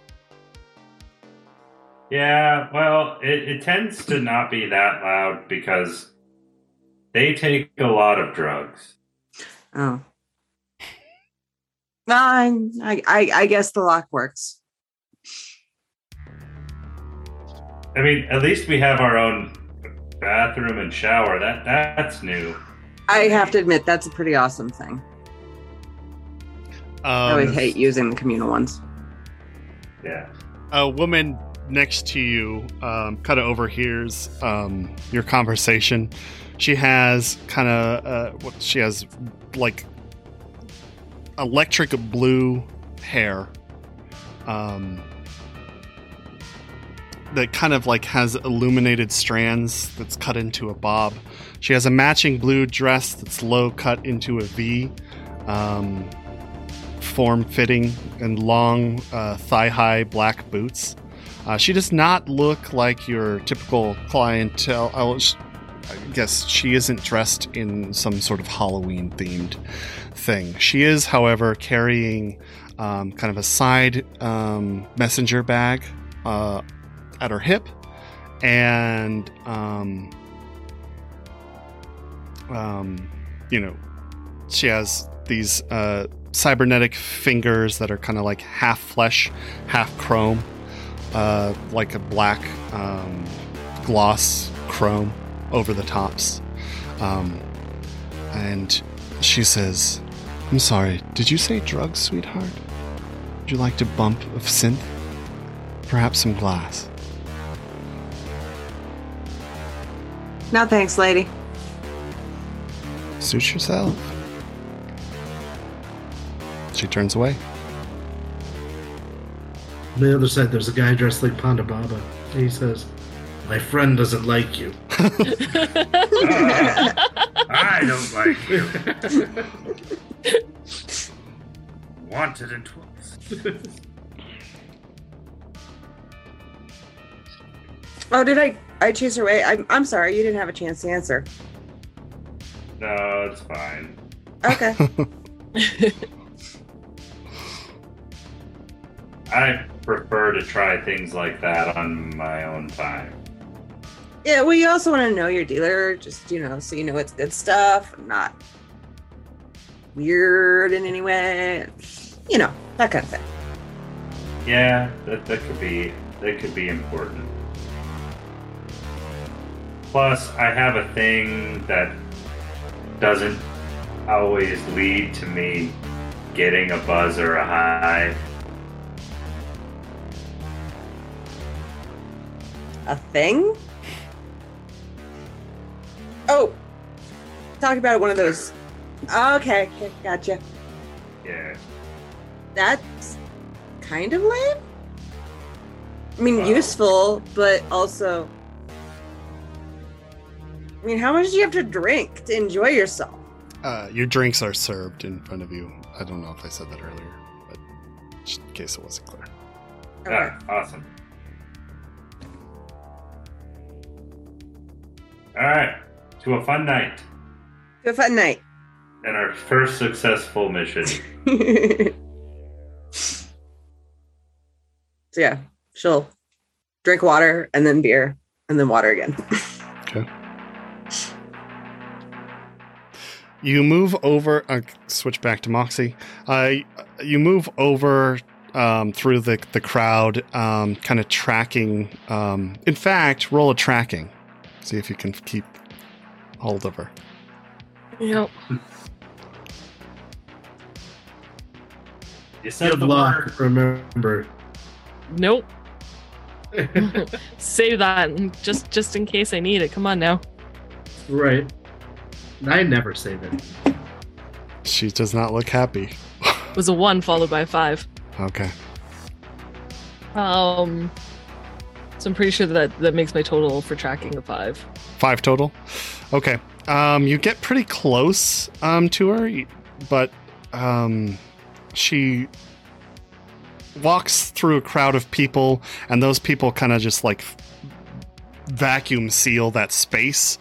Yeah, well, it, it tends to not be that loud because they take a lot of drugs. Oh. No, I, I, I I guess the lock works. I mean, at least we have our own bathroom and shower. That that's new. I have to admit that's a pretty awesome thing. I always Um, hate using the communal ones. Yeah. a woman next to you um, kind of overhears um, your conversation. She has kind of uh, she has like electric blue hair um, that kind of like has illuminated strands that's cut into a bob. She has a matching blue dress that's low cut into a V, um, form fitting, and long uh, thigh high black boots. Uh, she does not look like your typical clientele. I guess she isn't dressed in some sort of Halloween themed thing. She is, however, carrying um, kind of a side um, messenger bag uh, at her hip, and um, um, you know, she has these uh, cybernetic fingers that are kind of like half flesh, half chrome, uh, like a black um, gloss chrome over the tops. Um, and she says, I'm sorry, did you say drugs, sweetheart? Would you like a bump of synth? Perhaps some glass. No thanks, lady. Suit yourself. She turns away. On the other side, there's a guy dressed like Ponda Baba. He says, My friend doesn't like you. I don't like you. Wanted in twice. Oh, did I? I chase her away. I'm. I'm sorry. You didn't have a chance to answer. No, it's fine. Okay. I prefer to try things like that on my own time. Yeah. Well, you also want to know your dealer, just you know, so you know it's good stuff, not weird in any way. You know that kind of thing. Yeah, that, that could be that could be important. Plus, I have a thing that doesn't always lead to me getting a buzz or a high. A thing? Oh, talk about one of those. Okay, okay, gotcha. Yeah. That's kind of lame. I mean, Wow. useful, but also. I mean, how much do you have to drink to enjoy yourself? Uh, your drinks are served in front of you. I don't know if I said that earlier, but just in case it wasn't clear. Yeah, awesome. All right, to a fun night To a fun night. and our first successful mission. so yeah, she'll drink water and then beer and then water again. Okay. You move over. Uh, switch back to Moxie. Uh, you move over um, through the the crowd, um, kind of tracking. Um, in fact, roll a tracking. See if you can keep hold of her. Yep. You You said have the luck, word. remember. Nope. Save that just just in case I need it. Come on now. right. I never save it. She does not look happy. It was a one followed by a five. Okay. Um. So I'm pretty sure that that makes my total for tracking a five. Five total. Okay. Um, you get pretty close um, to her, but um, she walks through a crowd of people, and those people kind of just like vacuum seal that space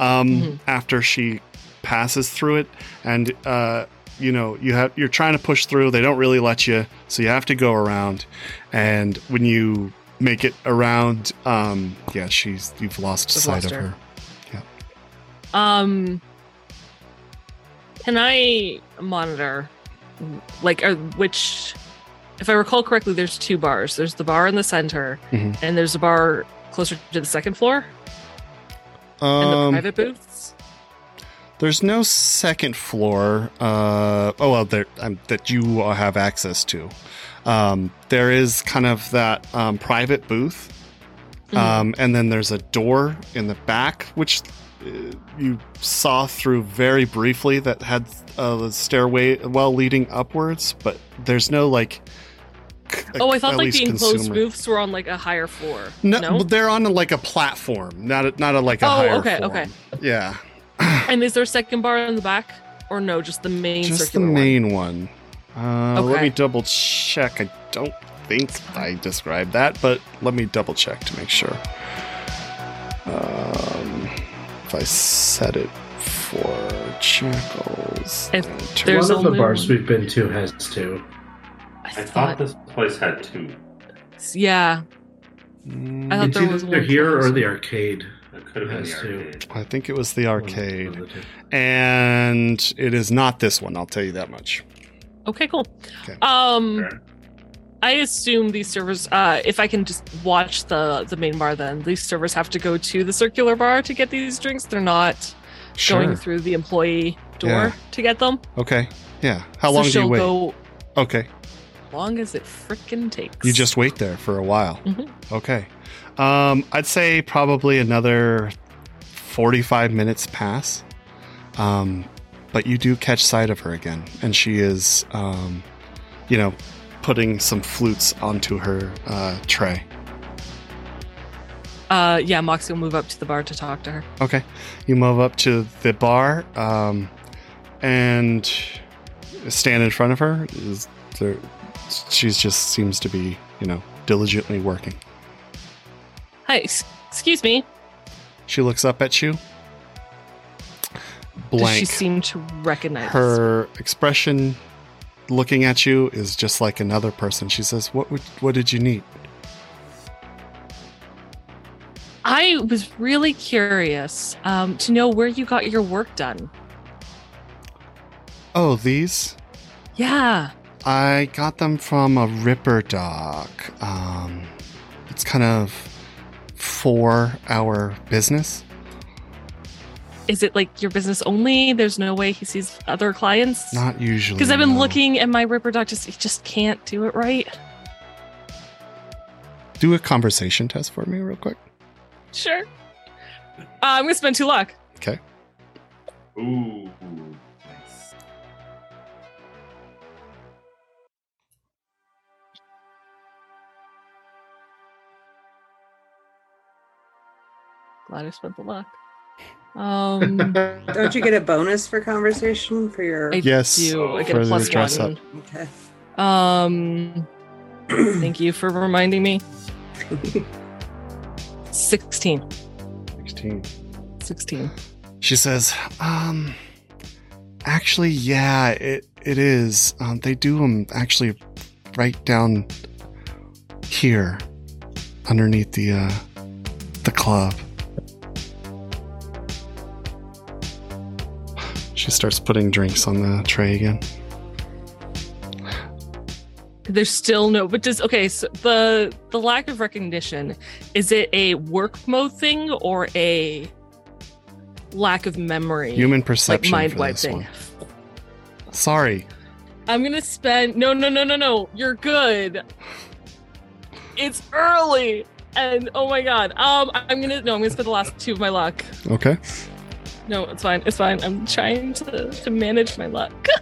um, Mhm. after she passes through it, and uh, you know you have you're trying to push through. They don't really let you, so you have to go around. And when you make it around, um, yeah, she's you've lost I've sight lost of her. her. Um. Can I monitor, like, uh, which, if I recall correctly, there's two bars. There's the bar in the center, Mhm. and there's a bar closer to the second floor, and the Um, private booths. there's no second floor. Uh, oh well, there um, that you have access to. Um, there is kind of that um, private booth, Mhm. um, and then there's a door in the back, which you saw through very briefly that had a stairway well leading upwards, but there's no like. c- Oh, I thought like the enclosed consumer- roofs were on like a higher floor. No, No. they're on like a platform, not a, not a like a Oh, higher okay, form. okay. Yeah, And is there a second bar in the back, or no? Just the main just the circular one? main one. Uh, Let me double check. I don't think I described that, but let me double check to make sure. Um, if I set it for Jackals, If there's One of the only bars we've been to has two. I I thought, thought this place had two. yeah. Mm, I thought there was either one here or the arcade. It could have been the arcade. I think it was the arcade, One of the two. and it is not this one. I'll tell you that much. Okay, cool. Okay. Um, Sure. I assume these servers. Uh, if I can just watch the the main bar, then these servers have to go to the circular bar to get these drinks. They're not Sure. going through the employee door Yeah. to get them. Okay. Yeah. How So long do you wait? Go Okay. long as it frickin' takes. You just wait there for a while. Mhm. Okay. Um, I'd say probably another 45 minutes pass. Um, but you do catch sight of her again, and she is, um, you know, putting some flutes onto her uh, tray. Uh, yeah, Moxie will move up to the bar to talk to her. Okay. You move up to the bar um, and stand in front of her. Is there, she's just seems to be, you know, diligently working. Hi, excuse me. She looks up at you. Does she seem to recognize Her expression looking at you is just like another person. She says, "What would, what did you need?" I was really curious um, to know where you got your work done. Oh, these? Yeah. I got them from a Ripper Doc. Um, it's kind of for our business. Is it like your business only? There's no way he sees other clients? Not usually. Because I've been no. looking at my Ripper Doc, just he just can't do it right. Do a conversation test for me, real quick. Sure. Uh, I'm gonna spend two luck. Okay. Ooh, nice. Glad I spent the luck. Um, Don't you get a bonus for conversation for your? I Yes, do. I get a the plus dress one. Okay. Um, thank you for reminding me. Sixteen. 16. 16. She says, um, actually, yeah, it, it is. Um, they do them actually right down here underneath the, uh, the club. She starts putting drinks on the tray again. There's still no, but does okay? So the the lack of recognition is it a work mode thing or a lack of memory? Human like perception mind wiping. Sorry. I'm gonna spend no no no no no. You're good. It's early. And oh my god. Um I'm gonna no, I'm gonna spend the last two of my luck. Okay. No, it's fine. It's fine. I'm trying to, to manage my luck.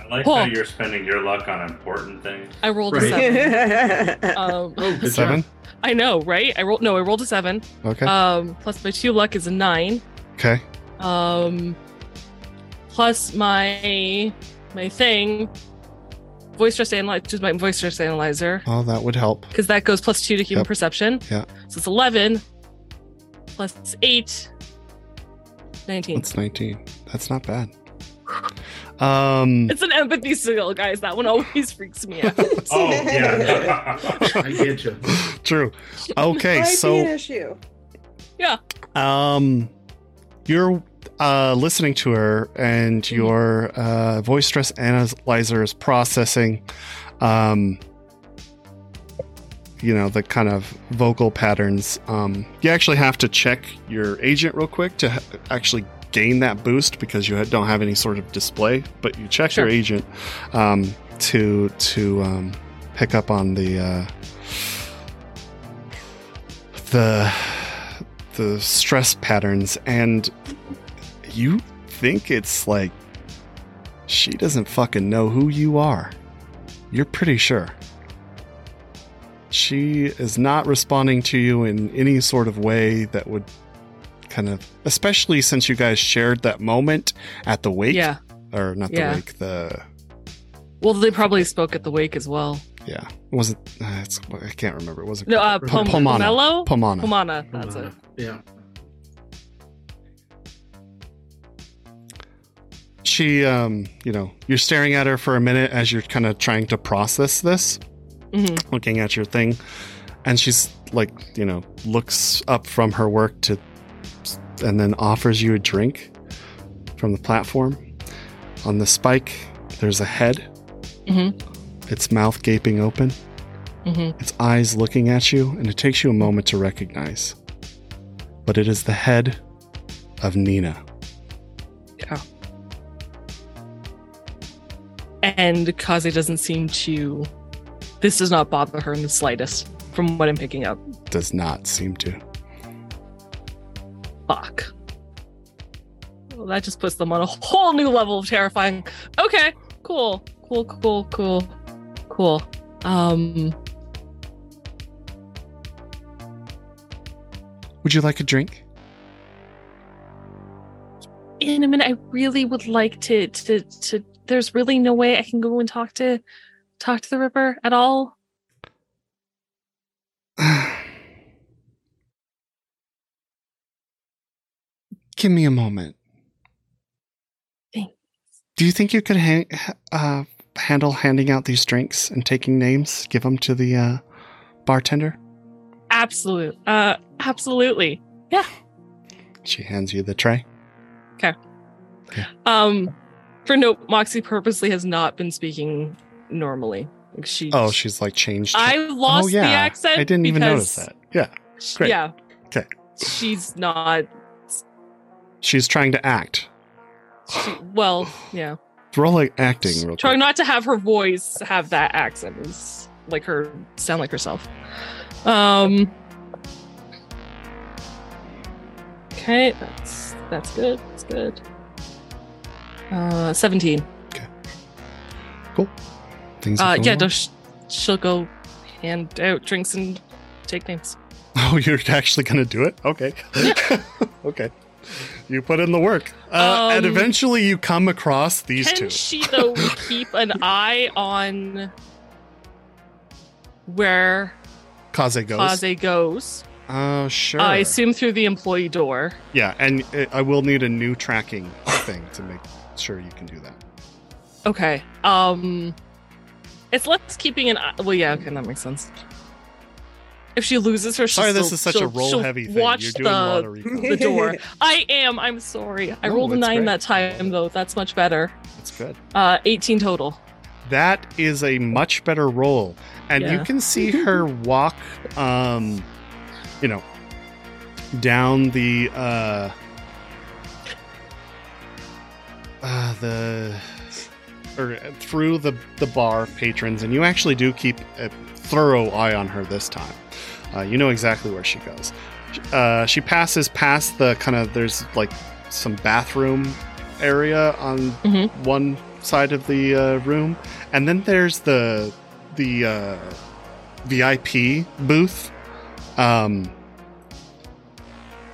I like Oh. how you're spending your luck on important things. I rolled a seven. Um Oh, good Seven? job. I know, right? I rolled no, I rolled a seven. Okay. Um plus my two luck is a nine. okay. Um plus my my thing. Voice stress analyzer just my voice stress analyzer. Oh, that would help. Because that goes plus two to human Yep. perception. Yeah. So it's eleven plus eight. 19. That's 19. That's not bad. Um, It's an empathy skill, guys. That one always freaks me out. Oh yeah. I get you. true. Okay, Might be an so issue. um, you're uh, listening to her, and your uh, voice stress analyzer is processing, um, you know, the kind of vocal patterns. Um, you actually have to check your agent real quick to ha- actually gain that boost because you don't have any sort of display. But you check your agent um, to to um, pick up on the. Uh, the the stress patterns and you think it's like she doesn't fucking know who you are. You're pretty sure. She is not responding to you in any sort of way that would kind of especially since you guys shared that moment at the wake Yeah. or not the Yeah. wake the Well, they probably spoke at the wake as well. yeah was it uh, it's, I can't remember it was it No, uh, Pom- Pomona. Pomelo? Pomona Pomona. That's it. Yeah. She um you know you're staring at her for a minute as you're kind of trying to process this hmm looking at your thing and she's like you know looks up from her work to and then offers you a drink from the platform. On the spike there's a head. Hmm its mouth gaping open. Hmm its eyes looking at you and it takes you a moment to recognize. But it is the head of nina And Kaze doesn't seem to. This does not bother her in the slightest, from what I'm picking up. does not seem to Fuck. Well, that just puts them on a whole new level of terrifying. Okay, cool, cool, cool, cool, cool. Um, would you like a drink in a minute, I really would like to to to. There's really no way I can go and talk to talk to the Ripper at all. Give me a moment. Thanks. Do you think you could ha- uh, handle handing out these drinks and taking names? Give them to the uh, bartender? Absolute. Uh, absolutely. Yeah. She hands you the tray. Okay. Um, for note, Moxie purposely has not been speaking normally. Like she. Oh, she's like changed. I lost oh, yeah. the accent. I didn't even notice that. Yeah. Great. Yeah. Okay. She's not. She's trying to act. She, well, yeah. Roll like acting real Trying quick. not to have her voice have that accent is like her sound like herself. Um. Okay, that's that's good. That's good. Uh, seventeen. Things are Uh, yeah, well. no, sh- she'll go hand out drinks and take names. Oh, you're actually going to do it? Okay. okay. You put in the work. Uh, and Um, eventually you come across these Can two. she though keep an eye on where Kaze goes. Kaze goes? Oh, sure. I assume through the employee door. Yeah, and uh, I will need a new tracking thing to make sure you can do that. Okay. Um, it's less keeping an eye. Well, yeah. Okay, that makes sense. If she loses her, Sorry, this is such a roll heavy thing. Watch You're doing the the door. I am. I'm sorry. I No, rolled a nine great. that time though. That's much better. That's good. Uh, 18 total. That is a much better roll. And you can see her walk, um, you know, down the, uh, uh, the, or through the, the bar patrons. And you actually do keep a thorough eye on her this time. Uh, you know exactly where she goes. Uh, she passes past the kind of, there's like some bathroom area on Mhm. one side of the uh, room, and then there's the the uh, VIP booth. Um,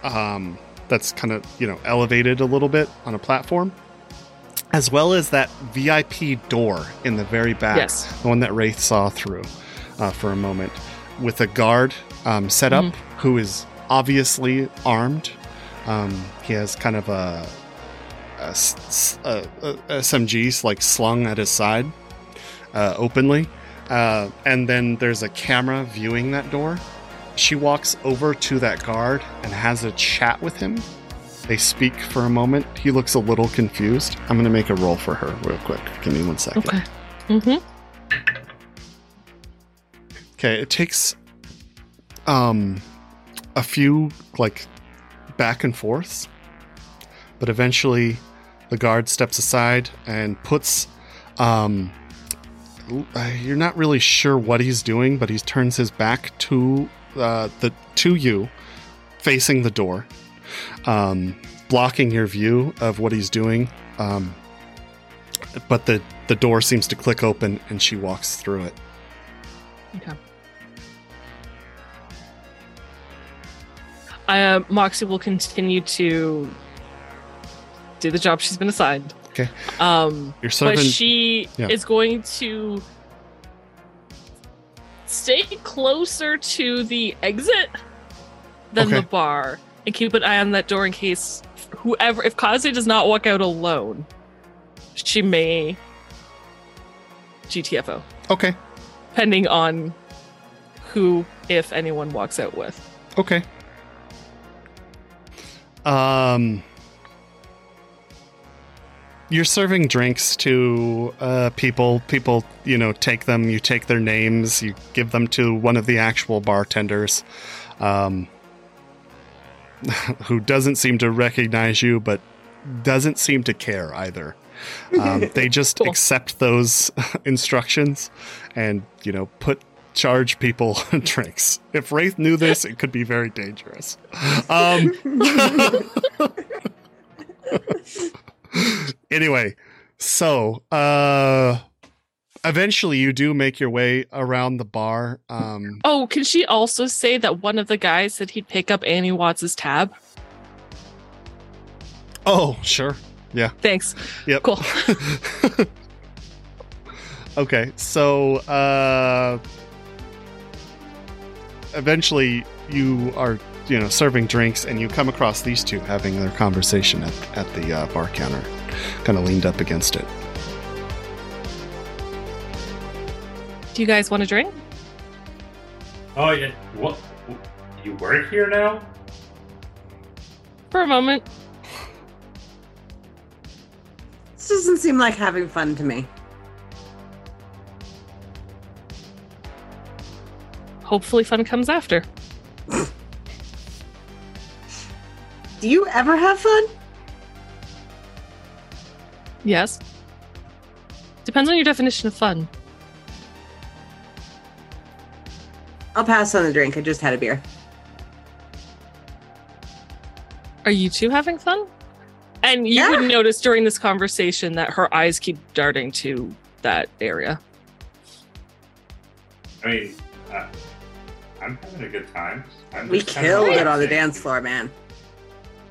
um, that's kind of you know elevated a little bit on a platform, as well as that VIP door in the very back, Yes. the one that Wraith saw through uh, for a moment, with a guard um, set up who is obviously armed. Um, he has kind of a SMGs like slung at his side uh, openly, uh, and then there's a camera viewing that door. She walks over to that guard and has a chat with him. They speak for a moment. He looks a little confused. I'm going to make a roll for her real quick. Give me one second. Okay. Mm-hmm. Okay, it takes um a few like back and forths, but eventually the guard steps aside and puts um you're not really sure what he's doing, but he turns his back to uh, the to you, facing the door, um, blocking your view of what he's doing. Um, but the the door seems to click open, and she walks through it. Okay. Uh, Moxie will continue to do the job she's been assigned. Okay. Um, but she yeah. is going to stay closer to the exit than Okay. the bar and keep an eye on that door in case whoever, if Kaze does not walk out alone, she may GTFO, okay. depending on who, if anyone, walks out with. Okay. Um, you're serving drinks to uh, people. People, you know, take them. You take their names. You give them to one of the actual bartenders, um, who doesn't seem to recognize you, but doesn't seem to care either. Um, they just Cool. accept those instructions, and you know, put charge people drinks. If Wraith knew this, it could be very dangerous. Um, anyway, so uh, eventually you do make your way around the bar. Um, Oh, can she also say that one of the guys said he'd pick up Annie Watts's tab? oh, sure. Yeah. Thanks. Yep. Cool. okay, so uh, eventually you are, you know, serving drinks, and you come across these two having their conversation at, at the uh, bar counter, kind of leaned up against it. Do you guys want a drink? Oh yeah. What? You work here now? For a moment. This doesn't seem like having fun to me. Hopefully, fun comes after. Do you ever have fun? Yes. Depends on your definition of fun. I'll pass on the drink. I just had a beer. Are you two having fun? And you Yeah. would notice during this conversation that her eyes keep darting to that area. I mean, uh, I'm having a good time. I'm We killed it on the dance floor, man.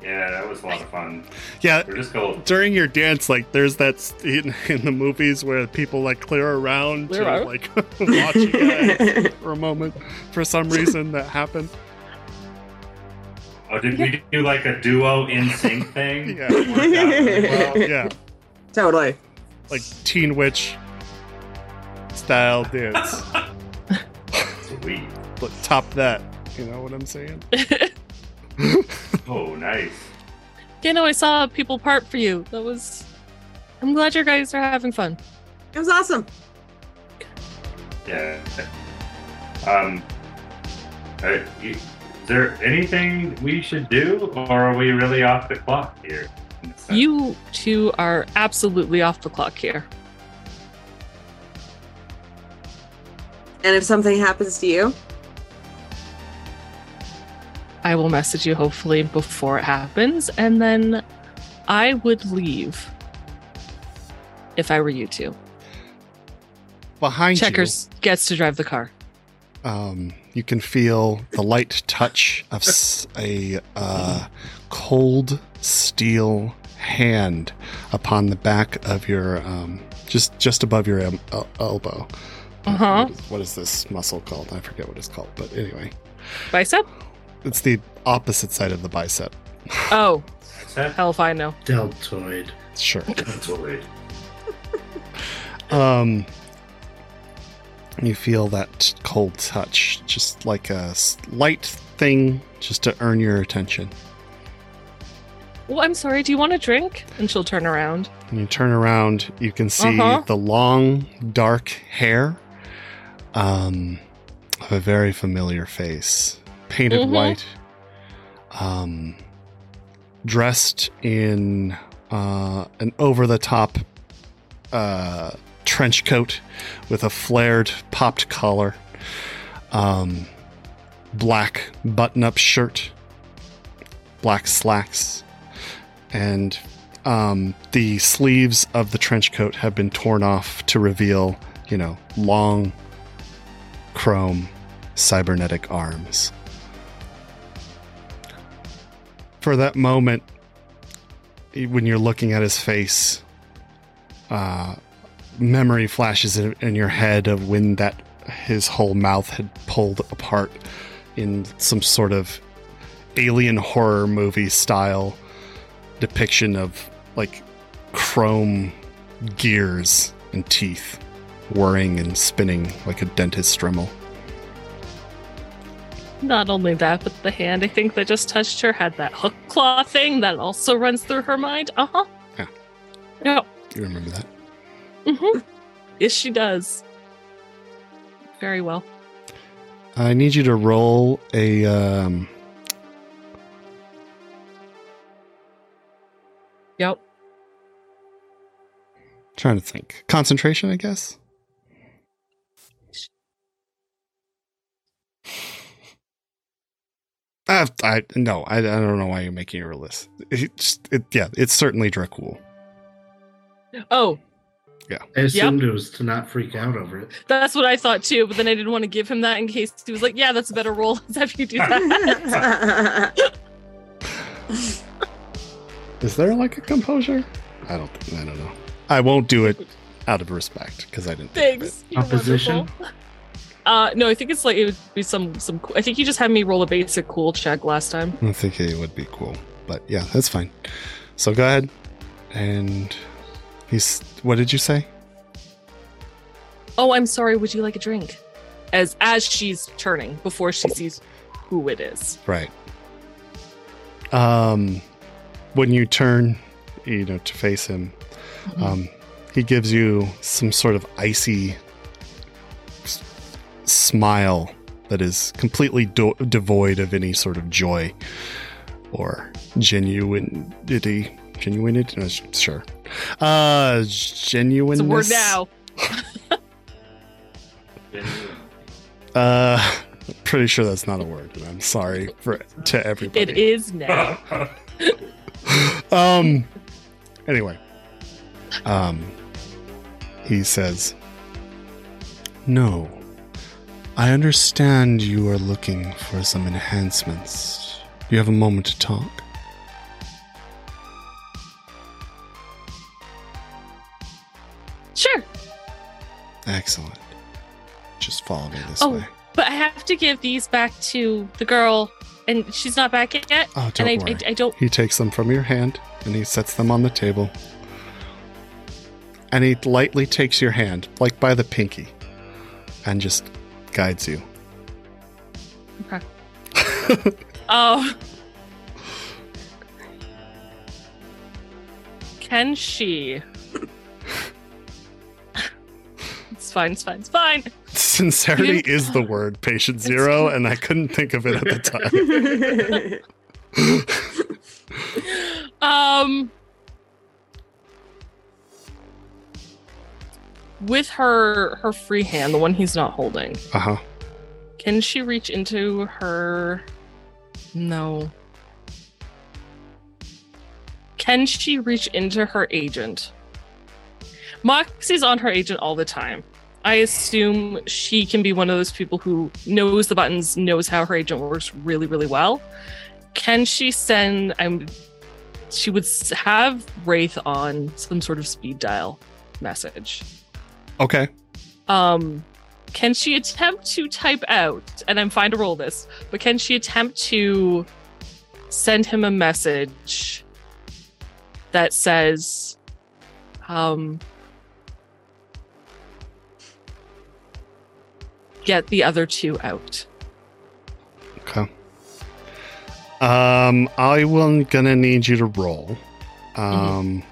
Yeah, that was a lot of fun. Yeah, We're just going. during your dance, like there's that s- in, in the movies where people like clear around Clear to out? like watch you guys for a moment. For some reason, that happened. Oh, did we do like a duo in sync thing? Yeah. Out really well. Yeah, totally. like Teen Witch style dance. Sweet. But top that. You know what I'm saying? Oh, nice. You know, I saw people part for you. That was. I'm glad you guys are having fun. It was awesome. Yeah. Um. is there anything we should do, or are we really off the clock here? in a sense? You two are absolutely off the clock here. And if something happens to you, I will message you hopefully before it happens, and then I would leave if I were you two. Behind Checkers gets to drive the car. you, um, you can feel the light touch of a uh, cold steel hand upon the back of your, um, just just above your el- el- elbow. Uh-huh. What is, what is this muscle called? I forget what it's called, but anyway, Bicep? It's the opposite side of the bicep. Oh, hell if I know. Deltoid. Sure. Deltoid. Um, you feel that cold touch, just like a light thing, just to earn your attention. Well, I'm sorry, do you want a drink? And she'll turn around. When you turn around, you can see Uh-huh. the long, dark hair um, of a very familiar face, painted Mhm. white, um, dressed in uh, an over-the-top uh, trench coat with a flared, popped collar. Um, black button up shirt, black slacks, and um, the sleeves of the trench coat have been torn off to reveal, you know, long chrome cybernetic arms. For that moment, when you're looking at his face, uh, memory flashes in, in your head of when that his whole mouth had pulled apart in some sort of alien horror movie style depiction of like chrome gears and teeth whirring and spinning like a dentist Dremel. Not only that, but the hand I think that just touched her had that hook claw thing that also runs through her mind. Uh huh. Yeah. Yeah. You remember that? hmm yes, she does. Very well. I need you to roll a um, Yep. trying to think. Concentration, I guess. Uh, I no, I, I don't know why you're making your list. It's, it, yeah, it's certainly Dracul. Oh, Yeah. I assumed it was to not freak out over it. that's what I thought too, but then I didn't want to give him that in case he was like, "Yeah, that's a better role. Let's have you do that. Is there like a composure? I don't. I don't know. I won't do it out of respect because I didn't. think of Thanks. You're Opposition? Uh, no, I think it's like it would be some some. I think you just had me roll a basic cool check last time. I think it would be cool, but yeah, that's fine. So go ahead, and he's. What did you say? Oh, I'm sorry. Would you like a drink? As as she's turning before she sees who it is. Right. Um, when you turn, you know, to face him, um, he gives you some sort of icy smile that is completely do- devoid of any sort of joy or genuinity. Genuinity? No, sure. Uh, genuineness. It's a word now. Uh, pretty sure that's not a word, and I'm sorry for to everybody. It is now. um anyway um he says no i understand you are looking for some enhancements Do you have a moment to talk Sure. excellent just follow me this Oh, way But I have to give these back to the girl, and she's not back yet. oh don't and I, worry I, I don't. he takes them from your hand and he sets them on the table and he lightly takes your hand like by the pinky and just guides you Oh. Can she? it's fine. It's fine. It's fine. Sincerity is the word, patient zero, and I couldn't think of it at the time. Um. With her her free hand, the one he's not holding, Uh huh. can she reach into her? No. Can she reach into her agent? Moxie's on her agent all the time. I assume she can be one of those people who knows the buttons, knows how her agent works really, really well. Can she send? I'm. She would have Wraith on some sort of speed dial message. Okay. Um, can she attempt to type out? And I'm fine to roll this, but can she attempt to send him a message that says, um, get the other two out? Okay. Um, I will gonna need you to roll. Um,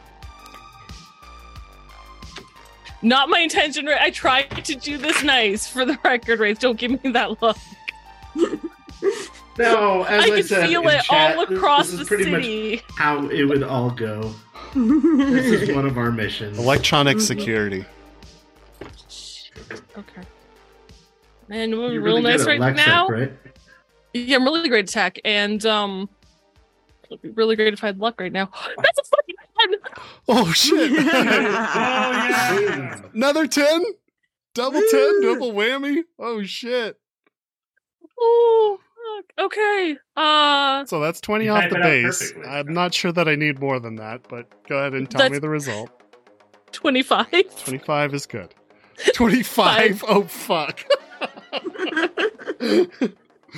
Not my intention. Right? I tried to do this nice for the record, Wraith. Don't give me that look. No, as I I, can said feel it chat, all across this the is pretty much city. how it would all go. This is one of our missions. electronic Mhm. security. Okay. And we're You're real really nice right at Lexec, now. right? Yeah, I'm really great at tech, and um, it'd be really great if I had luck right now. That's a fucking ten. Oh shit! Oh yeah. Another ten, double ten, double whammy. Oh shit! Oh, okay. Uh, So that's twenty off the base. I'm not sure that I need more than that, but go ahead and tell me the result. twenty-five. Twenty-five is good. Twenty-five. Oh fuck!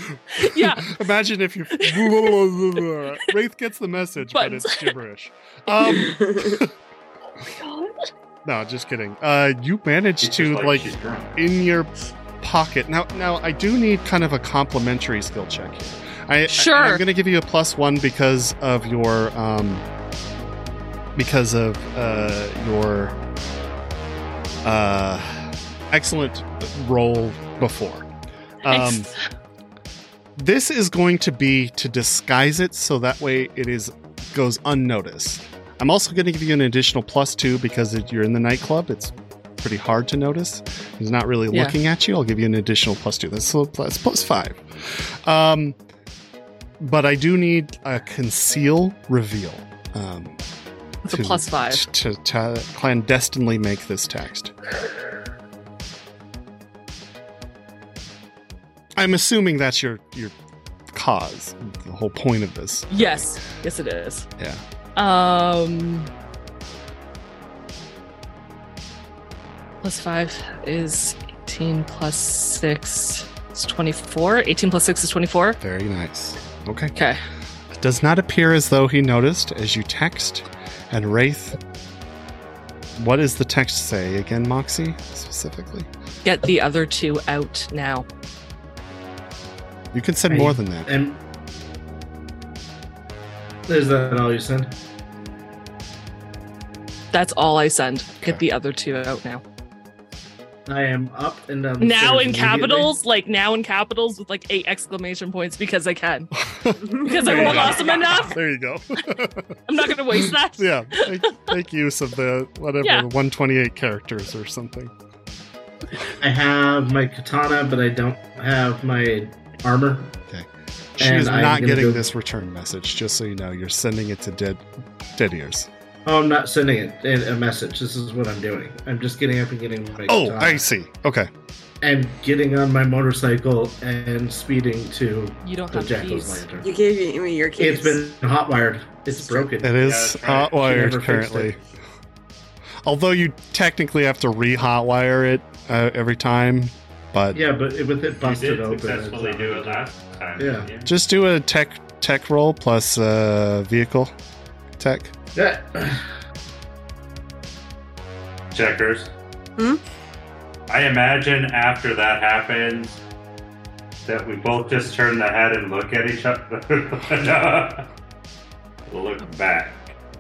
Yeah. Imagine if you Wraith gets the message, but it's gibberish. Um, no, just kidding. Uh, you managed to just like in your pocket. Now, now I do need kind of a complimentary skill check here. I, Sure. I, am going to give you a plus one because of your um, because of uh, your uh, excellent roll before. Um, Thanks. This is going to be to disguise it so that way it is goes unnoticed. I'm also going to give you an additional plus two because you're in the nightclub. It's pretty hard to notice. He's not really Yeah. looking at you. I'll give you an additional plus two. That's, that's plus five. Um, but I do need a conceal reveal. Um, It's a plus five. To, to clandestinely make this text. I'm assuming that's your your cause, the whole point of this. Yes, yes, it is. Yeah. Um, plus five is eighteen. Plus six is twenty-four. Eighteen plus six is twenty-four. Very nice. Okay. Okay. It does not appear as though he noticed as you text. And Wraith, what does the text say again, Moxie, specifically? Get the other two out now. You can send I- more than that. And is that all you send? That's all I send. Okay. Get the other two out now. I am up and down. the Now in capitals, like now in capitals with like eight exclamation points because I can. Because I There you rolled go. awesome enough. There you go. I'm not gonna waste that. yeah, make, make use of the whatever Yeah. 128 characters or something. I have my katana, but I don't have my armor. Okay. She And is not getting go- this return message. Just so you know, you're sending it to dead, dead ears. Oh, I'm not sending it in a message. This is what I'm doing. I'm just getting up and getting my Oh, katana I see. Okay. and getting on my motorcycle and speeding to You don't the have Jackal's keys. Lantern. You gave me your keys. It's been hotwired. It's broken. It is that's right. hot wired She currently. Although you technically have to re hotwire it uh, every time, but Yeah, but with it You busted did open. successfully it's do it last time. Yeah. didn't you? just do a tech tech roll plus uh, vehicle tech. Yeah. Checkers. Hmm? I imagine after that happens that we both just turn the head and look at each other. look back.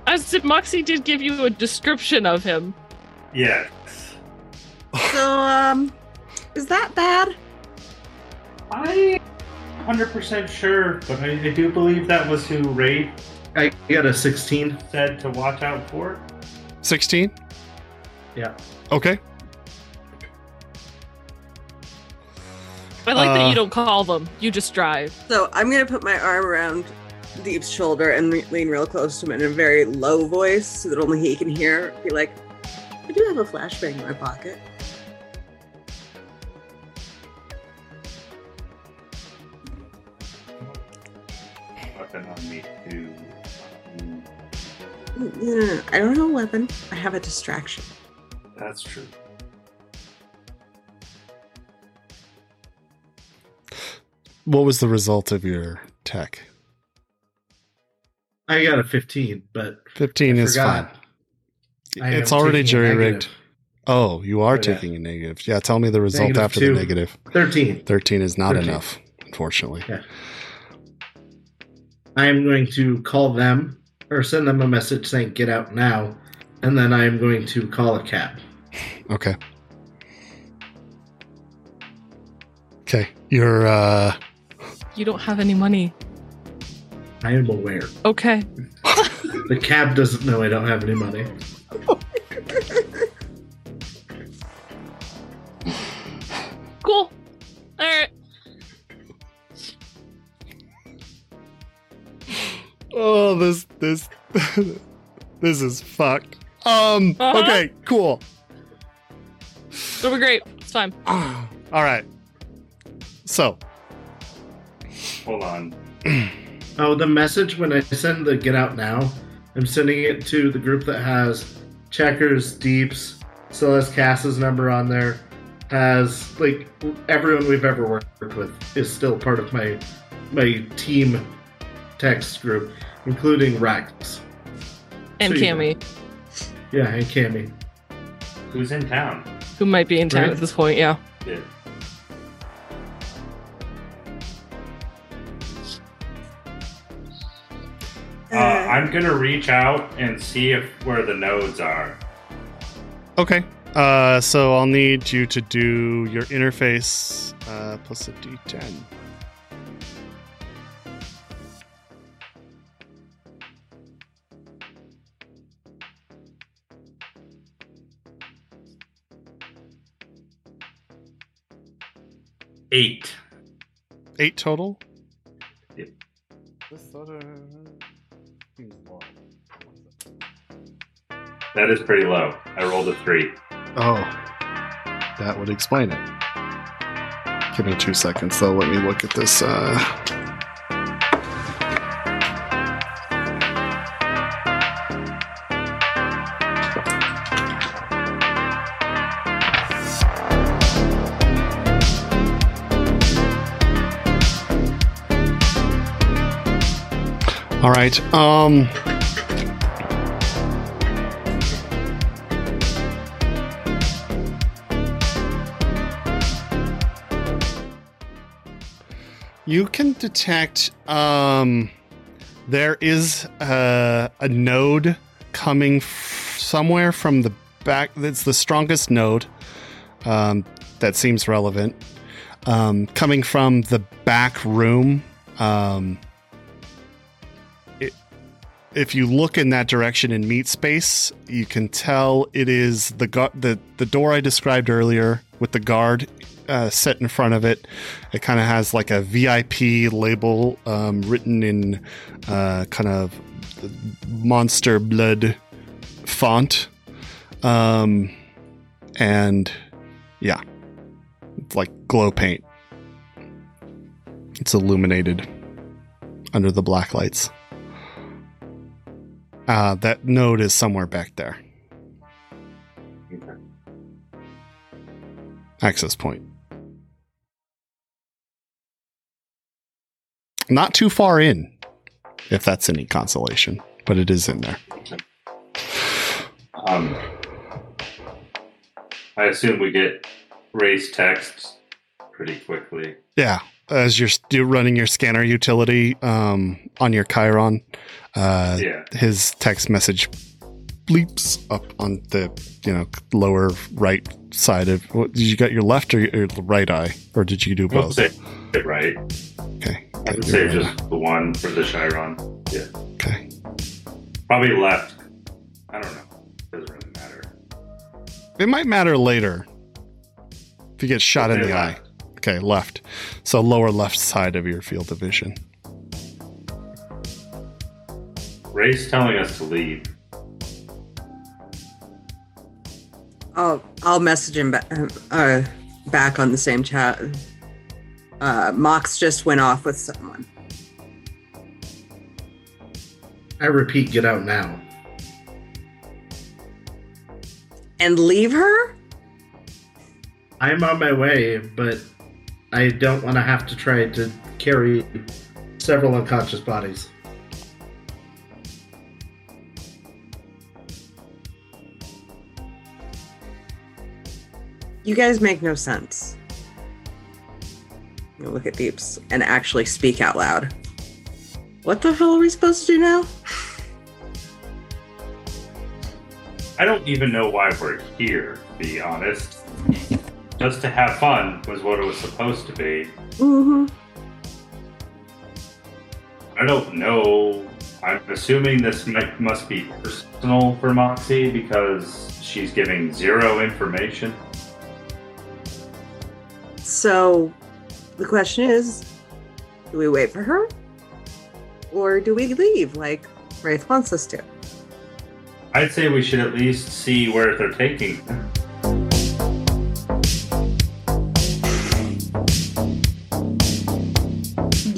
As if Moxie did give you a description of him. Yes. So, um, is that bad? I 100% sure, but I, I do believe that was who Wraith I got a 16. said to watch out for. 16? Yeah. Okay. I like Uh, that you don't call them. You just drive. So I'm gonna put my arm around Deep's shoulder and re- lean real close to him in a very low voice so that only he can hear. Be like, I do have a flashbang in my pocket. Weapon on me too. I don't have a weapon. I have a distraction. That's true. What was the result of your tech? I got a 15, but 15 I is fine. forgot. I It's already jury rigged. Oh, you are Oh, yeah. taking a negative. Yeah, tell me the result Negative after two. the negative. 13. 13 is not 13. enough, unfortunately. I am going to call them or send them a message saying get out now, and then I am going to call a cab. Okay. Okay. You're uh You don't have any money. I am aware. Okay. The cab doesn't know I don't have any money. Cool. All right. Oh, this this this is fucked. Um. Uh-huh. Okay. Cool. It'll be great. It's fine. All right. So Hold on. Oh, the message when I send the get out now, I'm sending it to the group that has checkers, deeps, still has Cass's number on there, has like everyone we've ever worked with is still part of my my team text group, including Rex. And So you- Cammy, Yeah, and Cammy. Who's in town? who might be in town Right. at this point. Yeah. Yeah. Uh, I'm gonna reach out and see if where the nodes are. okay. Uh. So I'll need you to do your interface uh, plus a D10. Eight. Eight total. Yep. That is pretty low. I rolled a three. Oh, that would explain it. Give me two seconds, though. Let me look at this. Uh... All right. Um. You can detect um there is a, a node coming f- somewhere from the back that's the strongest node um, that seems relevant um, coming from the back room um, if you look in that direction in meat space you can tell it is the gu- the the door I described earlier with the guard uh, set in front of it. It kind of has like a VIP label um, written in uh, kind of monster blood font. Um, and yeah, it's like glow paint. It's illuminated under the black lights. Uh, that node is somewhere back there. Okay. Access point. Not too far in, if that's any consolation, but it is in there. Um, I assume we get Wraith's texts pretty quickly. Yeah, as you're running your scanner utility um, on your Chiron, uh, Yeah. his text message bleeps up on the you know lower right side of. What, did you got your left or your right eye, or did you do both? say it right. Okay, I would say right just the one for the Chiron. Yeah. okay. Probably left. I don't know. Doesn't really matter. It might matter later if you get shot in the eye. Left. Okay, left. So lower left side of your field of vision. Wraith's telling us to leave. I'll I'll message him back uh, back on the same chat. Uh, Mox just went off with someone. I repeat, get out now. And leave her? I'm on my way, but I don't want to have to try to carry several unconscious bodies. You guys make no sense. You look at Deeps and actually speak out loud. What the hell are we supposed to do now? I don't even know why we're here, to be honest. Just to have fun was what it was supposed to be. Mm-hmm. I don't know. I'm assuming this might, must be personal for Moxie because she's giving zero information. So the question is, do we wait for her? or do we leave like Wraith wants us to? I'd say we should at least see where they're taking.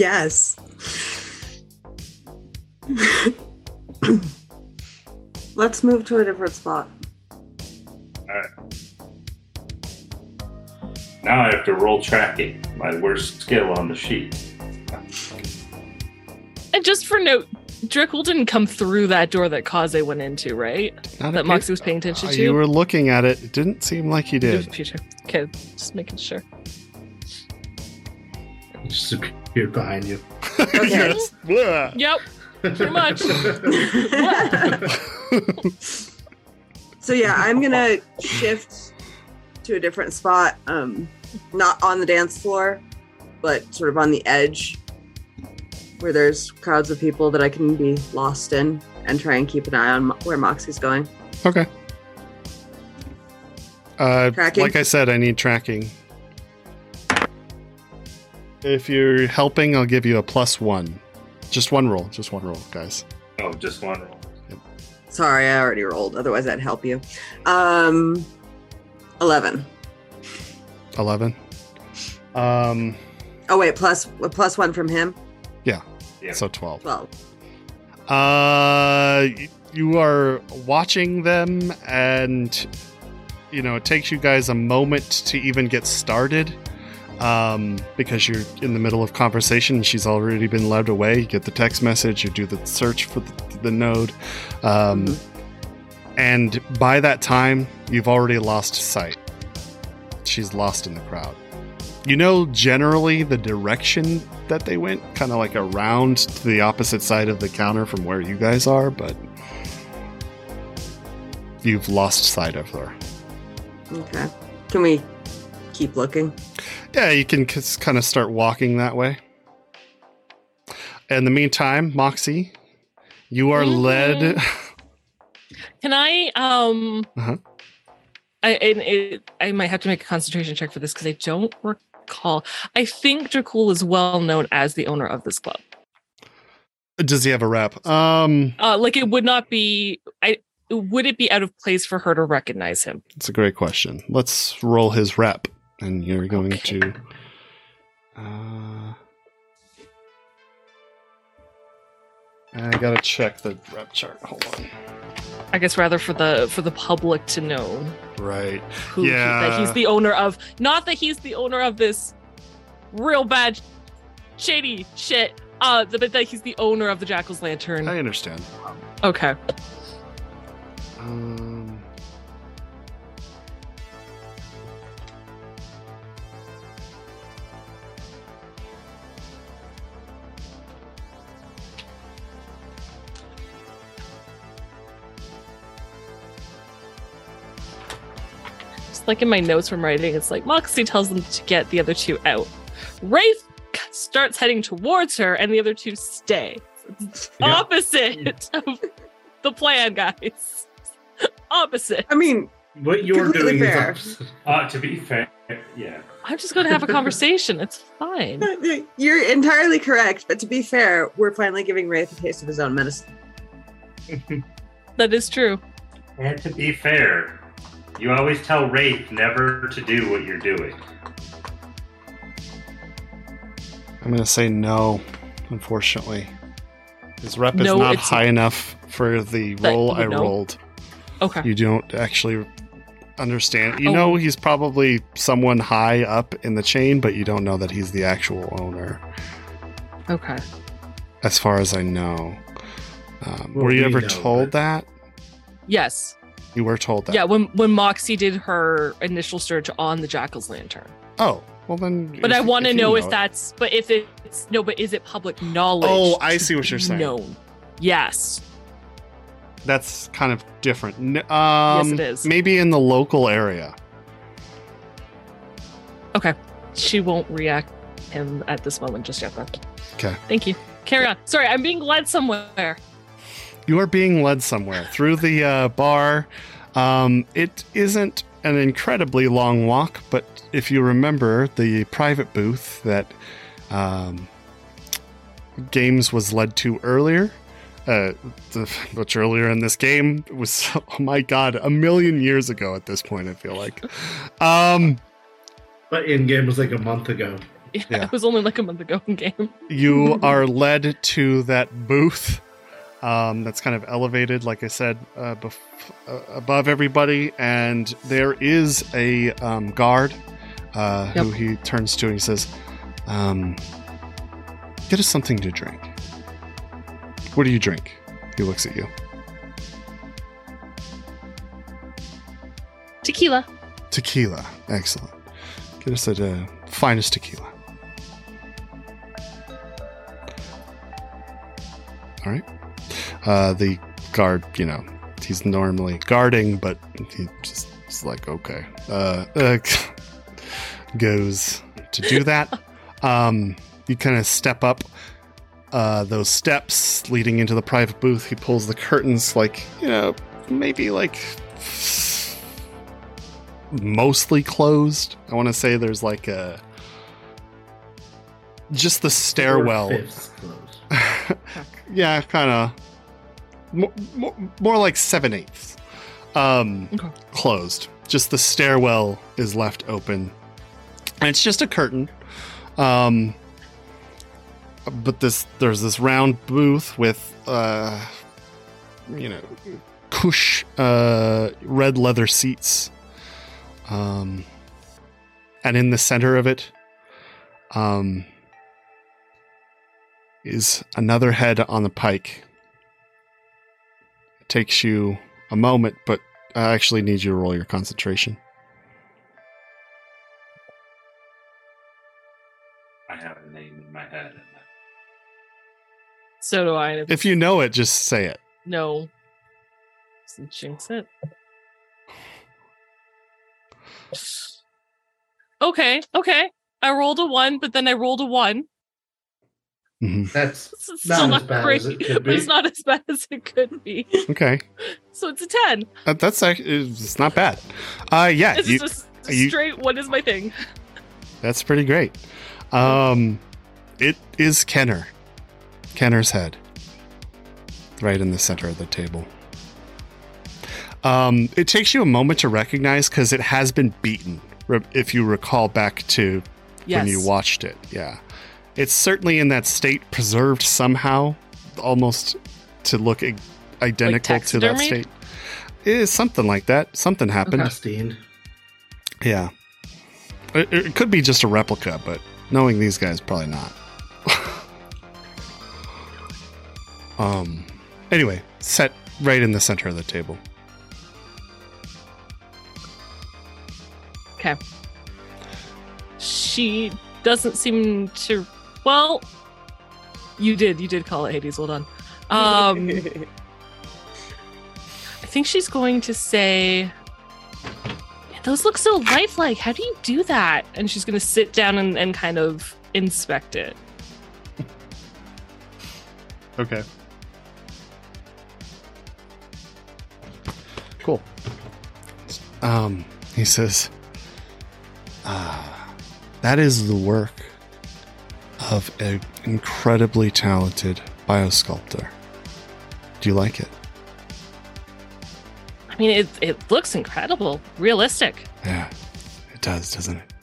Yes. Let's move to a different spot. Alright. Now I have to roll tracking, my worst skill on the sheet. And just for note, Dracul didn't come through that door that Kaze went into, right? Not That a Moxie was paying attention Uh, to. you were looking at it. It didn't seem like he It was did. Future. Okay, just making sure. Just appeared behind you. Okay. yes. Blah. Yep, pretty much. so yeah, I'm gonna shift to a different spot. Um, not on the dance floor, but sort of on the edge, where there's crowds of people that I can be lost in, and try and keep an eye on where Moxie's going. Okay. Uh, like I said, I need tracking. If you're helping, I'll give you a plus one. Just one roll. Just one roll, guys. Oh, just one roll. Sorry, I already rolled. Otherwise, I'd help you. Um, eleven. 11. Um, Oh wait, plus plus one from him. Yeah. so 12. Twelve. Uh, you are watching them, and you know it takes you guys a moment to even get started, um, because you're in the middle of conversation. and She's already been led away. You get the text message. You do the search for the, the node, um, Mhm. and by that time, you've already lost sight. She's lost in the crowd. You know generally the direction that they went, kind of like around to the opposite side of the counter from where you guys are, but you've lost sight of her. Okay. Can we keep looking? Yeah, you can just kind of start walking that way. In the meantime, Moxie, you are Mhm. led. Can I um Uh-huh. I and it, I might have to make a concentration check for this because I don't recall. I think Dracul is well known as the owner of this club. Does he have a rep? Um, Uh like it would not be I would it be out of place for her to recognize him? it's a great question. Let's roll his rep, and you're going Okay. to. Uh, I gotta check the rep chart. Hold on. I guess rather for the for the public to know Right. who he- Yeah. that he's the owner of not that he's the owner of this real bad shady shit. Uh but that he's the owner of the Jackal's Lantern. I understand. okay. Um, Just like in my notes from writing, it's like Moxie tells them to get the other two out. Wraith starts heading towards her, and the other two stay. Yeah. Opposite of the plan, guys. Opposite. I mean, What you're doing fair. is opposite. Uh, to be fair, yeah. I'm just going to have a conversation. It's fine. you're entirely correct. But to be fair, we're finally giving Wraith a taste of his own medicine. That is true. And to be fair, you always tell Wraith never to do what you're doing. I'm gonna say no. Unfortunately, his rep is not it's- high enough for the That roll I know. rolled. Okay. You don't actually understand. You Oh. know he's probably someone high up in the chain, but you don't know that he's the actual owner, Okay. as far as I know. Um, Well, were you we ever told but- that? Yes. You were told that. Yeah, when when Moxie did her initial search on the Jackal's Lantern. Oh, well then. But if- I want to you know if it- that's but if it's no, but is it public knowledge? Oh, I see what you're saying. Known. Yes. That's kind of different. N- Um, it is. Maybe in the local area. Okay, she won't react him at this moment just yet then. Okay. Thank you. Carry on. Sorry, I'm being led somewhere. You are being led somewhere through the uh, bar. Um, it isn't an incredibly long walk, but if you remember the private booth that um, Games was led to earlier. Uh, the, which earlier in this game was, oh my god, a million years ago at this point, I feel like. Um, But in game was like a month ago. Yeah, Yeah. it was only like a month ago in game. you are led to that booth um, that's kind of elevated, like I said, uh, bef- uh, above everybody, and there is a um, guard uh, who he turns to and he says, um, "Get us something to drink." What do you drink? He looks at you. Tequila. Tequila, excellent. Get us the uh, finest tequila. All right. Uh, the guard, you know, he's normally guarding, but he just is like, okay, uh, uh, goes to do that. Um, you kind of step up uh, those steps leading into the private booth. He pulls the curtains, like, you know, maybe like mostly closed. I want to say there's like a just the stairwell. Yeah, kind of more, more, more like seven eighths. Um, Okay. closed. Just the stairwell is left open, and it's just a curtain. Um, but this there's this round booth with uh, you know, cush uh, red leather seats. Um, and in the center of it, um, is another head on the pike. It takes you a moment, but I actually need you to roll your concentration. I have a name in my head. So do I. If you know it, just say it. no. Doesn't jinx it. Okay, okay. I rolled a one, but then I rolled a one. Mhm. That's It's it's Not as bad great, as it could but it's be. not as bad as it could be. Okay, So it's a ten. Uh, that's actually it's not bad. Uh, yeah, It's you, just you- straight. What is my thing? that's pretty great. Um, it is Kenner, Kenner's head, right in the center of the table. Um, it takes you a moment to recognize because it has been beaten. If you recall back to Yes. when you watched it. Yeah. It's certainly in that state, preserved somehow, almost to look i- identical to that state. It is something like that. Something happened. Custine. Yeah. It, it could be just a replica, but knowing these guys, probably not. um. Anyway, set right in the center of the table. Okay. She doesn't seem to. Well, you did. You did call it Hades. Hold on. Um, I think she's going to say, "Those look so lifelike. How do you do that?" And she's going to sit down and, and kind of inspect it. Okay. Cool. Um, he says, ah, that is the work of an incredibly talented biosculptor. Do you like it? I mean, it it looks incredible, realistic, Yeah, it does, doesn't it?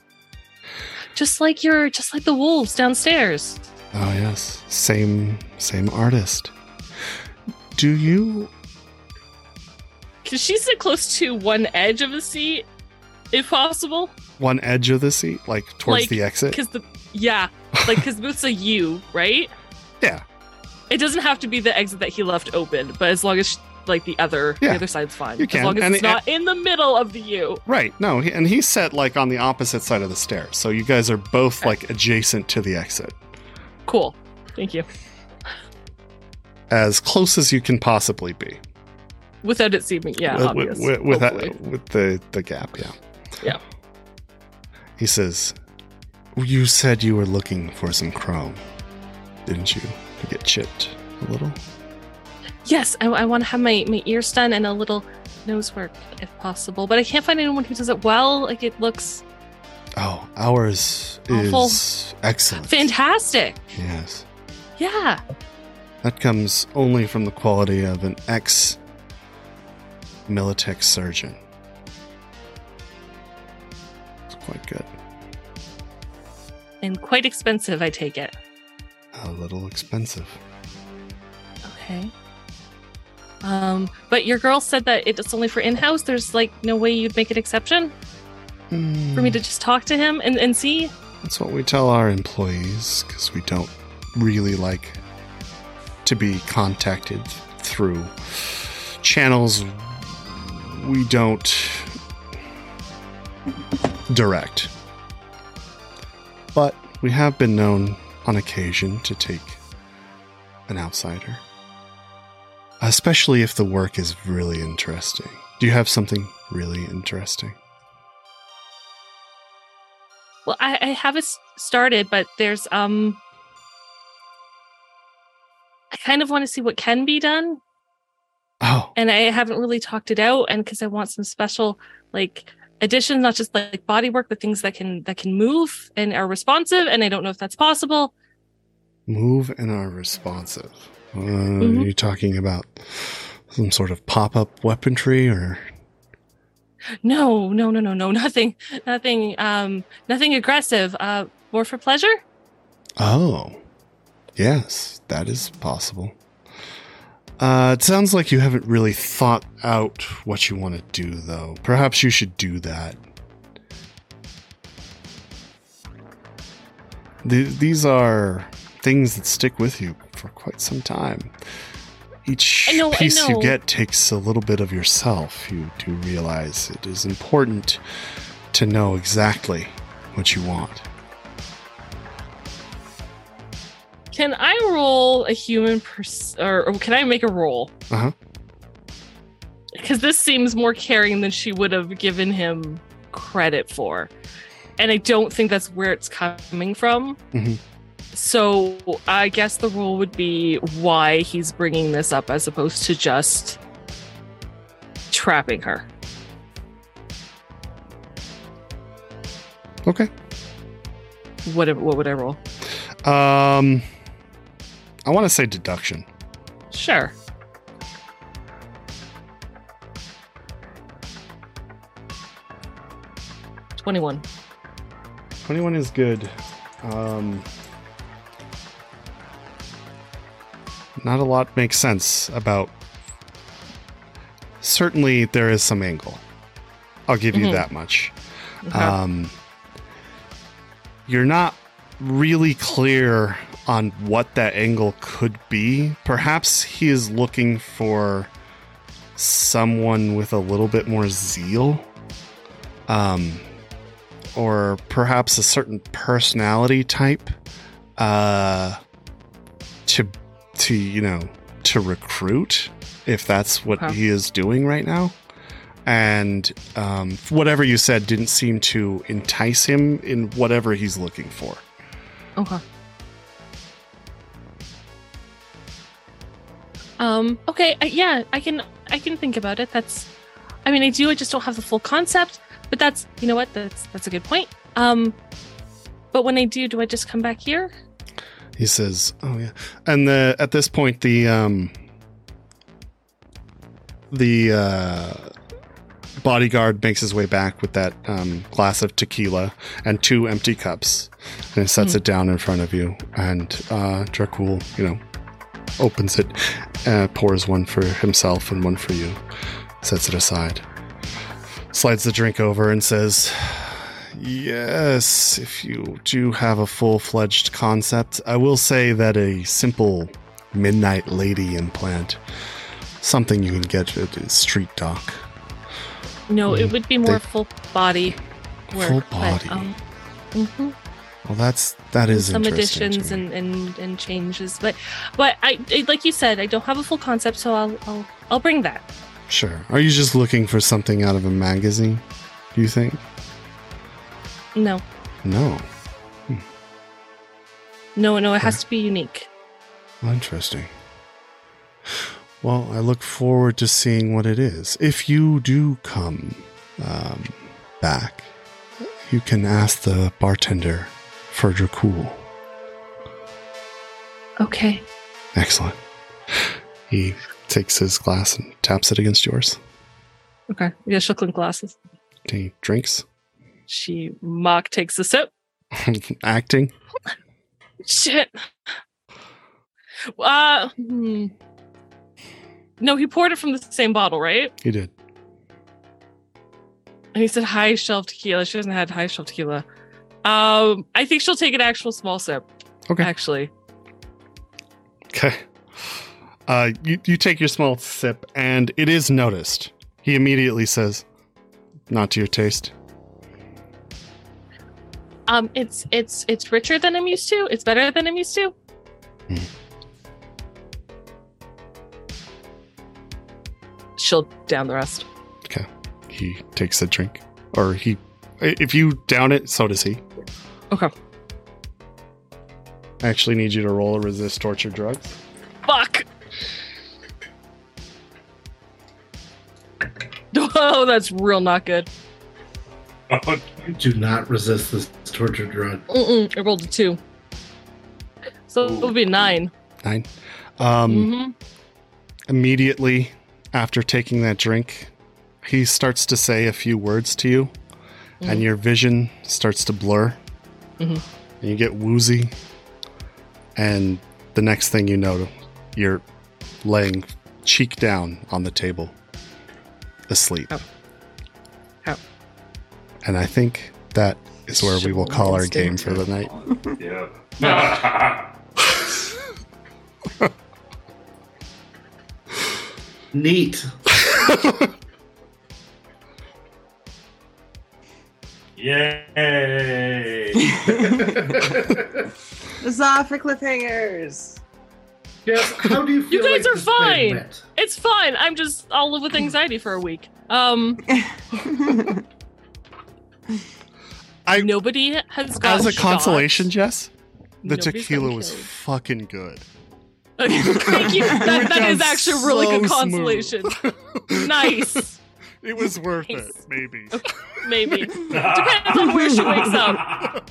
just like your just like the wolves downstairs. Oh yes, same same artist. Do you? Can she sit close to one edge of the seat, if possible? One edge of the seat, like towards Like, the exit. Because the yeah, like because booth's a U, right? Yeah. It doesn't have to be the exit that he left open, but as long as like the other Yeah, the other side's fine. you can. As long as and it's it- not in the middle of the U. Right. No, he, and he's set like on the opposite side of the stairs, so you guys are both like adjacent to the exit, Cool. Thank you. as close as you can possibly be. Without it seeming, yeah, with, obvious. with, with, that- with the the gap. Yeah. Yeah. He says, "You said you were looking for some chrome, didn't you? To get chipped a little." Yes, I, I want to have my, my ears done and a little nose work if possible, but I can't find anyone who does it well. Like it looks Oh, ours Awful. is excellent. fantastic. Yes. Yeah. That comes only from the quality of an ex Militech surgeon. It's quite good. And quite expensive, I take it. A little expensive. Okay. Um, but your girl said that it's only for in-house. There's like no way you'd make an exception for me to just talk to him and, and see. That's what we tell our employees because we don't really like to be contacted through channels we don't direct. But we have been known on occasion to take an outsider. Especially if the work is really interesting. Do you have something really interesting? Well, I, I have it s- started, but there's um. I kind of want to see what can be done, Oh, and I haven't really talked it out. And because I want some special like additions, not just like body work, but things that can that can move and are responsive. And I don't know if that's possible. move and are responsive. Uh, Mhm. Are you talking about some sort of pop up weaponry or? No, no, no, no, no, nothing, nothing, um, nothing aggressive. Uh, more for pleasure. Oh, yes, that is possible. Uh, it sounds like you haven't really thought out what you want to do, though. Perhaps you should do that. Th- these are things that stick with you for quite some time. Each know, piece you get takes a little bit of yourself. You do realize it is important to know exactly what you want. Can I roll a human pers- or, or can I make a roll? Uh huh. Because this seems more caring than she would have given him credit for, and I don't think that's where it's coming from. Mhm. So I guess the rule would be why he's bringing this up as opposed to just trapping her. Okay. Whatever. What would I roll? Um, I want to say deduction. Sure. Twenty-one. 21 is good. Um, not a lot makes sense about. Certainly, there is some angle. I'll give you Mhm. that much. Okay. Um, you're not really clear on what that angle could be. Perhaps he is looking for someone with a little bit more zeal. Um, or perhaps a certain personality type uh to to you know to recruit if that's what Okay. he is doing right now and um, whatever you said didn't seem to entice him in whatever he's looking for Okay. Um. Okay. I, yeah, I can. I can think about it. That's. I mean, I do. I just don't have the full concept. But that's. You know what? That's. That's a good point. Um. But when I do, do I just come back here? he says oh yeah and the at this point the um the uh bodyguard makes his way back with that um, glass of tequila and two empty cups and he sets Hmm. it down in front of you and uh Dracul, you know opens it uh, pours one for himself and one for you sets it aside slides the drink over and says Yes, if you do have a full fledged concept, I will say that a simple Midnight Lady implant, something you can get at a street doc. No, Mm, it would be more they- full body work. Full but, body. um, mhm. Well, that's that is some additions and, and and changes, but but I like you said, I don't have a full concept, so I'll I'll I'll bring that. Sure. Are you just looking for something out of a magazine? Do you think? No, No. no, no, it has to be unique. Interesting. Well, I look forward to seeing what it is. If you do come um, back, you can ask the bartender for Dracul. Okay. Excellent. He takes his glass and taps it against yours. Okay. Yeah, she'll clink glasses. He drinks, She mock takes a sip. acting. Shit. Uh, hmm. No, he poured it from the same bottle, right? He did. And he said high shelf tequila. She hasn't had high shelf tequila. Um, I think she'll take an actual small sip. Okay. Actually. Okay. Uh, you, you take your small sip, and it is noticed. He immediately says, Not to your taste. Um, it's it's it's richer than I'm used to. It's better than I'm used to. Hmm. She'll down the rest. Okay. He takes a drink. Or he. If you down it, so does he. Okay. I actually need you to roll a resist torture drugs. Fuck. Oh, that's real not good. Oh, Do not resist this torture drug. Mm-mm, I rolled a two. So it would be nine. Nine. Um, hmm immediately after taking that drink, he starts to say a few words to you, and Mhm. your vision starts to blur. Mhm. And you get woozy, and the next thing you know, you're laying cheek down on the table, asleep. Oh. Oh. And I think that is where we will call our game for the night. yeah. Neat. Yay! Huzzah for cliffhangers. Yes, how do you feel You guys like are fine. It's fine. I'm just I'll live with anxiety for a week. Um, I, nobody has got as a shot. consolation, Jess, the Nobody's tequila gotten was fucking good. Thank you. That, that is down actually a really good consolation. nice. It was worth it, Nice. maybe. Maybe. Depends on where she wakes up.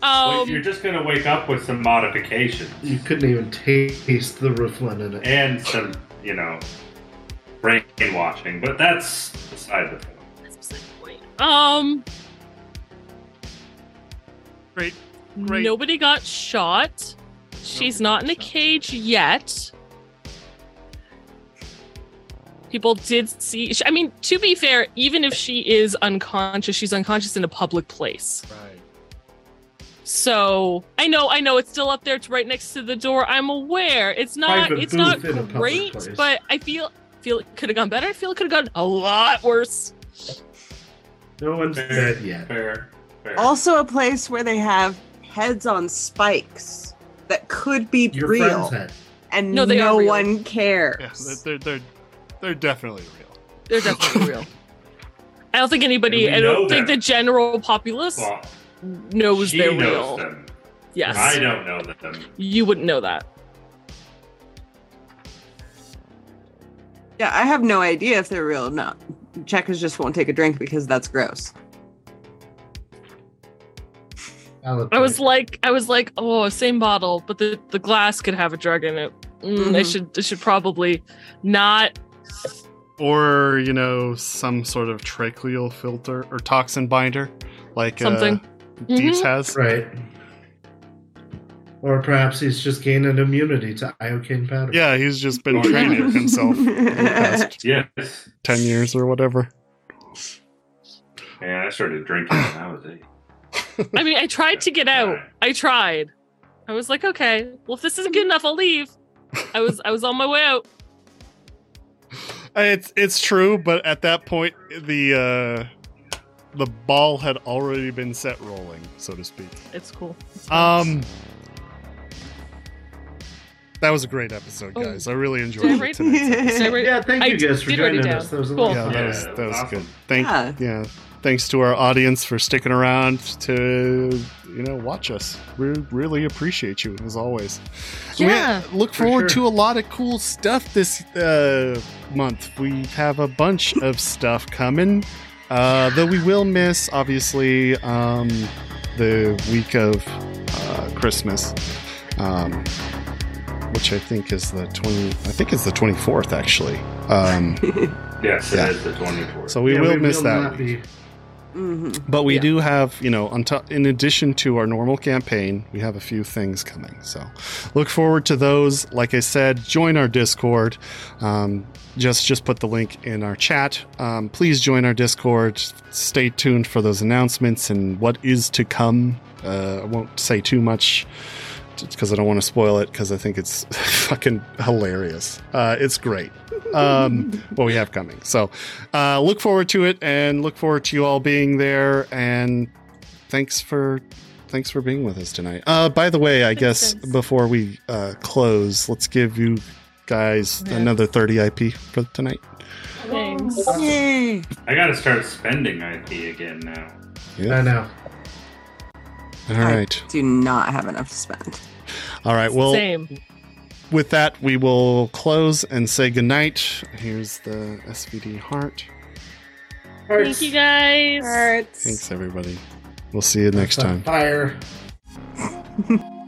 Well, Um, you're just gonna wake up with some modifications You couldn't even taste the Rooflin in it. and some, you know, brainwashing, but that's beside the point. that's beside the point. Um, Great. Great. nobody got shot. She's not in a cage yet. People did see. I mean, to be fair, even if she is unconscious, she's unconscious in a public place. Right. So I know, I know, it's still up there. It's right next to the door. I'm aware. It's not. Private it's not booth in a public great, but I feel feel it could have gone better. I feel it could have gone a lot worse. No one's Fair, dead yet. fair, fair. also, a place where they have heads on spikes that could be Your real, head. and No, no, they are one cares. Yeah, they're, they're, they're, they're definitely real. They're definitely real. I don't think anybody. I don't know think them. the general populace Well, knows she they're knows real. them. Yes, I don't know them. you wouldn't know that. Yeah, I have no idea if they're real or not. Checkers just won't take a drink because that's gross. I was like, I was like, oh, same bottle, but the the glass could have a drug in it. Mm, I Mhm. should, I should probably not. Or, you know, some sort of tracheal filter or toxin binder, like Something. Uh, Deeps has. right. Or perhaps he's just gained an immunity to iocane powder. Yeah, he's just been Oh, yeah. training himself for the past Yes. 10 years or whatever. yeah I started drinking when I was eight. I mean, I tried to get out. I tried. I was like, okay, well, if this isn't good enough, I'll leave. I was, I was on my way out. It's it's true, but at that point the uh the ball had already been set rolling, so to speak. It's cool. It's fine. Um That was a great episode, Oh, guys. I really enjoyed did I it write- tonight's I write- Yeah, thank I you guys for did write it joining us. That was Cool. Yeah, that fun. was that was awesome. good. Thank Yeah. yeah. Thanks to our audience for sticking around to you know watch us. We really appreciate you as always. We Yeah. look For forward sure. to a lot of cool stuff this uh, month. We have a bunch of stuff coming. Uh, though we will miss obviously um, the week of uh, Christmas. Um, which I think is the 20. I think it's the 24th actually. Um, Yes, Yeah. it is the 24th. so we Yeah, will miss will that. Not week. be- hmm But we Yeah. do have, you know, on top, in addition to our normal campaign, we have a few things coming. So look forward to those. Like I said, join our Discord. Um, just just put the link in our chat. Um, please join our Discord. Stay tuned for those announcements and what is to come. Uh, I won't say too much because I don't want to spoil it because I think it's fucking hilarious. Uh, it's great. Um, what we have coming. So uh, look forward to it and look forward to you all being there. And thanks for thanks for being with us tonight. Uh, by the way, I guess guys. before we uh, close, let's give you guys Yeah. another 30 IP for tonight. Thanks. Yay! I gotta start spending IP again now. Yeah. I know. All I- Do not have enough to spend. All right. Well, Same. With that, we will close and say goodnight. Here's the SVD heart. Thank you guys. All right. Thanks, everybody. We'll see you next time. Fire.